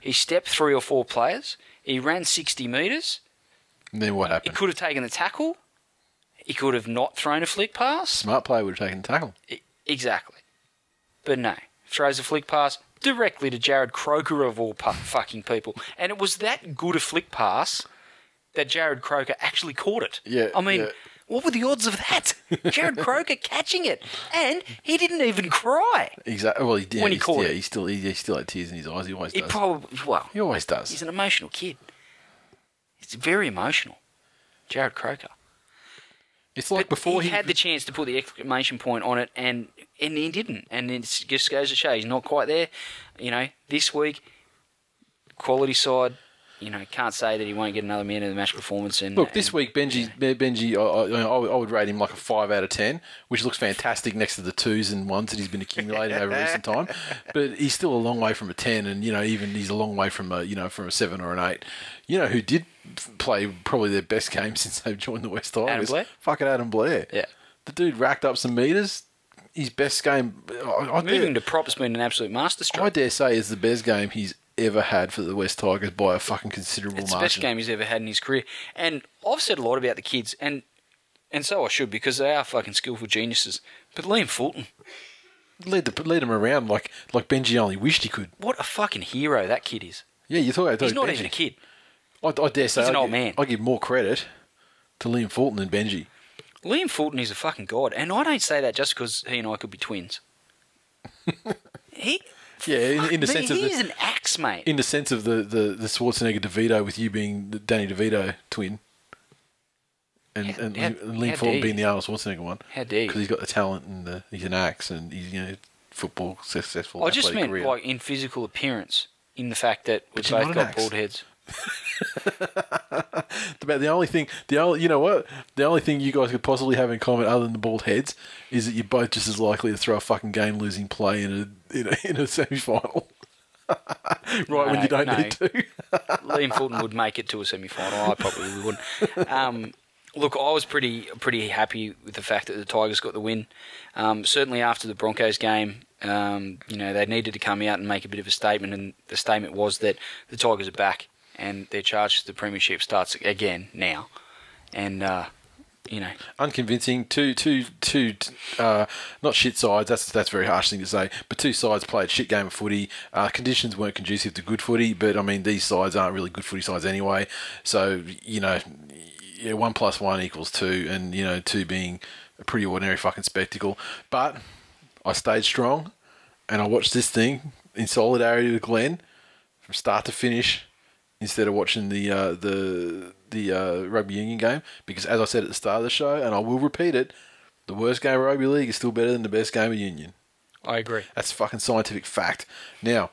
He stepped three or four players. He ran 60 metres. then what happened? He could have taken the tackle. He could have not thrown a flick pass. Smart player would have taken the tackle. Exactly. But no. Throws a flick pass directly to Jarrod Croker of all pu- fucking people. And it was that good a flick pass that Jarrod Croker actually caught it. Yeah, I mean, yeah. What were the odds of that? [LAUGHS] Jarrod Croker catching it. And he didn't even cry. Exactly. Well, he did. When he caught yeah, it. he still he, he still had tears in his eyes. He always He does. probably, well, he always does. he's an emotional kid. He's very emotional. Jarrod Croker. It's like But before he, he, had the chance to put the exclamation point on it, and and he didn't. And it just goes to show he's not quite there. You know, this week, quality side. You know, can't say that he won't get another man of the match performance. And Look, this and- week Benji, Benji, I, I, I would rate him like a five out of ten, which looks fantastic next to the twos and ones that he's been accumulating over recent [LAUGHS] time. But he's still a long way from a ten, and you know, even he's a long way from a you know from a seven or an eight. You know, who did play probably their best game [LAUGHS] since they've joined the West Tigers? Adam Blair? Fucking Adam Blair. Yeah. the dude racked up some meters. His best game. I, I moving dare, to prop has been an absolute masterstroke. I dare say is the best game he's ever had for the West Tigers by a fucking considerable It's the margin. best game he's ever had in his career. And I've said a lot about the kids, and and so I should because they are fucking skillful geniuses. But Liam Fulton, Led, the, led him around like like Benji only wished he could. what a fucking hero that kid is. Yeah, you thought I thought He's not Benji. even a kid. I, I dare say He's an I old give, man. I give more credit to Liam Fulton than Benji. Liam Fulton is a fucking god, and I don't say that just because he and I could be twins. [LAUGHS] he, Yeah, in, in the sense of he's the, an axe, mate. in the sense of the, the, the Schwarzenegger DeVito with you being the Danny DeVito twin, and How- and, how- how Fulton being the Arnold Schwarzenegger one How dare because he's got the talent and the, he's an axe and he's you know football successful. I just meant career. like in physical appearance, in the fact that we both got bald heads. [LAUGHS] About the only thing, the only you know what, the only thing you guys could possibly have in common other than the bald heads is that you're both just as likely to throw a fucking game losing play in a in a, in a semi final. [LAUGHS] right when you don't no. need to. [LAUGHS] Liam Fulton would make it to a semi-final. I probably wouldn't. Um, look, I was pretty pretty happy with the fact that the Tigers got the win. Um, certainly after the Broncos game, um, you know they needed to come out and make a bit of a statement, and the statement was that the Tigers are back and their charge to the premiership starts again now. And uh, you know, unconvincing. Two, two, two. Uh, not shit sides. That's that's a very harsh thing to say. But two sides played shit game of footy. Uh, conditions weren't conducive to good footy. But I mean, these sides aren't really good footy sides anyway. So you know, yeah, one plus one equals two, and you know, two being a pretty ordinary fucking spectacle. But I stayed strong, and I watched this thing in solidarity with Glenn from start to finish instead of watching the uh, the the uh, rugby union game because, as I said at the start of the show, and I will repeat it, the worst game of rugby league is still better than the best game of union. I agree. That's fucking scientific fact. Now,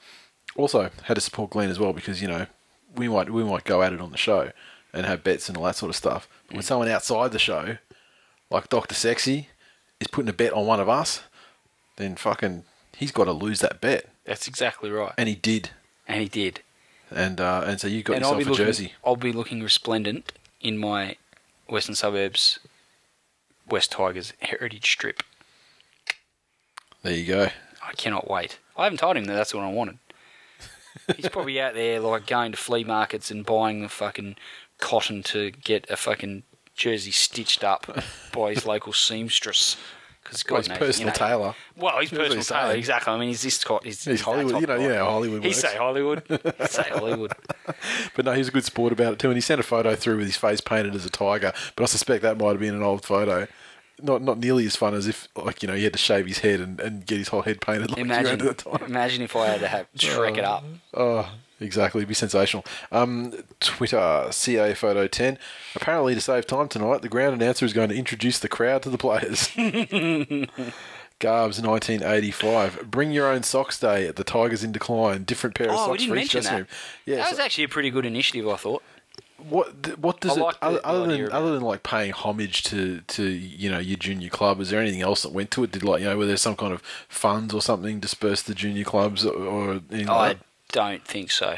also had to support Glenn as well because you know we might we might go at it on the show and have bets and all that sort of stuff. But when someone outside the show, like Doctor Sexy, is putting a bet on one of us, then fucking he's got to lose that bet, That's exactly right. and he did. And he did. And uh, and so you got and yourself a looking. jersey. I'll be looking resplendent in my Western Suburbs West Tigers heritage strip. There you go. I cannot wait. I haven't told him that that's what I wanted. [LAUGHS] He's probably out there like going to flea markets and buying the fucking cotton to get a fucking jersey stitched up by his [LAUGHS] local seamstress. Because Got his personal tailor. Well, he's personal he's tailor, saying. exactly. I mean, he's this top. He's, He's that Hollywood, you know, yeah, you know Hollywood He works. say Hollywood. [LAUGHS] He say Hollywood. [LAUGHS] But no, he was a good sport about it too, and he sent a photo through with his face painted as a tiger. But I suspect that might have been an old photo. Not not nearly as fun as if like you know he had to shave his head and, and get his whole head painted like you had Imagine, at the time. imagine if I had to have Shrek it up. [LAUGHS] Oh, exactly. It'd be sensational. Um, Twitter, CA Photo 10. Apparently, to save time tonight, the ground announcer is going to introduce the crowd to the players. [LAUGHS] Garbs 1985. Bring your own socks day at the Tigers in decline. Different pair of Oh, socks for each dressing room. Yeah, that so- was actually a pretty good initiative, I thought. What what does it other, other than other than like paying homage to to you know your junior club? Is there anything else that went to it? Did like you know were there some kind of funds or something dispersed to junior clubs or, or anything I like don't think so.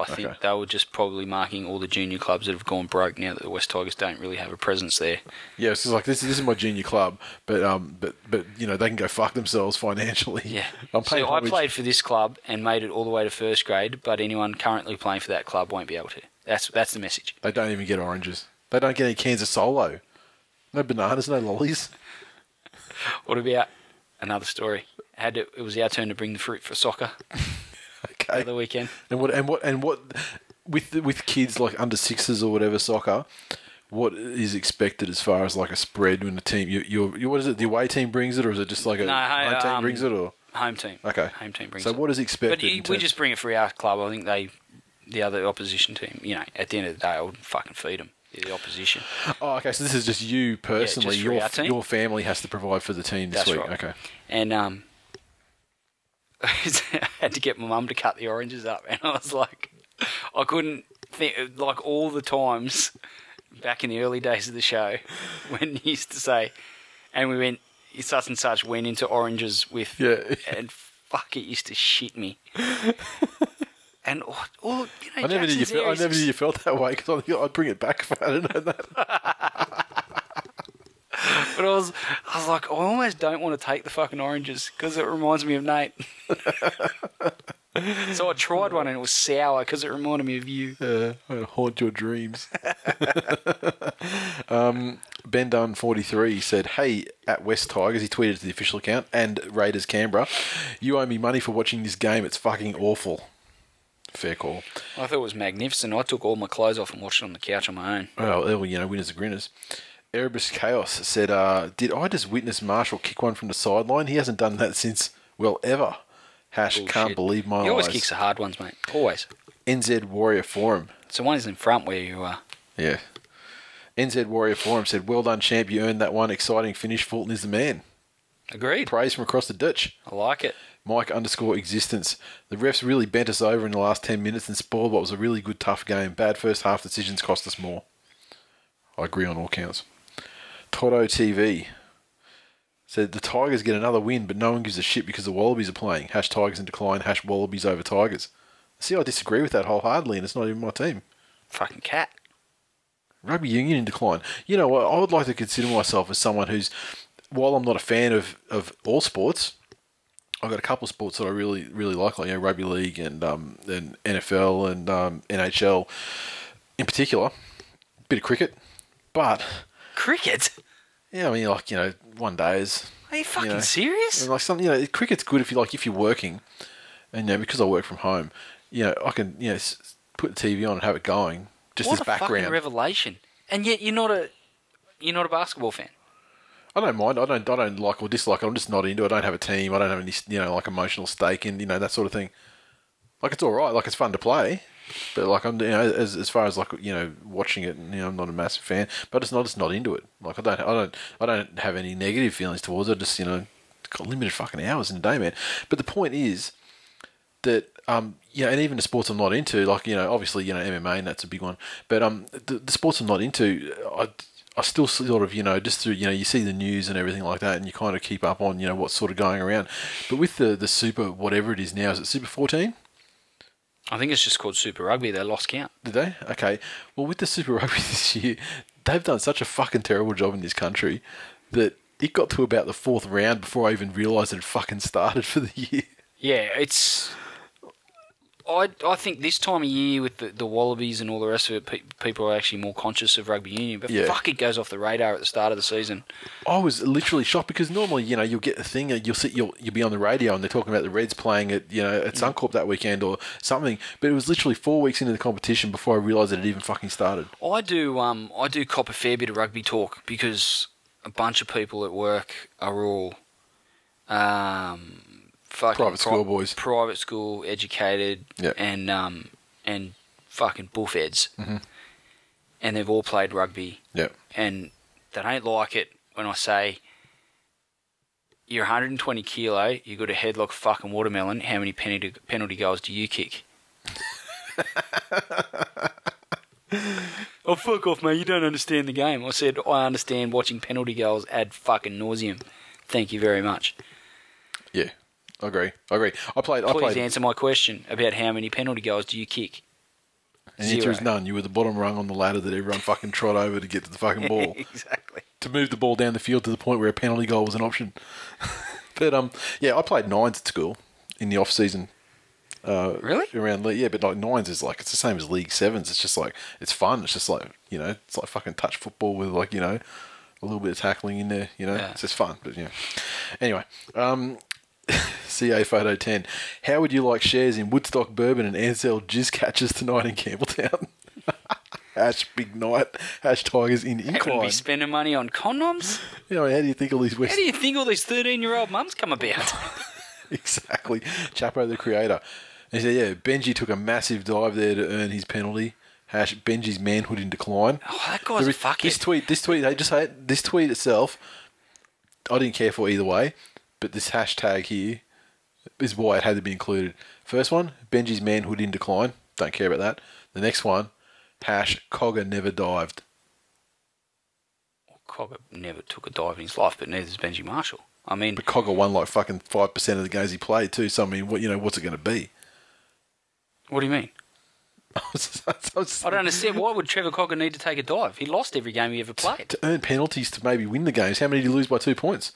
I think Okay. they were just probably marking all the junior clubs that have gone broke now that the West Tigers don't really have a presence there. Yeah, it's like this. This is my junior club, but um, but but you know they can go fuck themselves financially. Yeah. [LAUGHS] I'm so I played for this club and made it all the way to first grade, but anyone currently playing for that club won't be able to. That's that's the message. They don't even get oranges. They don't get any cans of Solo. No bananas, no lollies. [LAUGHS] What about another story? Had to, it was our turn to bring the fruit for soccer [LAUGHS] Okay. The weekend. And what and what and what with with kids like under sixes or whatever soccer, what is expected as far as like a spread when the team you you what is it the away team brings it or is it just like a No, home team um, brings it or Home team. okay Home team brings it. so it. what is expected? But you, we just bring it for our club. I think they, the other opposition team, you know, at the end of the day, I would fucking feed them. The opposition. oh okay so this is just you personally just for your your family has to provide for the team this That's week right. okay And um, [LAUGHS] I had to get my mum to cut the oranges up, and [LAUGHS] I was like, I couldn't think like all the times back in the early days of the show [LAUGHS] when he used to say, and we went such and such went into oranges with Yeah. and fuck it used to shit me. And all, all you know, I never knew you felt, I never knew you felt that way because I I'd bring it back if I didn't know that. But I was, I was like, I almost don't want to take the fucking oranges because it reminds me of Nate. [LAUGHS] so I tried one and it was sour because it reminded me of you. Yeah, haunt your dreams. [LAUGHS] um, ben Dunn, 43, said, Hey, at West Tigers, he tweeted to the official account, and Raiders Canberra, you owe me money for watching this game. It's fucking awful. Fair call. I thought it was magnificent. I took all my clothes off and watched it on the couch on my own. Well, well, you know, winners are grinners. Erebus Chaos said, uh, Did I just witness Marshall kick one from the sideline? He hasn't done that since, well, ever. Hash, can't believe my He always eyes. kicks the hard ones, mate. Always. NZ Warrior Forum. So one is in front where you are. Yeah. NZ Warrior Forum said, Well done, champ. You earned that one. Exciting finish. Fulton is the man. Agreed. Praise from across the ditch. I like it. Mike underscore existence. The refs really bent us over in the last 10 minutes and spoiled what was a really good, tough game. Bad first half decisions cost us more. I agree on all counts. Toto TV said the Tigers get another win, but no one gives a shit because the Wallabies are playing. Hash Tigers in decline, hash Wallabies over Tigers. See, I disagree with that wholeheartedly, and it's not even my team. Fucking cat. Rugby union in decline. You know what? I would like to consider myself as someone who's, while I'm not a fan of, of all sports, I've got a couple of sports that I really really like, like you know, rugby league and um, and NFL and um, NHL in particular. Bit of cricket, but Cricket? Yeah, I mean, like you know, one days. Are you fucking know, serious? Like some, you know, cricket's good if you like if you're working, and you know because I work from home, you know, I can you know put the TV on and have it going just what as a fucking background. revelation! And yet you're not a you're not a basketball fan. I don't mind. I don't. I don't like or dislike. it. I'm just not into it. I don't have a team. I don't have any you know like emotional stake in you know that sort of thing. Like it's all right. Like it's fun to play, but like I'm you know as as far as like you know watching it, you know I'm not a massive fan. But it's not just not into it. Like I don't I don't I don't have any negative feelings towards it. Just you know got limited fucking hours in a day, man. But the point is that um yeah, and even the sports I'm not into, like you know, obviously you know MMA and that's a big one. But um the, the sports I'm not into, I I still sort of you know just through you know you see the news and everything like that, and you kind of keep up on you know what's sort of going around. But with the the super whatever it is now, is it Super 14? I think it's just called Super Rugby. They lost count. Did they? Okay. Well, with the Super [LAUGHS] Rugby this year, they've done such a fucking terrible job in this country that it got to about the fourth round before I even realised it had fucking started for the year. Yeah, it's. I I think this time of year with the, the Wallabies and all the rest of it, pe- people are actually more conscious of rugby union. But Yeah. fuck, it goes off the radar at the start of the season. I was literally shocked because normally, you know, you'll get a thing, you'll sit, you'll you'll be on the radio and they're talking about the Reds playing at, you know, at Suncorp that weekend or something. But it was literally four weeks into the competition before I realised that it even fucking started. I do um I do cop a fair bit of rugby talk because a bunch of people at work are all um fucking Private school boys. private school educated Yep. and um and fucking bullfeds, Mm-hmm. and they've all played rugby Yeah. and they don't like it when I say you're 120 kilo, you got a head like a fucking watermelon. How many penalty penalty goals do you kick? [LAUGHS] oh fuck off, mate! You don't understand the game. I said I understand watching penalty goals ad fucking nauseum. Thank you very much. Yeah. I agree. I agree. I played. I Please played. answer my question about how many penalty goals do you kick? And the answer is none. You were the bottom rung on the ladder that everyone fucking trod over to get to the fucking ball. [LAUGHS] exactly. to move the ball down the field to the point where a penalty goal was an option. [LAUGHS] but um, yeah, I played nines at school in the off season. Uh, Really? Around yeah, but like nines is like it's the same as league sevens. It's just like it's fun. It's just like you know, it's like fucking touch football with like you know, a little bit of tackling in there. You know, Yeah. it's just fun. But yeah. Anyway, um, CA photo ten. How would you like shares in Woodstock Bourbon and Ansell Jizz catches tonight in Campbelltown? [LAUGHS] Hash big night. Hash Tigers in incline. be spending money on condoms. You know, how do you think all these West How do you think all these 13 year old mums come about? [LAUGHS] exactly. Chapo, the creator. And he said, yeah, Benji took a massive dive there to earn his penalty. Hash Benji's manhood in decline. Oh, that guy's is- fuckhead. This tweet, this tweet, they just had this tweet itself. I didn't care for either way, but this hashtag here is why it had to be included. First one, Benji's manhood in decline. Don't care about that. The next one, hash Cogger never dived. Cogger never took a dive in his life, but neither does Benji Marshall. I mean, But Cogger won like fucking five percent of the games he played too. So I mean, what you know, what's it going to be? what do you mean? [LAUGHS] I I don't understand. Why would Trevor Cogger need to take a dive? He lost every game he ever played. to earn penalties to maybe win the games. How many did he lose by two points?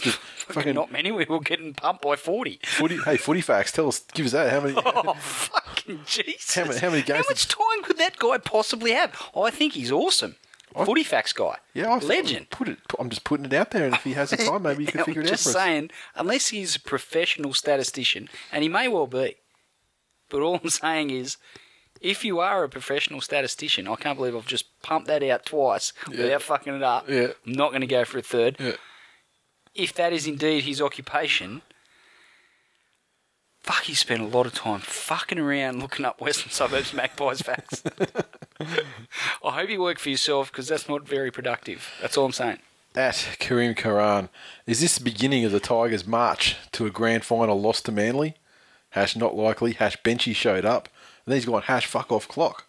Just Fucking not many. We were getting pumped by 40. footy. Hey, footy facts. Tell us. Give us that. How many? Oh, fucking Jesus. How many- how many games How much time could that guy possibly have? I think he's awesome. Footy facts guy. Yeah, I Legend. Put it. I'm just putting it out there, and if he has the time, maybe you can [LAUGHS] figure it out just saying, unless he's a professional statistician, and he may well be, but all I'm [LAUGHS] saying is, if you are a professional statistician, I can't believe I've just pumped that out twice without fucking it up. Yeah. I'm not going to go for a third. Yeah. If that is indeed his occupation, fuck, he spent a lot of time fucking around looking up Western Suburbs Magpies facts. [LAUGHS] I hope you work for yourself because that's not very productive. That's all I'm saying. At Kareem Karan, is this the beginning of the Tigers' march to a grand final loss to Manly? Hash not likely. Hash Benchy showed up, and then he's gone hash fuck off clock.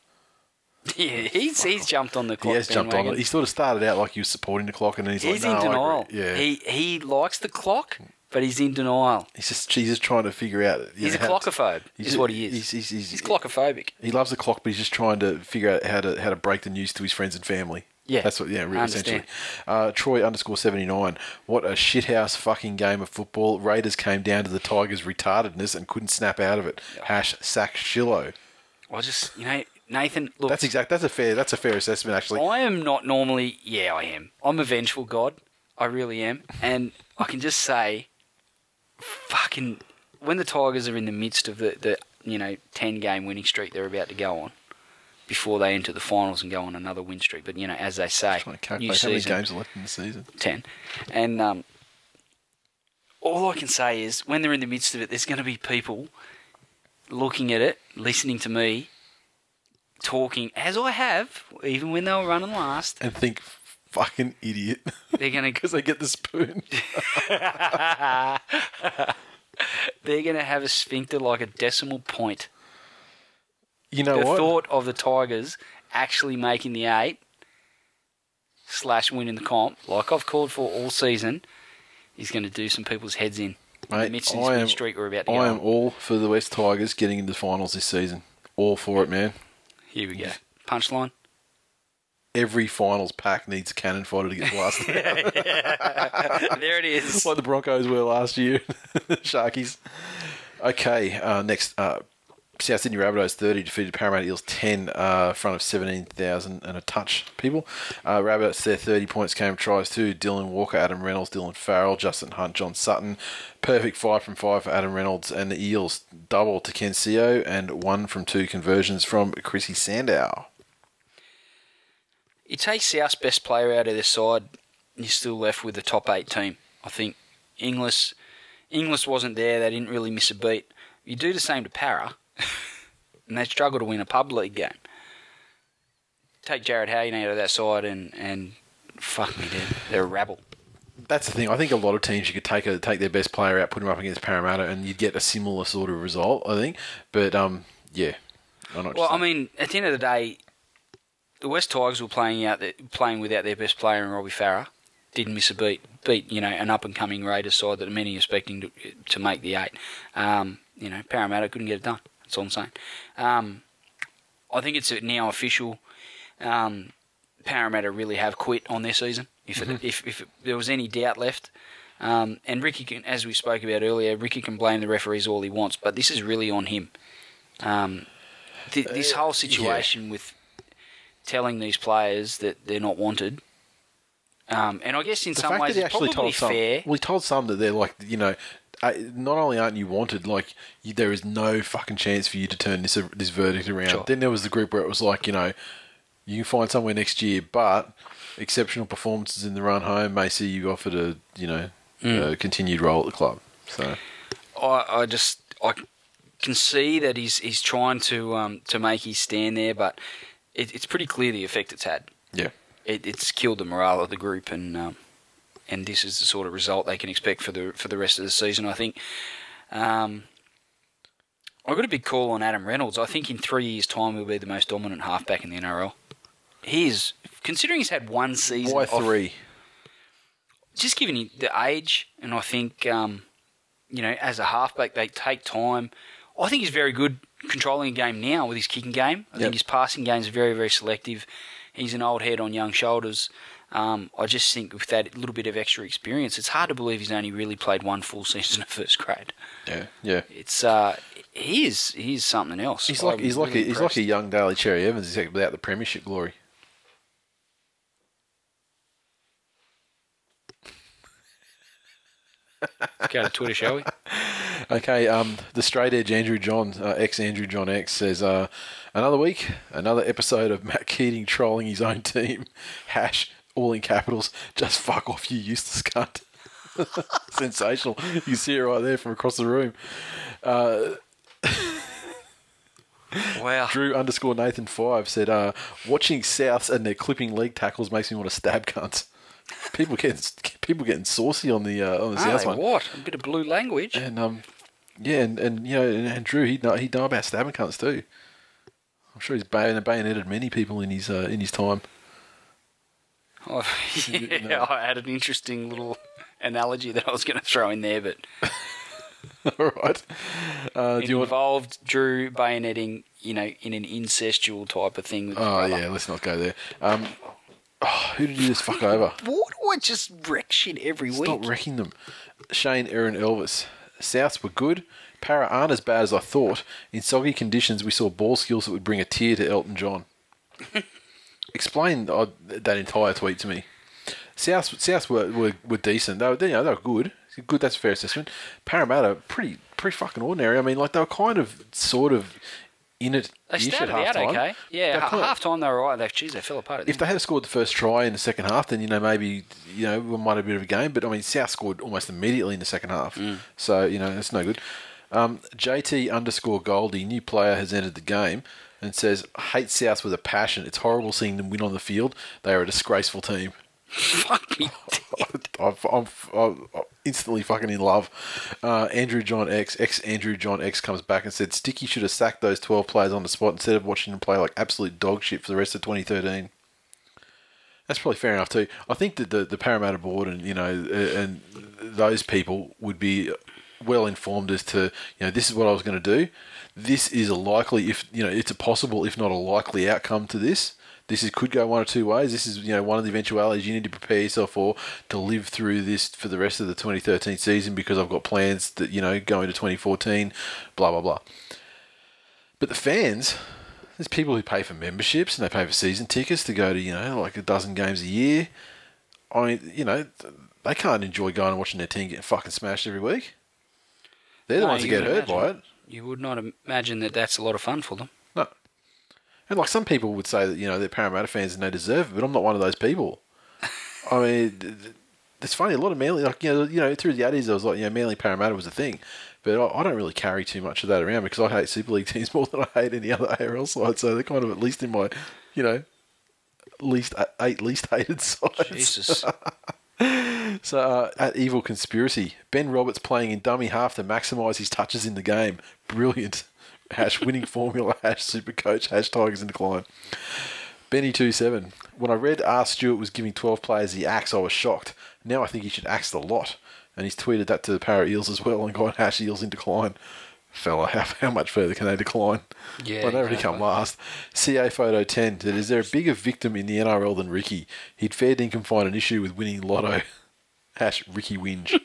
[LAUGHS] Yeah, he's he's jumped on the He clock. has jumped on it. He sort of started out like he was supporting the clock, and then he's, He's like, in no, denial. Yeah, He he likes the clock, but he's in denial. he's just he's just trying to figure out. He's a know, to- clockophobe. he's Is a- what he is. He's, he's, he's, He's clockophobic. He loves the clock, but he's just trying to figure out how to how to break the news to his friends and family. Yeah, that's what. Yeah, really, essentially. Uh, Troy underscore seventy nine. What a shithouse fucking game of football. Raiders came down to the Tigers' retardedness and couldn't snap out of it. Hash sack Shillo. I just you know Nathan, look, That's exact. That's a fair. That's a fair assessment, actually. I am not normally. Yeah, I am. I'm a vengeful god. I really am, and I can just say, fucking, when the Tigers are in the midst of the, the you know ten game winning streak they're about to go on, before they enter the finals and go on another win streak. But you know, as they say, Trying to new calculate how many games are left in the season. 10. And um, all I can say is when they're in the midst of it, there's going to be people looking at it, listening to me, talking, as I have, even when they were running last. And think, fucking idiot, [LAUGHS] They're going [LAUGHS] to because they get the spoon. [LAUGHS] they're going to have a sphincter like a decimal point. You know the what? thought of the Tigers actually making the eight slash winning the comp, like I've called for all season, is going to do some people's heads in. in the Mate, midst of this I am- streak we're about to go am all for the West Tigers getting into finals this season. All for it, man. Here we go. Punchline. Every finals pack needs a cannon fighter to get blasted. [LAUGHS] there it is. like the Broncos were last year. [LAUGHS] Sharkies. Okay, uh, next. Uh, South Sydney Rabbitohs 30 defeated Parramatta Eels 10 uh, front of 17,000 and a touch people. Uh, Rabbitohs, their 30 points came tries to Dylan Walker, Adam Reynolds, Dylan Farrell, Justin Hunt, John Sutton. Perfect 5 from 5 for Adam Reynolds and the Eels. Double to Ken Sio and 1 from 2 conversions from Chrissy Sandow. You take South's best player out of their side, you're still left with the top eight team. I think Inglis, Inglis wasn't there. They didn't really miss a beat. You do the same to Para, [LAUGHS] and they struggle to win a pub league game. Take Jarryd Hayne out of that side, and and fuck me, they're, they're a rabble. That's the thing. I think a lot of teams you could take a, take their best player out, put him up against Parramatta, and you'd get a similar sort of result. I think, but um, yeah. I know what Well, I mean, at the end of the day, the West Tigers were playing out, the, playing without their best player in Robbie Farah. Didn't miss a beat. Beat you know an up and coming Raiders side that many are expecting to, to make the eight. Um, you know, Parramatta couldn't get it done. That's all I'm saying. Um, I think it's now official. Um, Parramatta really have quit on their season. If it, if if there was any doubt left, um, and Ricky can, as we spoke about earlier, Ricky can blame the referees all he wants, but this is really on him. Um, th- this Uh, whole situation with telling these players that they're not wanted, um, and I guess in the some ways it's probably told some, fair. well, he told some that they're like, you know, not only aren't you wanted, like you, there is no fucking chance for you to turn this this verdict around. Sure. Then there was the group where it was like, you know, you can find somewhere next year, but exceptional performances in the run home may see you offered a, you know, Mm. a continued role at the club. So I, I just I can see that he's he's trying to um, to make his stand there, but it, it's pretty clear the effect it's had. yeah, It, it's killed the morale of the group, and um, and this is the sort of result they can expect for the for the rest of the season. I think. Um, I got a big call on Adam Reynolds. I think in three years' time he'll be the most dominant halfback in the NRL. He is, considering he's had one season. why off- three? just given him the age, and I think um, you know, as a halfback, they take time. I think he's very good controlling a game now with his kicking game. I Yep. think his passing game is very, very selective. He's an old head on young shoulders. Um, I just think with that little bit of extra experience, it's hard to believe he's only really played one full [LAUGHS] season of first grade. Yeah, yeah. It's uh, he is he is something else. He's like I'm he's like really a, he's like a young Daly Cherry Evans, except without the premiership glory. Let's go to Twitter, shall we? [LAUGHS] Okay, um, the straight edge Andrew John, uh, ex Andrew John X says, uh, another week, another episode of Matt Keating trolling his own team. [LAUGHS] Hash, all in capitals, just fuck off, you useless cunt. [LAUGHS] Sensational. You see it right there from across the room. [LAUGHS] Wow. Drew underscore Nathan five said, uh, watching Souths and their clipping leg tackles makes me want to stab cunts. People getting people getting saucy on the uh, on the South one. what? A bit of blue language. And um, yeah, and, and you know, and, and Drew, he'd know he'd know about stabbing cunts too. I'm sure he's bayoneted many people in his uh, in his time. Oh, [LAUGHS] yeah, I had an interesting little analogy that I was going to throw in there, but [LAUGHS] All right. Uh, it do you want? involved Drew bayoneting, you know, in an incestual type of thing with Oh yeah, let's not go there. Um, oh, who did you just fuck over? Why do I just wreck shit every week? Stop wrecking them. Shane Aaron Elvis Souths were good. Para aren't as bad as I thought. In soggy conditions, we saw ball skills that would bring a tear to Elton John. [LAUGHS] Explain uh, that entire tweet to me. Souths, Souths were, were, were decent. They were, you know, they were good. Good, that's a fair assessment. Parramatta, pretty pretty fucking ordinary. I mean, like they were kind of, sort of in it. They started out half-time. okay. Yeah, They ha- kind of- half time they were right. They, geez, they fell apart. If they had scored the first try in the second half, then you know maybe you know we might have a bit of a game. But I mean, South scored almost immediately in the second half, so you know that's no good. Um, JT underscore Goldie, new player has entered the game and says, "Hate South with a passion. It's horrible seeing them win on the field. They are a disgraceful team." Fuck me. [LAUGHS] I'm, I'm, I'm instantly fucking in love. Uh, Andrew John X, ex Andrew John X comes back and said Sticky should have sacked those 12 players on the spot instead of watching them play like absolute dog shit for the rest of 2013. That's probably fair enough too. I think that the, the Parramatta board and you know and those people would be well informed as to you know this is what I was going to do. This is a likely if you know it's a possible if not a likely outcome to this. This is, could go one or two ways. This is you know one of the eventualities you need to prepare yourself for to live through this for the rest of the 2013 season because I've got plans that you know go into 2014. Blah blah blah. But the fans, there's people who pay for memberships and they pay for season tickets to go to, you know, like a dozen games a year. I mean, you know, they can't enjoy going and watching their team get fucking smashed every week. They're the No, ones that get hurt by it. You would not imagine that that's a lot of fun for them. No. And like some people would say that, you know, they're Parramatta fans and they deserve it, but I'm not one of those people. [LAUGHS] I mean, it's funny, a lot of Manly, like, you know, you know through the 80s, I was like, you know, Manly Parramatta was a thing. But I, I don't really carry too much of that around because I hate Super League [LAUGHS] teams more than I hate any other ARL side. So they're kind of at least in my, you know, least uh, eight least hated [LAUGHS] sides. Jesus. [LAUGHS] So uh, at Evil Conspiracy, Ben Roberts playing in dummy half to maximise his touches in the game. Brilliant. [LAUGHS] Hash winning formula. [LAUGHS] Hash super coach. Hash Tigers in decline. Benny two seven. When I read R. Stewart was giving twelve players the axe, I was shocked. Now I think he should axe the lot. And he's tweeted that to the Para Eels as well and got Hash Eels in decline. Fella, [LAUGHS] how, how much further can they decline? Yeah, well, they already come last. CA Photo 10 said, Is there a bigger victim in the NRL than Ricky? He'd fair dinkum find an issue with winning lotto. [LAUGHS] Hash Ricky Winge.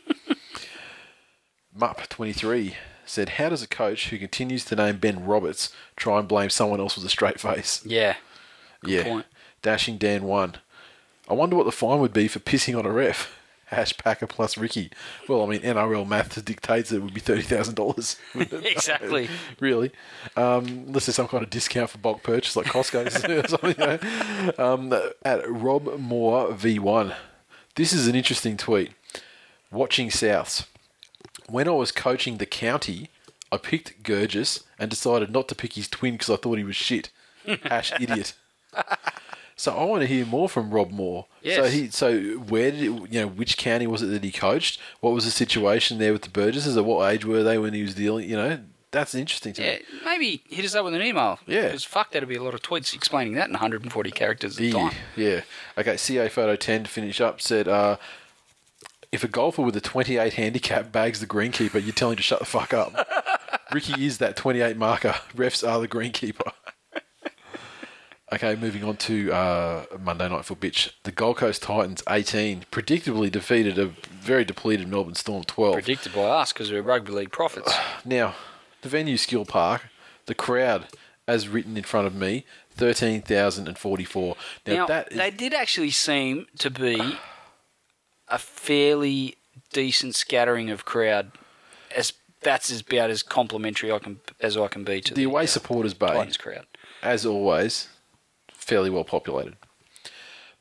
[LAUGHS] Mup23 said, How does a coach who continues to name Ben Roberts try and blame someone else with a straight face? yeah. yeah. point. Dashing Dan 1. I wonder what the fine would be for pissing on a ref. Hash Packer plus Ricky. Well, I mean, NRL math dictates it would be $30,000. [LAUGHS] Exactly. [LAUGHS] really. Um, unless there's some kind of discount for bulk purchase like Costco's [LAUGHS] or something. You know? um, at Rob Moore V1. This is an interesting tweet. Watching Souths. When I was coaching the county, I picked Burgess and decided not to pick his twin because I thought he was shit. Hash idiot. So I want to hear more from Rob Moore. So he, so where did it, you know which county was it that he coached? What was the situation there with the Burgesses? At what age were they when he was dealing? You know, that's interesting to Yeah, me. maybe hit us up with an email. Yeah. Because fuck, that'd be a lot of tweets explaining that in 140 characters at a time. yeah. Okay, CA Photo 10 to finish up said, uh, if a golfer with a 28 handicap bags the greenkeeper, you tell him to shut the fuck up. [LAUGHS] Ricky is that 28 marker. Refs are the greenkeeper. Okay, moving on to uh, Monday Night for Bitch. The Gold Coast Titans, 18, predictably defeated a very depleted Melbourne Storm, 12. Predicted by us because we're rugby league prophets. [SIGHS] Now, the venue, Skilled Park, the crowd, as written in front of me, 13,044. Now, Now, that is... they did actually seem to be a fairly decent scattering of crowd. As that's as about as complimentary I can as I can be to the the, away uh, supporters bay, Titans crowd. as always, fairly well populated.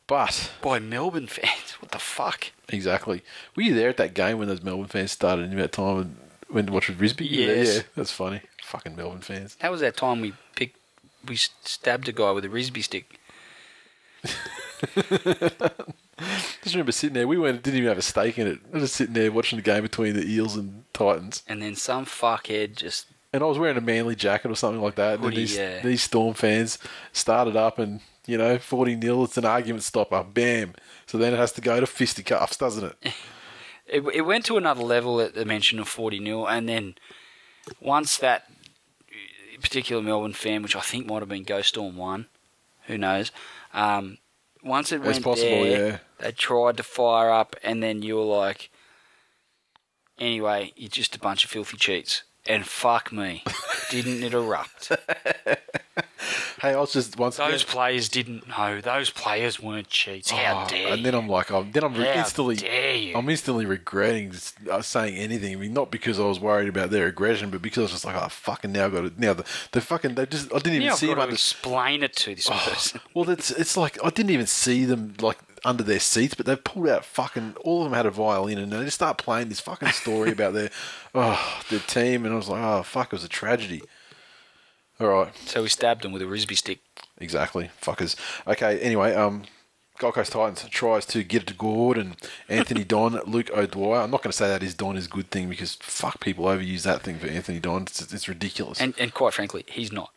But By Melbourne fans, what the fuck? exactly, were you there at that game when those Melbourne fans started in that time and went to watch with Risby? Yes. yeah, that's funny. Fucking Melbourne fans. That was that time we picked, we stabbed a guy with a Risby stick. [LAUGHS] Just remember sitting there. We went, didn't even have a stake in it. I was just sitting there watching the game between the Eels and Titans. And then some fuckhead just And I was wearing a manly jacket or something like that. And Hoodie, these, yeah. these Storm fans started up and, you know, 40 nil. it's an argument stopper. Bam. So then it has to go to fisticuffs, doesn't it? [LAUGHS] it, it went to another level at the mention of 40 nil, and then once that particular Melbourne fan which I think might have been Ghost Storm 1 who knows um, once it went possible, there yeah. they tried to fire up and then you were like Anyway, you're just a bunch of filthy cheats. And fuck me, didn't it erupt? [LAUGHS] Hey, I was just once Those again. players didn't know. Those players weren't cheats. How Oh, dare and then you? I'm like, I'm, then I'm How instantly, dare you? I'm instantly regretting s- uh, saying anything. I mean, not because I was worried about their aggression, but because I was just like, oh, fucking now, got it. Now the, the fucking they just, I didn't even Now I've see got them to under. explain it to this person. Well, it's it's like I didn't even see them like under their seats, but they've pulled out fucking all of them had a violin, and they just start playing this fucking story about their [LAUGHS] oh their team, and I was like, oh fuck, it was a tragedy. All right, So we stabbed them with a Risby stick. exactly, fuckers. Okay, anyway, um. Gold Coast Titans tries to get it to Gordon, Anthony [LAUGHS] Don, Luke O'Dwyer. I'm not going to say that is Don is a good thing because fuck people overuse that thing for Anthony Don. It's, it's ridiculous. And, and quite frankly, he's not.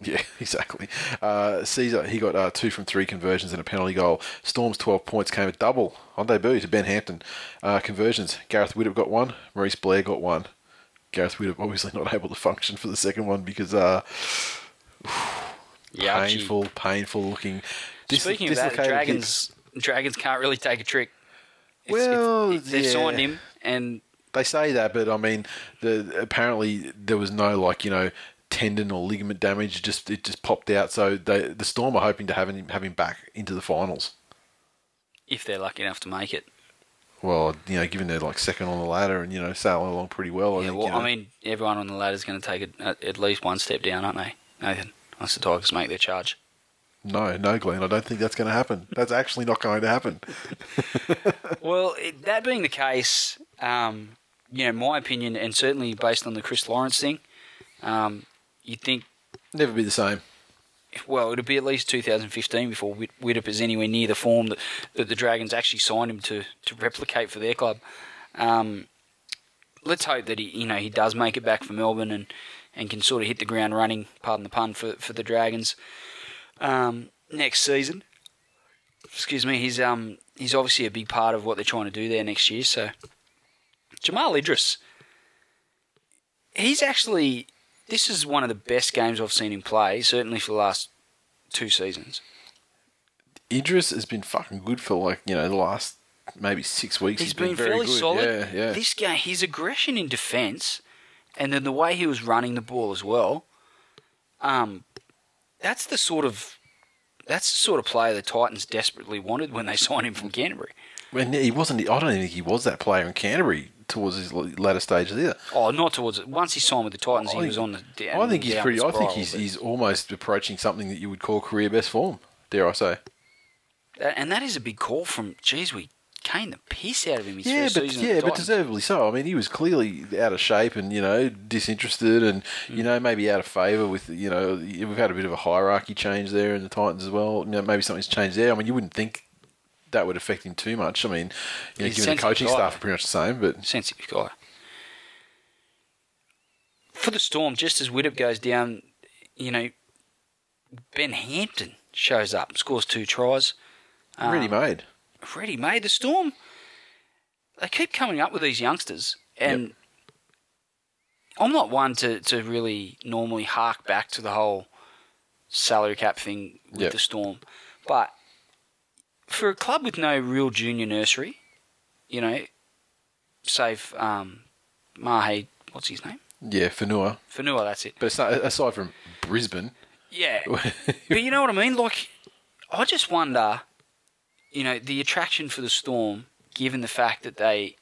[LAUGHS] Yeah, exactly. Uh, Sezer, he got uh, two from three conversions and a penalty goal. Storm's 12 points came at double on debut to Ben Hampton. Uh, conversions, Gareth Widdop got one, Maurice Blair got one. Gareth Widdop [LAUGHS] obviously not able to function for the second one because uh, [SIGHS] Yeah, painful, painful looking. dis- Speaking of that, Dragons Dragons can't really take a trick. It's- Well, it's- they yeah. signed him, and They say that, but I mean, the apparently there was no like you know tendon or ligament damage. Just it just popped out. So they, the Storm are hoping to have him have him back into the finals. if they're lucky enough to make it, Well, you know, given they're like second on the ladder and you know sailing along pretty well, I yeah. think. Well, you know, I mean, everyone on the ladder is going to take at, at least one step down, aren't they, Nathan? Unless the Tigers make their charge. no, no, Glenn, I don't think that's going to happen. That's actually not going to happen. [LAUGHS] Well, it, that being the case, um, you know, my opinion, and certainly based on the Chris Lawrence thing, um, you'd think, Never be the same. well, it'll be at least 2015 before Widdop is anywhere near the form that, that the Dragons actually signed him to, to replicate for their club. Um, let's hope that he, you know, he does make it back for Melbourne and, and can sort of hit the ground running, pardon the pun, for, for the Dragons um, next season. Excuse me. He's um he's obviously a big part of what they're trying to do there next year. So Jamal Idris, he's actually this is one of the best games I've seen him play, certainly for the last two seasons. Idris has been fucking good for like you know the last maybe six weeks. He's been, very fairly good. solid. Yeah, yeah. This game, his aggression in defence, and then the way he was running the ball as well. Um, that's the sort of that's the sort of player the Titans desperately wanted when they [LAUGHS] signed him from Canterbury. When he wasn't, I don't even think he was that player in Canterbury towards his latter stages either. Oh, not towards it. Once he signed with the Titans, he was on the down. I think he's pretty. I think he's he's almost approaching something that you would call career best form. Dare I say? And that is a big call from. Geez, we caned the piss out of him his Yeah, but yeah, but deservedly so. I mean, he was clearly out of shape and you know disinterested, and Mm. you know maybe out of favour with you know we've had a bit of a hierarchy change there in the Titans as well. You know, maybe something's changed there. I mean, you wouldn't think that would affect him too much. I mean, you know, given the coaching guy. staff are pretty much the same, but sensitive guy. For the Storm, just as Widdop goes down, you know, Ben Hampton shows up, scores two tries. Um, ready made. Ready made. The Storm, they keep coming up with these youngsters, and I'm not one to, to really normally hark back to the whole salary cap thing with Yep. the Storm, but for a club with no real junior nursery, you know, save um, Mahe, what's his name? Yeah, Fonua. Fonua, that's it. But it's not, aside from Brisbane, Yeah. [LAUGHS] but you know what I mean? Like, I just wonder, you know, the attraction for the Storm, given the fact that they,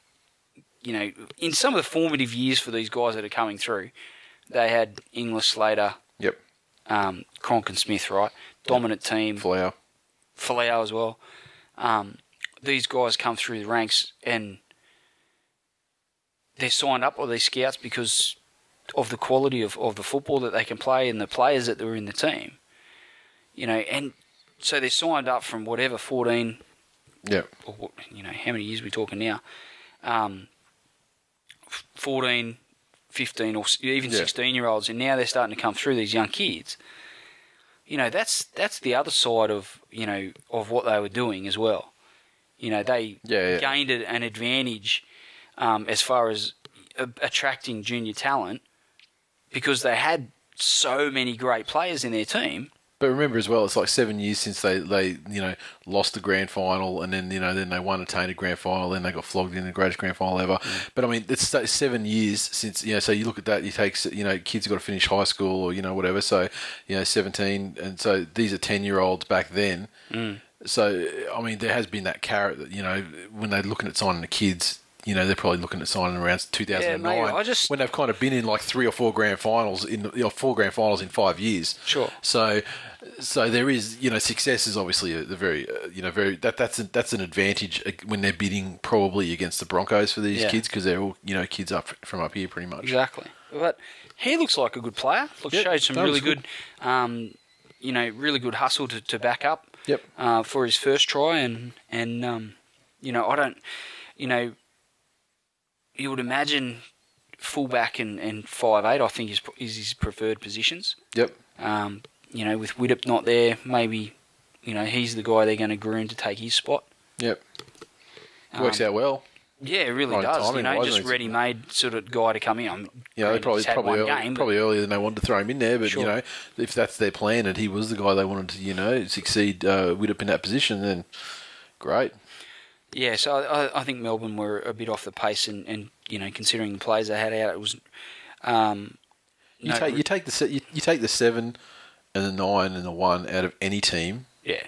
you know, in some of the formative years for these guys that are coming through, they had Inglis, Slater, yep, um, Cronk and Smith, right? Dominant team. Flower. Folau as well. Um, these guys come through the ranks and they're signed up by these scouts because of the quality of, of the football that they can play and the players that were in the team. You know, and so they're signed up from whatever 14 yeah. or what- you know how many years are we talking now? Um, 14, 15, or even Yeah. 16 year olds, and now they're starting to come through these young kids. You know that's that's the other side of you know of what they were doing as well. You know they Yeah, yeah. gained an advantage um, as far as attracting junior talent because they had so many great players in their team But remember as well, it's like seven years since they, they you know lost the grand final, and then you know then they won a tainted grand final, then they got flogged in the greatest grand final ever. Mm. But I mean, it's seven years since you know. So you look at that, you take you know kids have got to finish high school or you know whatever. So you know seventeen, and so these are ten year olds back then. Mm. So I mean, there has been that carrot that you know when they're looking at signing the kids. You know, they're probably looking at signing around 2009 maybe. I just- when they've kind of been in like three or four grand finals in you know, four grand finals in five years. Sure. So, so there is you know success is obviously a, the very uh, you know very that that's a, that's an advantage uh, when they're bidding probably against the Broncos for these Yeah. kids because they're all you know kids up from up here pretty much. Exactly. But he looks like a good player. Look, Yep, showed some really was good, um, you know, really good hustle to, to back up Yep. uh, for his first try, and and um, you know, I don't, you know, you would imagine fullback and and five eight. I think is is his preferred positions. Yep. Um, you know, with Widdop not there, maybe you know he's the guy they're going to groom to take his spot. Yep. Works Um, out well. Yeah, it really Right, does. You know, just ready-made sort of guy to come in. I'm, know, they probably probably early, game, probably earlier than they wanted to throw him in there, but Sure. you know, if that's their plan and he was the guy they wanted to you know succeed uh, Widdop in that position, then great. Yeah, so I, I think Melbourne were a bit off the pace, and, and you know, considering the players they had out, it was. Um, You no, take you take the you, you take the seven and the nine and the one out of any team, yeah,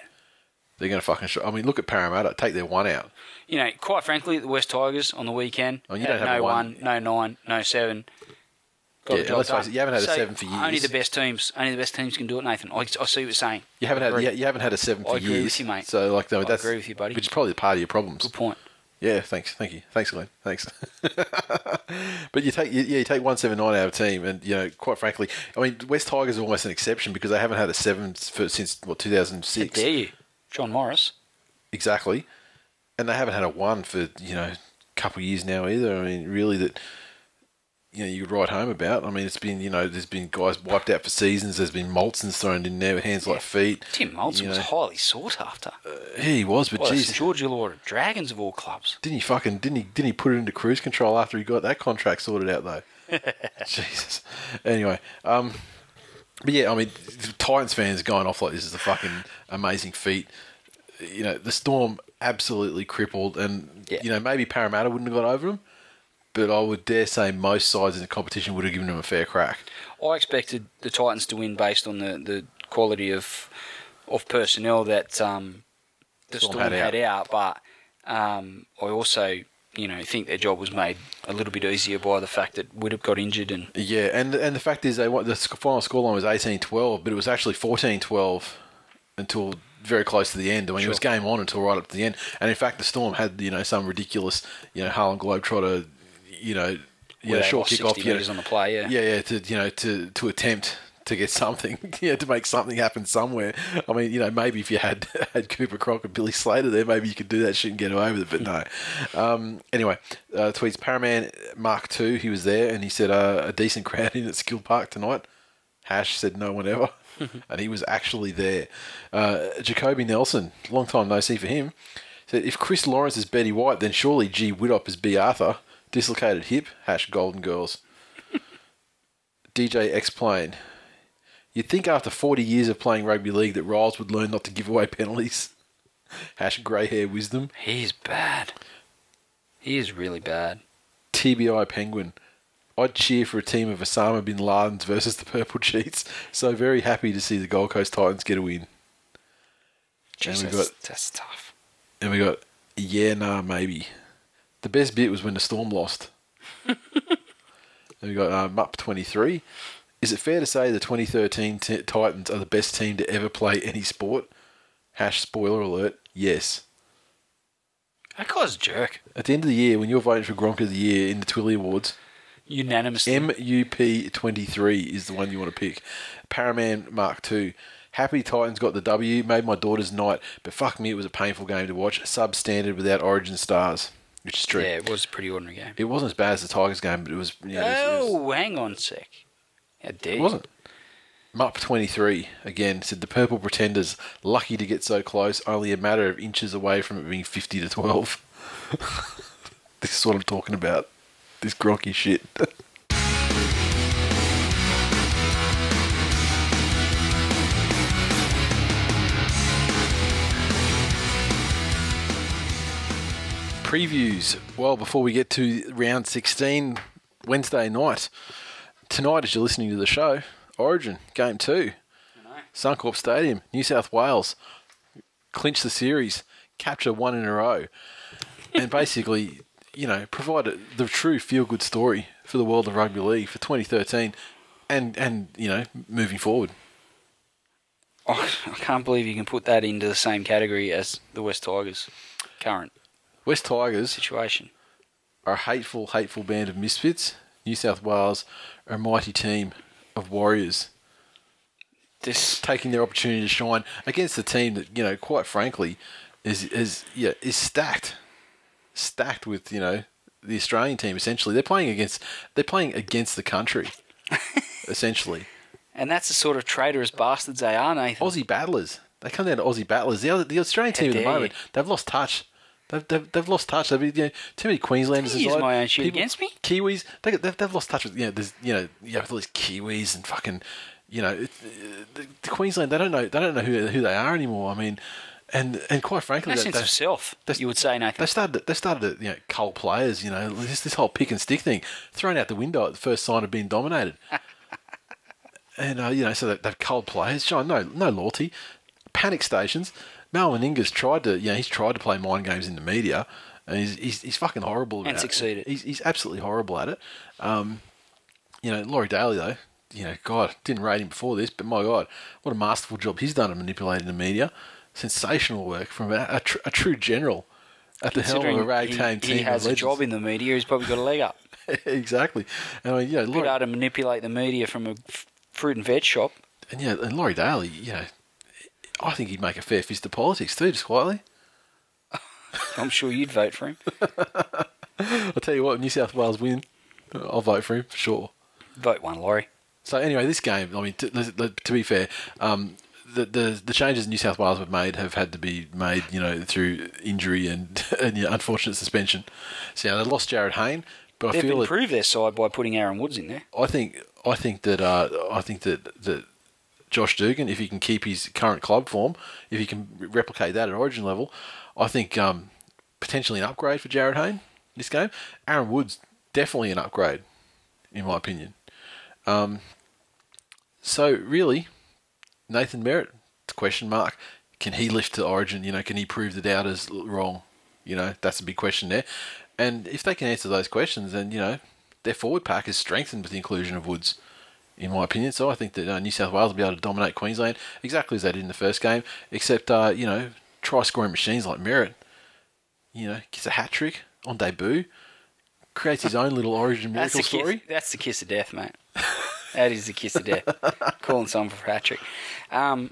they're going to fucking. Show. I mean, look at Parramatta. Take their one out. you know, quite frankly, the West Tigers on the weekend. Oh, you don't have no one. no nine, no seven. Got Yeah, the job let's face it, you haven't had a seven for years. Only the best teams, only the best teams can do it, Nathan. I, I see what you're saying. You haven't had you, you haven't had a seven I for agree years. with you, mate. So like no, I that's agree with you, buddy. Which is probably part of your problems. Good point. Yeah, thanks, thank you, thanks, Glenn, thanks. [LAUGHS] but you take you, yeah, you take one seven nine out of team, and you know, quite frankly, I mean, West Tigers are almost an exception because they haven't had a seven for, since what two thousand How six dare you, John Morris? exactly, and they haven't had a one for you know a couple of years now either. I mean, really that. You know, you could write home about. I mean, it's been you know, there's been guys wiped out for seasons. There's been Moltzens thrown in there with hands like feet. Tim Moltzen You was highly sought after. Yeah, he was, but Well, geez, St George Illawarra Dragons of all clubs. Didn't he fucking didn't he didn't he put it into cruise control after he got that contract sorted out though? [LAUGHS] Jesus. Anyway, um, but yeah, I mean, Titans fans going off like this is a fucking amazing feat. You know, the Storm absolutely crippled, and Yeah. you know maybe Parramatta wouldn't have got over them, but I would dare say most sides in the competition would have given them a fair crack. I expected the Titans to win based on the, the quality of of personnel that um, the Storm Storm, had had, out. but um, I also you know think their job was made a little bit easier by the fact that Widdop got injured and Yeah, and and the fact is they the final scoreline was 18-12, but it was actually 14-12 until very close to the end. I mean, it was Sure. game on until right up to the end. And in fact, the Storm had you know some ridiculous you know Harlem Globetrotter, you know, you know short kick off, you know, on the play. Yeah, yeah, yeah, to you know to to attempt to get something, [LAUGHS] yeah, to make something happen somewhere. I mean, you know, maybe if you had [LAUGHS] had Cooper Cronk and Billy Slater there, maybe you could do that shit and get away with it. But no. Um, anyway, uh, tweets Paraman Mark Two. He was there and he said uh, a decent crowd in at Skilled Park tonight. Hash said no one ever, [LAUGHS] and he was actually there. Uh, Jacoby Nelson, long time no see for him. Said if Chris Lawrence is Betty White, then surely G Widdop is Bea Arthur. Dislocated hip. Hash Golden Girls. [LAUGHS] DJ Explain. You'd think after 40 years of playing rugby league that Riles would learn not to give away [LAUGHS] penalties. Hash grey hair wisdom. he's bad. He is really bad. TBI Penguin. I'd cheer for a team of Osama bin Ladens versus the Purple Cheats. So very happy to see the Gold Coast Titans get a win. Jeez, we that's, got- that's tough. And we got, yeah, nah, maybe. The best bit was when the Storm lost. and we got uh, Mup 23. Is it fair to say the 2013 t- Titans are the best team to ever play any sport? Hash spoiler alert, yes. That guy's a jerk. At the end of the year, when you're voting for Gronk of the Year in the Twilly Awards, Unanimously. MUP 23 is the one you want to pick. Paraman Mark 2. Happy Titans got the W, made my daughter's night, but fuck me, it was a painful game to watch. Substandard without Origin stars, which is true. yeah, it was a pretty ordinary game. It wasn't as bad as the Tigers game, but it was. Yeah, it was, it was- oh, hang on a sec. How dare it you? wasn't. Mup 23 again said the Purple Pretenders lucky to get so close, only a matter of inches away from it being 50 to 12. [LAUGHS] this is what I'm talking about. This groggy shit. [LAUGHS] previews. Well, before we get to round 16, Wednesday night. Tonight, as you're listening to the show, Origin, Game 2. Suncorp Stadium, New South Wales. Clinch the series, capture one in a row. And basically, you know, provide the true feel good story for the world of rugby league for 2013 and, and you know, moving forward. Oh, I can't believe you can put that into the same category as the West Tigers' current West Tigers situation. are a hateful, hateful band of misfits. New South Wales are a mighty team of warriors This taking their opportunity to shine against a team that, you know, quite frankly, is is yeah is stacked, stacked with you know the Australian team. Essentially, they're playing against they're playing against the country, [LAUGHS] essentially. and that's the sort of traitorous bastards they are, Nathan. Aussie battlers. They come down to Aussie battlers. The other, the Australian team at the moment, you. they've lost touch. They've, they've, they've lost touch. They've, you know, too many Queenslanders. Use my own shit People- against me. Kiwis. They, they've, they've lost touch with you know. There's you know you have all these Kiwis and fucking you know it, the, the Queensland. They don't know they don't know who who they are anymore. I mean, and and quite frankly, no they, sense they, of self, that's- you would say, Nathan. they started they started to, you know cull players. You know this this whole pick and stick thing thrown out the window at the first sign of being dominated. [LAUGHS] and uh, you know so they, they've culled players. John, no no loyalty, panic stations. Mal Meninga's tried to you know he's tried to play mind games in the media. And he's, he's, he's fucking horrible And it. succeeded. He's, he's absolutely horrible at it. Um, you know, Laurie Daley though, you know, God, didn't rate him before this, but my God, what a masterful job he's done at manipulating the media. Sensational work from a, a, tr- a true general at the helm of a he, team. he has of a job in the media, he's probably got a leg up. [LAUGHS] exactly. And I mean, you know, Bit Laurie, hard to manipulate the media from a f- fruit and veg shop. and yeah, and Laurie Daley, you know, I think he'd make a fair fist of politics too, just quietly. I'm sure you'd vote for him. [LAUGHS] I'll tell you what, New South Wales win, I'll vote for him for sure. Vote one, Laurie. So anyway, this game, I mean, to, to be fair, um, the, the the changes New South Wales have made have had to be made, you know, through injury and, [LAUGHS] and yeah, unfortunate suspension. So yeah, they lost Jarryd Hayne, but I They've feel that, improved their side by putting Aaron Woods in there. I think I think that uh, I think that that Josh Dugan, if he can keep his current club form, if he can replicate that at Origin level, I think um, potentially an upgrade for Jarryd Hayne this game. Aaron Woods definitely an upgrade, in my opinion. Um, so really, Nathan Merritt, question mark. Can he lift to Origin? You know, can he prove the doubters wrong? You know, that's a big question there. And if they can answer those questions, then you know their forward pack is strengthened with the inclusion of Woods, in my opinion. So I think that uh, New South Wales will be able to dominate Queensland exactly as they did in the first game, except uh, you know try scoring machines like Merritt. You know, gets a hat trick on debut, creates his own little Origin That's miracle the, story. kiss, that's the kiss of death, mate. that is the kiss of death. [LAUGHS] Calling someone for a Patrick. Um,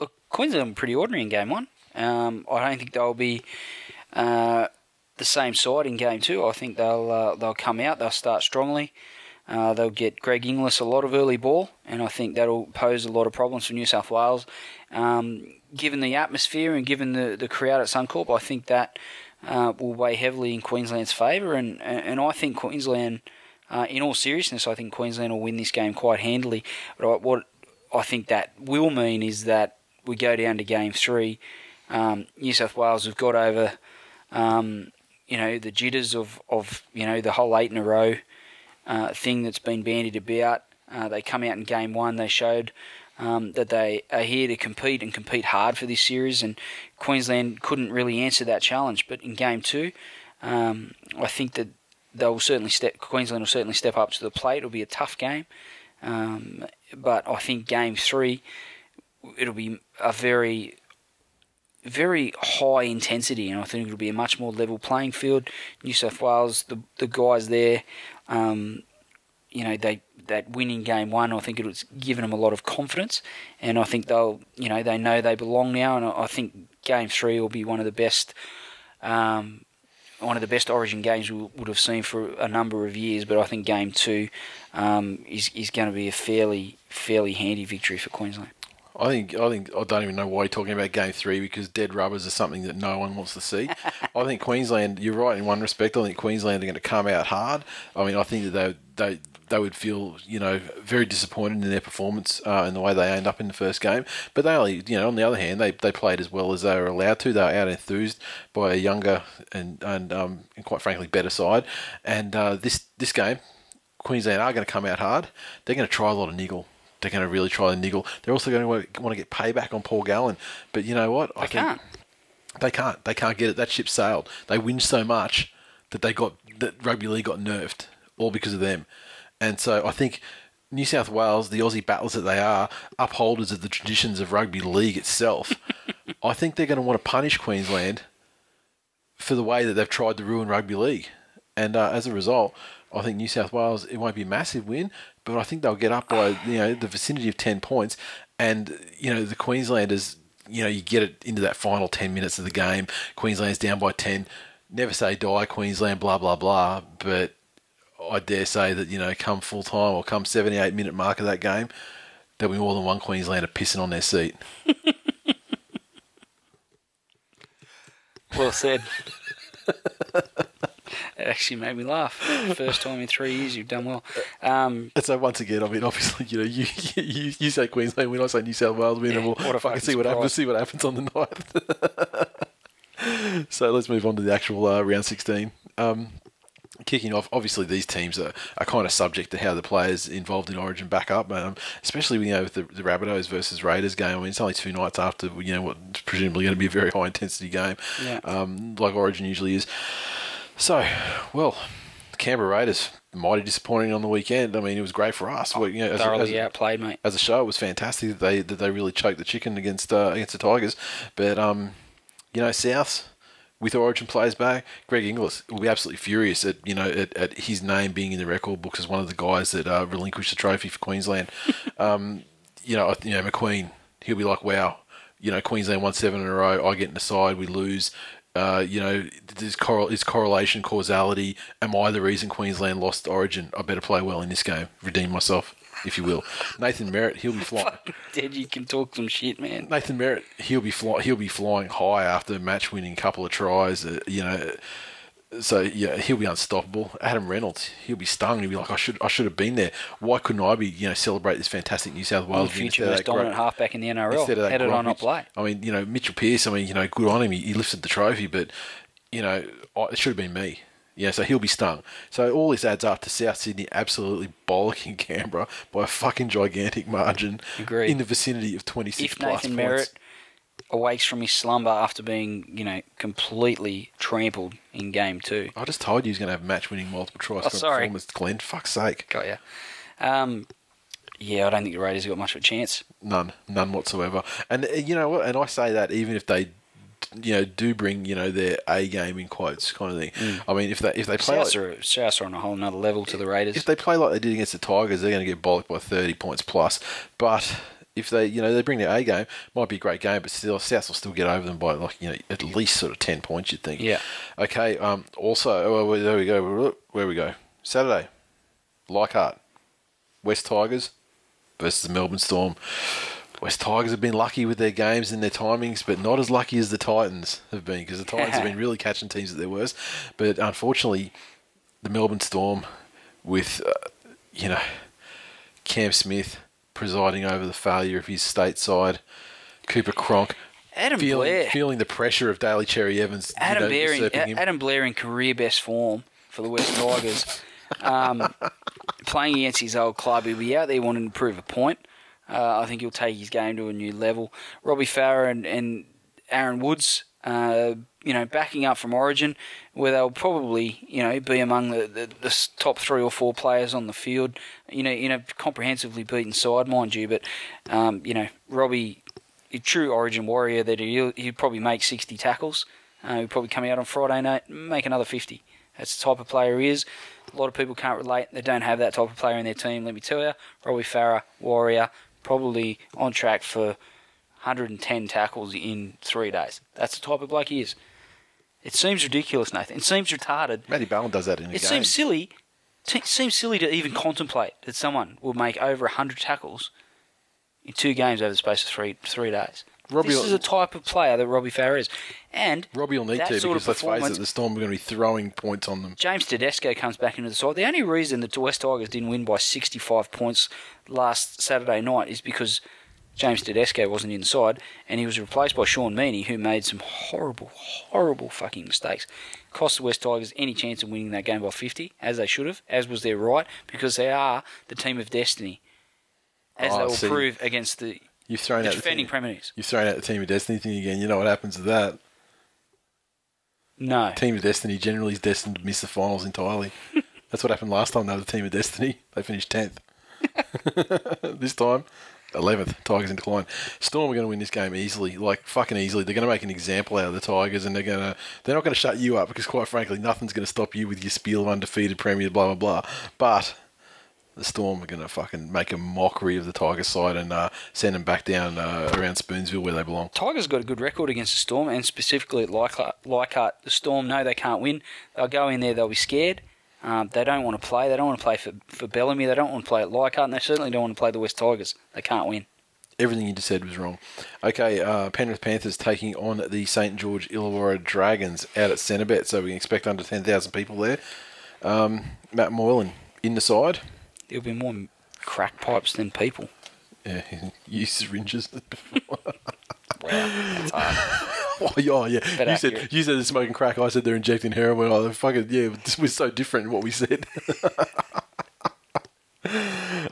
look, Queensland were pretty ordinary in game one. Um, I don't think they'll be uh, the same side in game two. I think they'll uh, they'll come out. They'll start strongly. Uh, they'll get Greg Inglis a lot of early ball, and I think that'll pose a lot of problems for New South Wales. Um, given the atmosphere and given the, the crowd at Suncorp, I think that uh, will weigh heavily in Queensland's favour. And, and I think Queensland, uh, in all seriousness, I think Queensland will win this game quite handily. But what I think that will mean is that we go down to game three. Um, New South Wales have got over, um, you know, the jitters of, of you know the whole eight in a row uh, thing that's been bandied about. Uh, they come out in game one. They showed um, that they are here to compete and compete hard for this series, and Queensland couldn't really answer that challenge. But in game two, um, I think that they will certainly step. Queensland will certainly step up to the plate. It'll be a tough game, um, but I think game three, it'll be a very very high intensity, and I think it'll be a much more level playing field. New South Wales, the the guys there, um, you know, they that winning game one, I think it was given them a lot of confidence, and I think they'll, you know, they know they belong now, and I think game three will be one of the best. Um, one of the best Origin games we would have seen for a number of years, but I think Game Two um, is is going to be a fairly fairly handy victory for Queensland. I think I think I don't even know why you're talking about game three because dead rubbers are something that no one wants to see. [LAUGHS] I think Queensland. You're right in one respect. I think Queensland are going to come out hard. I mean, I think that they they they would feel you know very disappointed in their performance uh, and the way they end up in the first game. But they only you know on the other hand they, they played as well as they were allowed to. They were out enthused by a younger and and, um, and quite frankly better side. And uh, this this game, Queensland are going to come out hard. They're going to try a lot of niggle. They're going to really try and niggle. They're also going to want to get payback on Paul Gallen. But you know what? They I can't. They can't. They can't get it. That ship sailed. They win so much that they got that rugby league got nerfed all because of them. And so I think New South Wales, the Aussie battlers that they are, upholders of the traditions of rugby league itself, [LAUGHS] I think they're going to want to punish Queensland for the way that they've tried to ruin rugby league. And uh, as a result, I think New South Wales, it won't be a massive win, but I think they'll get up by you know the vicinity of 10 points. And, you know, the Queenslanders, you know, you get it into that final 10 minutes of the game. Queensland's down by 10. Never say die, Queensland, blah, blah, blah. But I dare say that you know, come full time or come 78 minute mark of that game, there'll be more than one Queenslander pissing on their seat. [LAUGHS] well said. [LAUGHS] it actually made me laugh. First time in three years, you've done well. Um, and so once again, I mean, obviously, you know, you you, you say Queensland win, I say New South Wales win, yeah, and we'll what fucking see what happens. See what happens on the [LAUGHS] night. so let's move on to the actual uh, round 16. Um, kicking off, obviously these teams are, are kind of subject to how the players involved in Origin back up, um, especially you know with the, the Rabbitohs versus Raiders game. I mean, it's only two nights after you know what's presumably going to be a very high intensity game, yeah. um, like Origin usually is. So, well, the Canberra Raiders mighty disappointing on the weekend. I mean, it was great for us. Oh, you know, thoroughly as, outplayed, mate. As a show, it was fantastic that they that they really choked the chicken against uh, against the Tigers, but um, you know, Souths with Origin players back, Greg Inglis will be absolutely furious at you know at, at his name being in the record books as one of the guys that uh, relinquished the trophy for Queensland. [LAUGHS] um, you know, you know McQueen, he'll be like, wow, you know Queensland won seven in a row. I get in the side, we lose. Uh, you know, is, correl- is correlation, causality. Am I the reason Queensland lost Origin? I better play well in this game, redeem myself if you will. Nathan Merritt, he'll be flying. Dead, you can talk some shit, man. Nathan Merritt, he'll be fly, he'll be flying high after a match winning couple of tries. Uh, you know, so yeah, he'll be unstoppable. Adam Reynolds, he'll be stung. He'll be like, I should, I should have been there. Why couldn't I be, you know, celebrate this fantastic New South Wales well, future most dominant great, halfback in the NRL? Instead of that How did I not play? I mean, you know, Mitchell Pearce. I mean, you know, good on him. He, he lifted the trophy, but you know, it should have been me. Yeah, so he'll be stung. So all this adds up to South Sydney absolutely bollocking [LAUGHS] Canberra by a fucking gigantic margin Agreed. in the vicinity of 26 if plus Nathan points. Merritt awakes from his slumber after being, you know, completely trampled in game two. I just told you he's going to have match-winning multiple tries oh, sorry. performance, Glenn. Fuck's sake. Got ya. Um, yeah, I don't think the Raiders have got much of a chance. None, none whatsoever. And uh, you know what? And I say that even if they you know do bring you know their A game in quotes kind of thing. Mm. I mean, if they if they play Souths, like, are, Souths are on a whole another level to the Raiders. If they play like they did against the Tigers, they're going to get bollocked by thirty points plus. But if they you know they bring their A game, might be a great game, but still South will still get over them by like you know at least sort of ten points. You'd think. Yeah. Okay. Um. Also, oh, there we go. Where we go? Saturday, Leichhardt, West Tigers versus the Melbourne Storm. West Tigers have been lucky with their games and their timings, but not as lucky as the Titans have been because the [LAUGHS] Titans have been really catching teams at their worst. But unfortunately, the Melbourne Storm, with uh, you know Cam Smith presiding over the failure of his stateside. Cooper Cronk. Adam feeling, Blair. feeling the pressure of Daly Cherry Evans. Adam, you know, Blair in, Adam Blair in career best form for the West Tigers. um, [LAUGHS] playing against his old club, he'll be out there wanting to prove a point. Uh, I think he'll take his game to a new level. Robbie Farah and, and Aaron Woods, uh, you know, backing up from Origin, where they'll probably, you know, be among the, the, the, top three or four players on the field. You know, in a comprehensively beaten side, mind you, but um, you know, Robbie, a true Origin warrior, that he'll, he'd probably make sixty tackles. Uh, he'll probably come out on Friday night, make another fifty. That's the type of player he is. A lot of people can't relate. They don't have that type of player in their team. Let me tell you, Robbie Farah, warrior, probably on track for 110 tackles in three days. That's the type of bloke he is. It seems ridiculous, Nathan. It seems retarded. Matty Ballin does that in a it game. seems silly. It seems silly to even contemplate that someone will make over 100 tackles in two games over the space of three three days. Robbie, this is a type of player that Robbie Farah is, and Robbie will need to because let's face it, the Storm are going to be throwing points on them. James Tedesco comes back into the side. The only reason the West Tigers didn't win by 65 points last Saturday night is because James Tedesco wasn't inside and he was replaced by Sean Meaney, who made some horrible, horrible fucking mistakes. Cost the West Tigers any chance of winning that game by 50, as they should have, as was their right, because they are the team of destiny, as Oh, they will see. prove against the You've thrown out defending team, premiers. You've thrown out the team of destiny thing again. You know what happens to that? No. Team of destiny generally is destined to miss the finals entirely. [LAUGHS] That's what happened last time. They were the team of destiny. They finished tenth. [LAUGHS] [LAUGHS] this time, eleventh. Tigers in decline. Storm are going to win this game easily, like fucking easily. They're going to make an example out of the Tigers, and they're going to they're not going to shut you up because, quite frankly, nothing's going to stop you with your spiel of undefeated premier, blah blah blah. But the Storm are going to fucking make a mockery of the Tigers side and uh, send them back down uh, around Spoonsville where they belong. Tigers got a good record against the Storm, and specifically at. Leichhardt, the Storm know they can't win. They'll go in there, they'll be scared. Um, they don't want to play. They don't want to play for, for Bellamy. They don't want to play at Leichhardt, and they certainly don't want to play the West Tigers. They can't win. Everything you just said was wrong. Okay, uh, Penrith Panthers taking on the St George Illawarra Dragons out at Centrebet, so we can expect under 10,000 people there. Um, Matt Moylan in the side. There'll be more crack pipes than people. Yeah, [LAUGHS] he used syringes. [LAUGHS] Wow, that's hard. [LAUGHS] oh, yeah, You said, you said they're smoking crack. I said they're injecting heroin. Oh, they're fucking, yeah, we're so different in what we said. [LAUGHS]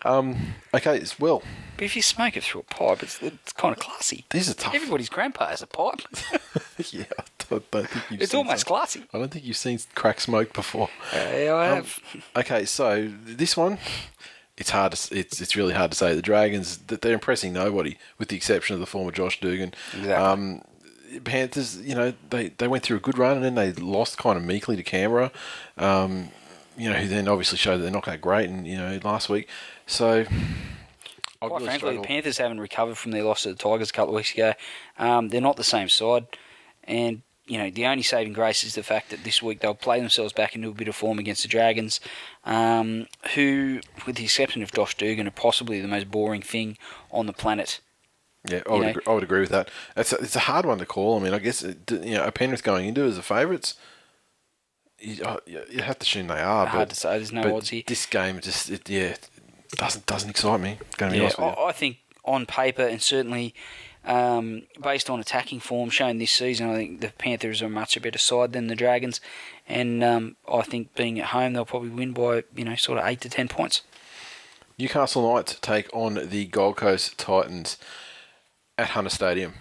um, okay, it's- well, But if you smoke it through a pipe, it's, it's kind of classy. these are tough. Everybody's grandpa has a pipe. [LAUGHS] yeah, I don't, don't think you've it's seen almost some- classy. I don't think you've seen crack smoke before. Yeah, I have. Okay, so this one, it's hard. To, it's it's really hard to say. The Dragons that they're impressing nobody, with the exception of the former Josh Dugan. Exactly. Um, Panthers, you know, they, they went through a good run and then they lost kind of meekly to Canberra. Um, you know, who then obviously showed that they're not that great. And you know, last week, so. Quite really frankly, struggle. the Panthers haven't recovered from their loss to the Tigers a couple of weeks ago. Um, they're not the same side, and you know the only saving grace is the fact that this week they'll play themselves back into a bit of form against the Dragons, um, who, with the exception of Josh Dugan, are possibly the most boring thing on the planet. Yeah, I would, agree, I would agree with that. It's a, it's a hard one to call. I mean, I guess it, you know, a Penrith going into as the favourites, you, uh, you you have to assume they are. Hard but, to say. There's no odds here. This game just it, yeah it doesn't doesn't excite me. Going to be Yeah, honest with you. I, I think on paper and certainly um, based on attacking form shown this season, I think the Panthers are a much a better side than the Dragons, and um, I think being at home they'll probably win by you know sort of eight to ten points. Newcastle Knights take on the Gold Coast Titans at Hunter Stadium.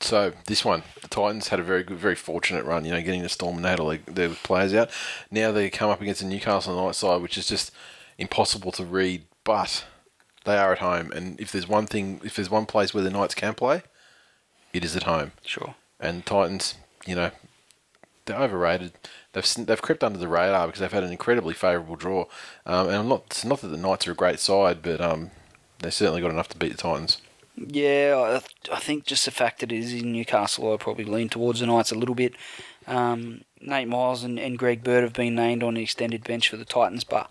So this one, the Titans had a very good, very fortunate run. You know, getting the Storm and they had all their, players out. Now they come up against the Newcastle Knights side, which is just impossible to read. But they are at home, and if there's one thing, if there's one place where the Knights can play, it is at home. Sure. And Titans, you know, they're overrated. They've they've crept under the radar because they've had an incredibly favourable draw. Um, and I'm not it's not that the Knights are a great side, but um, they certainly got enough to beat the Titans. Yeah, I, I think just the fact that it is in Newcastle, I probably lean towards the Knights a little bit. Um, Nate Myles and, and Greg Bird have been named on the extended bench for the Titans, but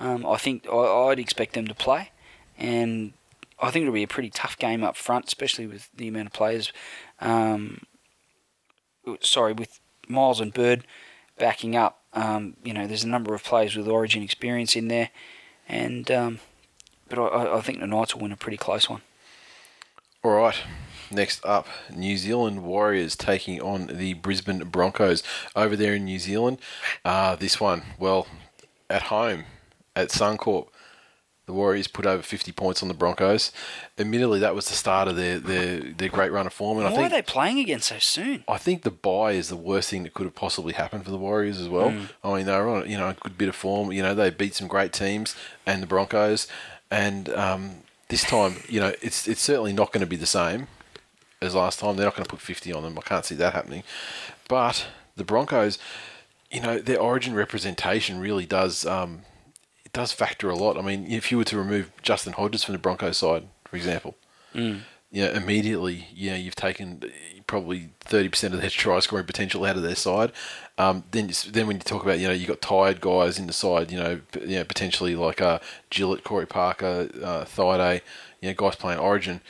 um, I think I, I'd expect them to play, and I think it'll be a pretty tough game up front, especially with the amount of players. Um, sorry, with Myles and Bird backing up. Um, you know, there's a number of players with Origin experience in there, and um, but I, I think the Knights will win a pretty close one. All right. Next up, New Zealand Warriors taking on the Brisbane Broncos over there in New Zealand. Uh, this one, well, at home at Suncorp, the Warriors put over 50 points on the Broncos. Admittedly, that was the start of their, their, their great run of form. And I Why think are they playing again so soon? I think the buy is the worst thing that could have possibly happened for the Warriors as well. I mean, they were on you know a good bit of form. You know, they beat some great teams and the Broncos, and um, this time, you know, it's it's certainly not going to be the same as last time. They're not going to put fifty on them. I can't see that happening. But the Broncos, you know, their Origin representation really does um, it does factor a lot. I mean, if you were to remove Justin Hodges from the Broncos side, for example, you know, immediately, you know, you've taken probably thirty percent of their try scoring potential out of their side. Um, then, then when you talk about, you know, you got tired guys in the side, you know, p- you know, potentially like uh, Gillett, Corey Parker, uh, Thaiday, you know, guys playing Origin.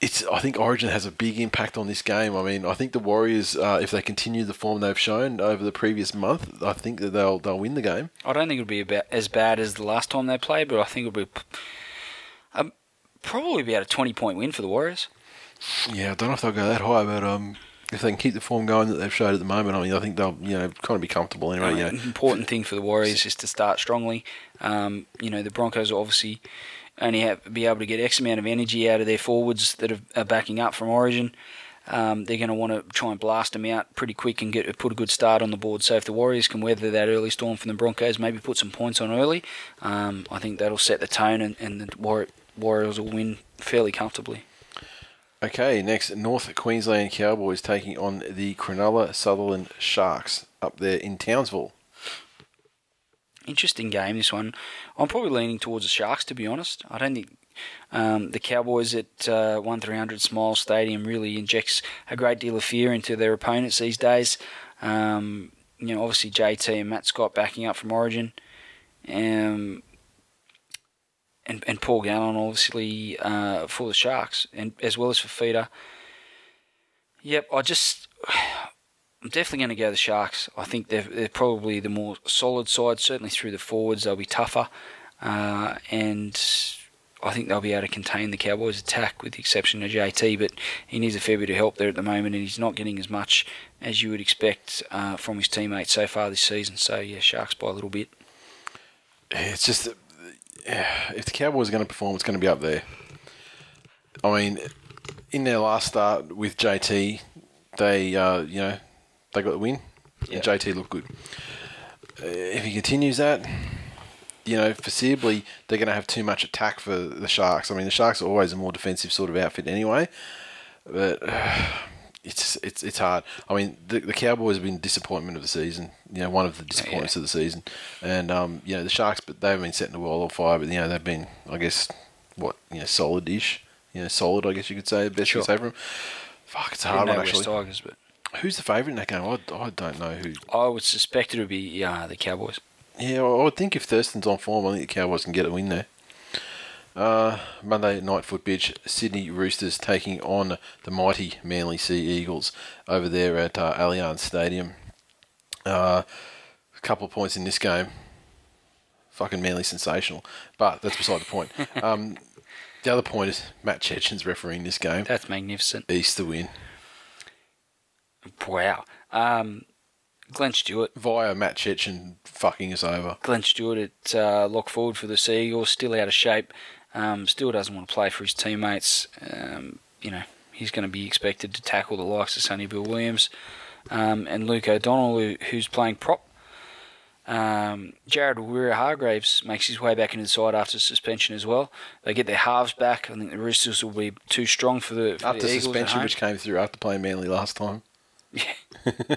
it's I think Origin has a big impact on this game. I mean, I think the Warriors, uh, if they continue the form they've shown over the previous month, I think that they'll they'll win the game. I don't think it'll be about as bad as the last time they played, but I think it'll be um, probably about a twenty point win for the Warriors. Yeah, I don't know if they'll go that high, but um, if they can keep the form going that they've showed at the moment, I mean, I think they'll you know kind of be comfortable anyway. You know, important thing for the Warriors is to start strongly. Um, you know, the Broncos will obviously only have be able to get X amount of energy out of their forwards that are, are backing up from Origin. Um, they're going to want to try and blast them out pretty quick and get put a good start on the board. So if the Warriors can weather that early storm from the Broncos, maybe put some points on early, um, I think that'll set the tone, and, and the War- Warriors will win fairly comfortably. Okay, next North Queensland Cowboys taking on the Cronulla Sutherland Sharks up there in Townsville. interesting game. This one, I'm probably leaning towards the Sharks to be honest. I don't think um, the Cowboys at uh, one three hundred Smile Stadium really injects a great deal of fear into their opponents these days. Um, you know, obviously JT and Matt Scott backing up from Origin, um, and and Paul Gallen obviously uh, for the Sharks, and as well as Fifita. Yep, I just. [SIGHS] I'm definitely going to go the Sharks. I think they're, they're probably the more solid side. Certainly through the forwards, they'll be tougher, uh, and I think they'll be able to contain the Cowboys' attack, with the exception of JT. But he needs a fair bit of help there at the moment, and he's not getting as much as you would expect uh, from his teammates so far this season. So yeah, Sharks by a little bit. It's just [SIGHS] if the Cowboys are going to perform, it's going to be up there. I mean, in their last start with JT, they uh, you know they got the win, Yeah. and JT looked good. Uh, if he continues that, you know, foreseeably they're going to have too much attack for the Sharks. I mean, the Sharks are always a more defensive sort of outfit anyway, but. [SIGHS] it's it's it's hard. I mean, the, the Cowboys have been disappointment of the season. You know, one of the disappointments of the season, and um, you know the Sharks, but they've been setting the world on fire. But you know they've been, I guess, what you know, solid-ish. You know, solid. I guess you could say. Best you Sure. could say for them. Fuck, it's a hard one actually. Tigers, but Who's the favourite in that game? I, I don't know who. I would suspect it would be uh, the Cowboys. Yeah, I would think if Thurston's on form, I think the Cowboys can get a win there. Uh, Monday night foot pitch, Sydney Roosters taking on the mighty Manly Sea Eagles over there at uh, Allianz Stadium. Uh, a couple of points in this game. Fucking Manly sensational, but that's beside the point. [LAUGHS] Um, the other point is Matt Cecchin's refereeing this game. That's magnificent. East the win Wow. Um, Glenn Stewart. via Matt Cecchin fucking us over. Glenn Stewart at uh, lock forward for the Sea Eagles, still out of shape. Um, still doesn't want to play for his teammates. Um, you know, he's going to be expected to tackle the likes of Sonny Bill Williams um, and Luke O'Donnell, who, who's playing prop. Um, Jared Waerea-Hargreaves makes his way back into the side after suspension as well. They get their halves back. I think the Roosters will be too strong for the, for After the suspension, which came through after playing Manly last time. [LAUGHS]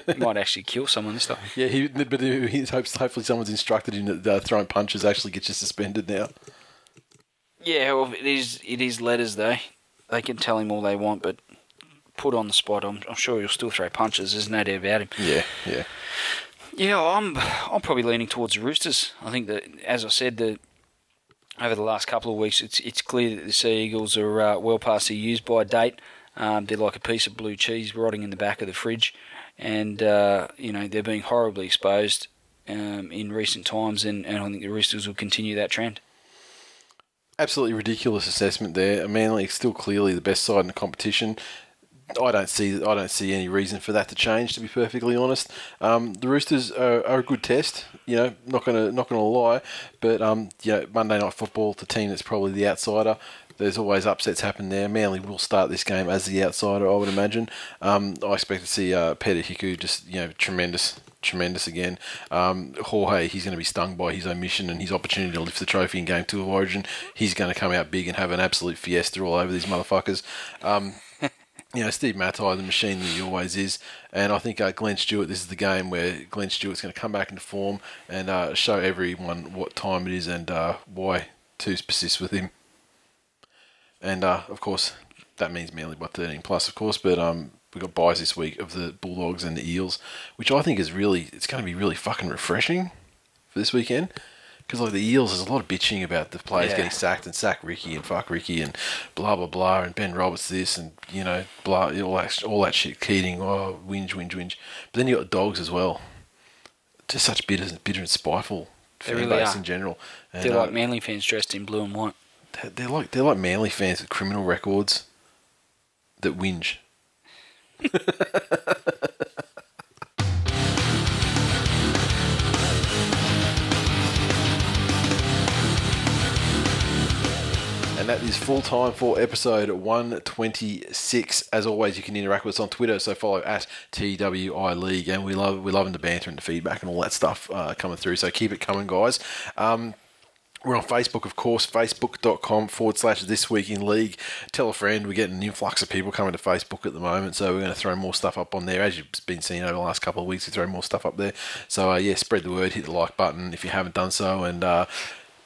He might actually kill someone this time. [LAUGHS] Yeah, he, but he hopes hopefully someone's instructed him that uh, throwing punches actually gets you suspended now. Yeah, well, it is. It is letters though. They can tell him all they want, but put on the spot, I'm, I'm sure he'll still throw punches. There's no doubt about him. Yeah, yeah. Yeah, I'm. I'm probably leaning towards the Roosters. I think that, as I said, the over the last couple of weeks, it's it's clear that the Sea Eagles are uh, well past their use by date. Um, they're like a piece of blue cheese rotting in the back of the fridge, and uh, you know they're being horribly exposed um, in recent times, and, and I think the Roosters will continue that trend. Absolutely ridiculous assessment there. Manly still clearly the best side in the competition. I don't see I don't see any reason for that to change. To be perfectly honest, um, the Roosters are, are a good test. You know, not gonna not gonna lie, but um, you know, Monday night football, the team that's probably the outsider. There's always upsets happen there. Manly will start this game as the outsider, I would imagine. Um, I expect to see uh, Peter Hiku just you know tremendous, tremendous again. Um, Jorge, he's going to be stung by his omission and his opportunity to lift the trophy in Game Two of Origin. He's going to come out big and have an absolute fiesta all over these motherfuckers. Um, [LAUGHS] you know, Steve Matai, the machine that he always is. And I think uh, Glenn Stewart, this is the game where Glenn Stewart's going to come back into form and uh, show everyone what time it is and uh, why to persist with him. And uh, of course, that means Manly by 13 plus, of course. But um, we've got buys this week of the Bulldogs and the Eels, which I think is really, it's going to be really fucking refreshing for this weekend Because like the Eels, there's a lot of bitching about the players Yeah. getting sacked and sack Ricky and fuck Ricky and blah blah blah and Ben Roberts this and you know blah all that all that shit. Keating, oh whinge whinge whinge. But then you got dogs as well. Just such bitter, bitter and spiteful fan really base are. in general. And, They're uh, like Manly fans dressed in blue and white. They're- like they're like Manly fans with criminal records that whinge. [LAUGHS] And that is full time for episode 126. As always, you can interact with us on Twitter, so follow at TWI League. And we love we're loving the banter and the feedback and all that stuff uh, coming through. So keep it coming, guys. Um, we're on Facebook, of course, facebook.com forward slash this week in league. Tell a friend. We're getting an influx of people coming to Facebook at the moment, so we're going to throw more stuff up on there. As you've been seeing over the last couple of weeks, we throw more stuff up there. So, uh, yeah, spread the word, hit the like button if you haven't done so, and uh,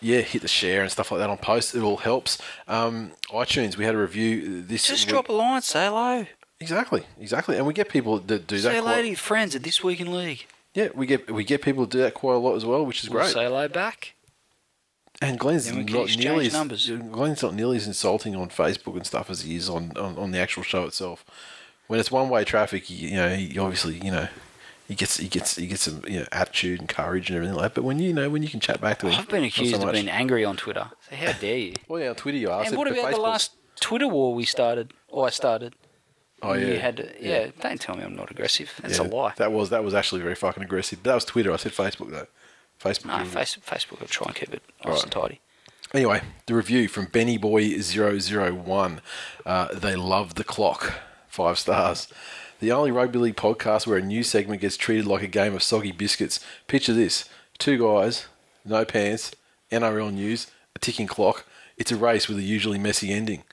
yeah, hit the share and stuff like that on posts. It all helps. Um, iTunes, we had a review this Just week. drop a line, say hello. Exactly, exactly. And we get people that do Say that. hello Quite, to your friends at This Week in League. yeah, we get we get people to do that quite a lot as well, which is We'll great. say hello back. And Glenn's Then we can not nearly as, numbers. Glenn's not nearly as insulting on Facebook and stuff as he is on, on, on the actual show itself. When it's one way traffic, you, you know, he obviously, you know, he gets he gets he gets some you know, attitude and courage and everything like that. But when you know when you can chat back to him, I've been not so accused of much. being angry on Twitter. So how [LAUGHS] dare you? Well, yeah, on Twitter you are. and what about the last Twitter war we started? Or I started. Oh yeah, You had to, yeah, Don't tell me I'm not aggressive. That's Yeah, a lie. That was that was actually very fucking aggressive. That was Twitter. I said Facebook though. Facebook. No, face, Facebook will try and keep it nice and tidy. Anyway, the review from BennyBoy001. Uh, they love the clock. Five stars. The only rugby league podcast where a new segment gets treated like a game of soggy biscuits. Picture this two guys, no pants, NRL news, a ticking clock. It's a race with a usually messy ending.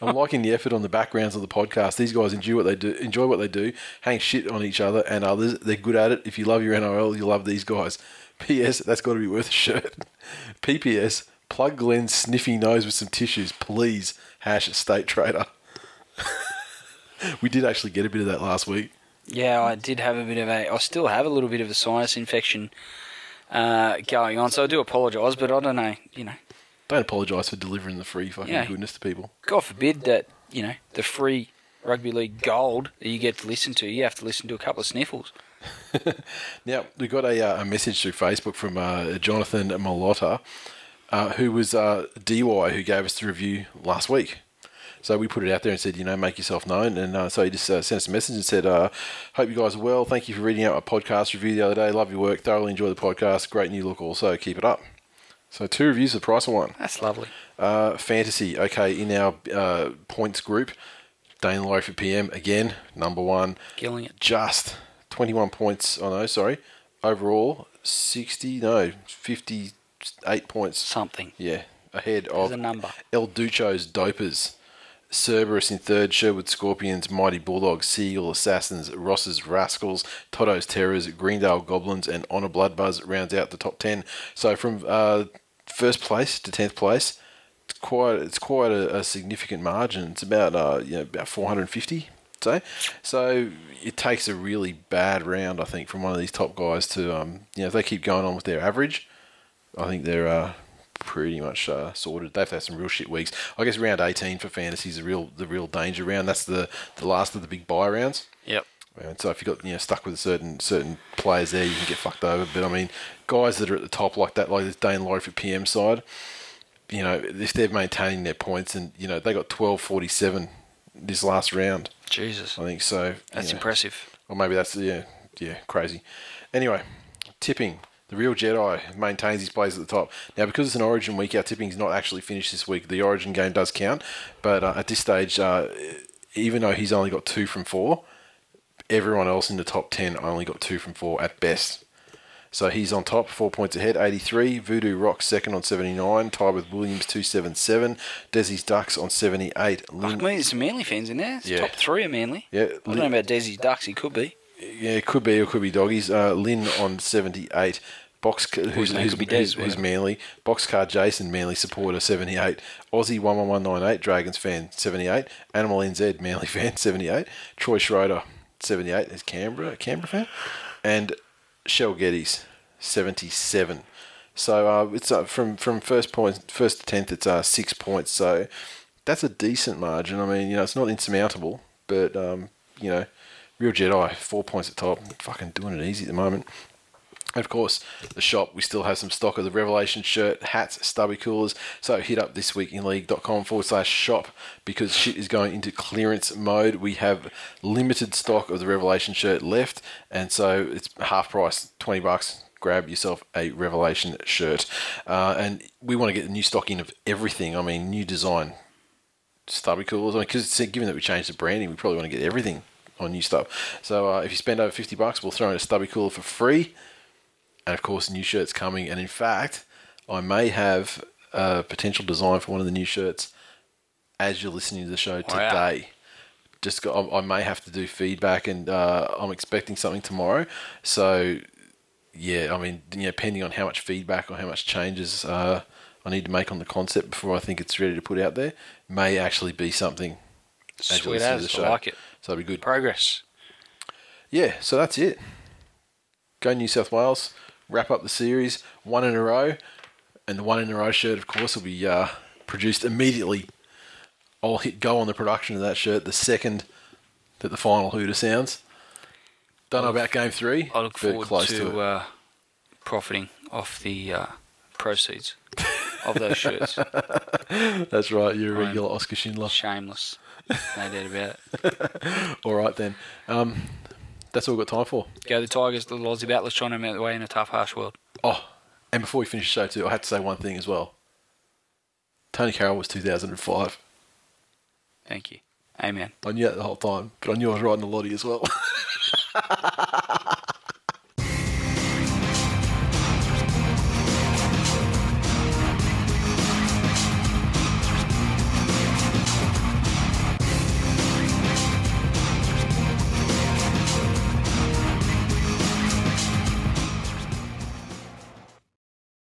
I'm [LAUGHS] liking the effort on the backgrounds of the podcast. These guys enjoy what they do, enjoy what they do, hang shit on each other and others. They're good at it. If you love your NRL, you love these guys. P.S. That's got to be worth a shirt. [LAUGHS] P.P.S. Plug Glenn's sniffy nose with some tissues, please. Hash state trader. [LAUGHS] we did actually get a bit of that last week. Yeah, I did have a bit of a. I still have a little bit of a sinus infection uh, going on, so I do apologise. But I don't know. You know, Don't apologise for delivering the free fucking goodness to people. God forbid that you know the free rugby league gold that you get to listen to. You have to listen to a couple of sniffles. [LAUGHS] Now, we got a, uh, a message through Facebook from uh, Jonathan Malotta, uh, who was uh, DY, who gave us the review last week. So we put it out there and said, you know, make yourself known. And uh, so he just uh, sent us a message and said, uh, hope you guys are well. Thank you for reading out my podcast review the other day. Love your work. Thoroughly enjoy the podcast. Great new look also. Keep it up. So two reviews for the price of one. That's lovely. Uh, fantasy. Okay, in our uh, points group, Dane Laurie for PM again, number one Killing it. just 21 points. Oh no, sorry. Overall, 60, no, 58 points. Something. Yeah, ahead There's of. El Ducho's Dopers. Cerberus in third, Sherwood Scorpions, Mighty Bulldogs, Seagull Assassins, Ross's Rascals, Toto's Terrors, Greendale Goblins, and Honor Blood Buzz rounds out the top 10. So from uh, first place to 10th place, it's quite it's quite a, a significant margin. It's about uh, you know about 450, say. So it takes a really bad round, I think, from one of these top guys to um, you know if they keep going on with their average, I think they're uh, pretty much uh, sorted. They've had some real shit weeks. I guess round 18 for fantasy is the real the real danger round. That's the the last of the big buy rounds. Yep. And so if you got you know stuck with certain certain players there, you can get fucked over. But I mean, guys that are at the top like that, like this Dane Laurie for PM side, you know, if they're maintaining their points and you know they got twelve forty seven this last round, Jesus. I think so. That's you know. impressive. Or maybe that's yeah, yeah, crazy. Anyway, tipping. The real Jedi maintains his place at the top. Now, because it's an Origin week, our tipping is not actually finished this week. The Origin game does count, but uh, at this stage, uh, even though he's only got two from four, everyone else in the top ten only got two from four at best. So he's on top, four points ahead, 83. Voodoo Rock second on 79. Tied with Williams 277. Desi's Ducks on 78. Fuck Lin- me, there's some Manly fans in there. It's Yeah. Top three are Manly. yeah, I don't know about Desi's Ducks. He could be. Yeah, it could be, or it could be doggies. Uh, Lynn on 78. Box, who's, who's, could be Des, who's, who's. Manly. Boxcar Jason, Manly supporter, 78. Aussie 11198, Dragons fan, 78. Animal NZ, Manly [LAUGHS] fan, 78. Troy Schroeder, 78, is Canberra, Canberra fan. And Shell Geddes, 77. So uh, it's uh, from from first point first to tenth, it's uh, six points. So that's a decent margin. I mean, you know, it's not insurmountable, but um, you know, real Jedi four points at top, fucking doing it easy at the moment. And of course, the shop, we still have some stock of the Revelation shirt, hats, stubby coolers. So hit up thisweekinleague.com forward slash shop because shit is going into clearance mode. We have limited stock of the Revelation shirt left, and so it's half price, 20 bucks. Grab yourself a Revelation shirt. Uh, and we want to get the new stock in of everything. I mean, new design, stubby coolers. I mean, because given that we changed the branding, we probably want to get everything on new stuff. So uh, if you spend over 50 bucks, we'll throw in a stubby cooler for free and of course new shirts coming and in fact i may have a potential design for one of the new shirts as you're listening to the show Wow. today just got, I, I may have to do feedback and uh, i'm expecting something tomorrow so yeah i mean you know depending on how much feedback or how much changes uh, i need to make on the concept before i think it's ready to put out there may actually be something as Sweet as. the I like it. so it'll be good Progress. yeah, so that's it. Go New South Wales, wrap up the series, one in a row, and the one in a row shirt, of course, will be uh, produced immediately. I'll hit go on the production of that shirt the second that the final hooter sounds. Don't know about game three, I look forward close to, to, uh, profiting off the uh, proceeds of those [LAUGHS] shirts. That's right, you're a regular Oscar Schindler. Shameless. No doubt about it. [LAUGHS] All right then, um, that's all we've got time for. Go the Tigers, the Aussie battlers trying them out the way in a tough, harsh world. Oh, and before we finish the show too, I have to say one thing as well. Tonie Carroll was 2005. Thank you. Amen. I knew that the whole time, but I knew I was riding the lottie as well. [LAUGHS]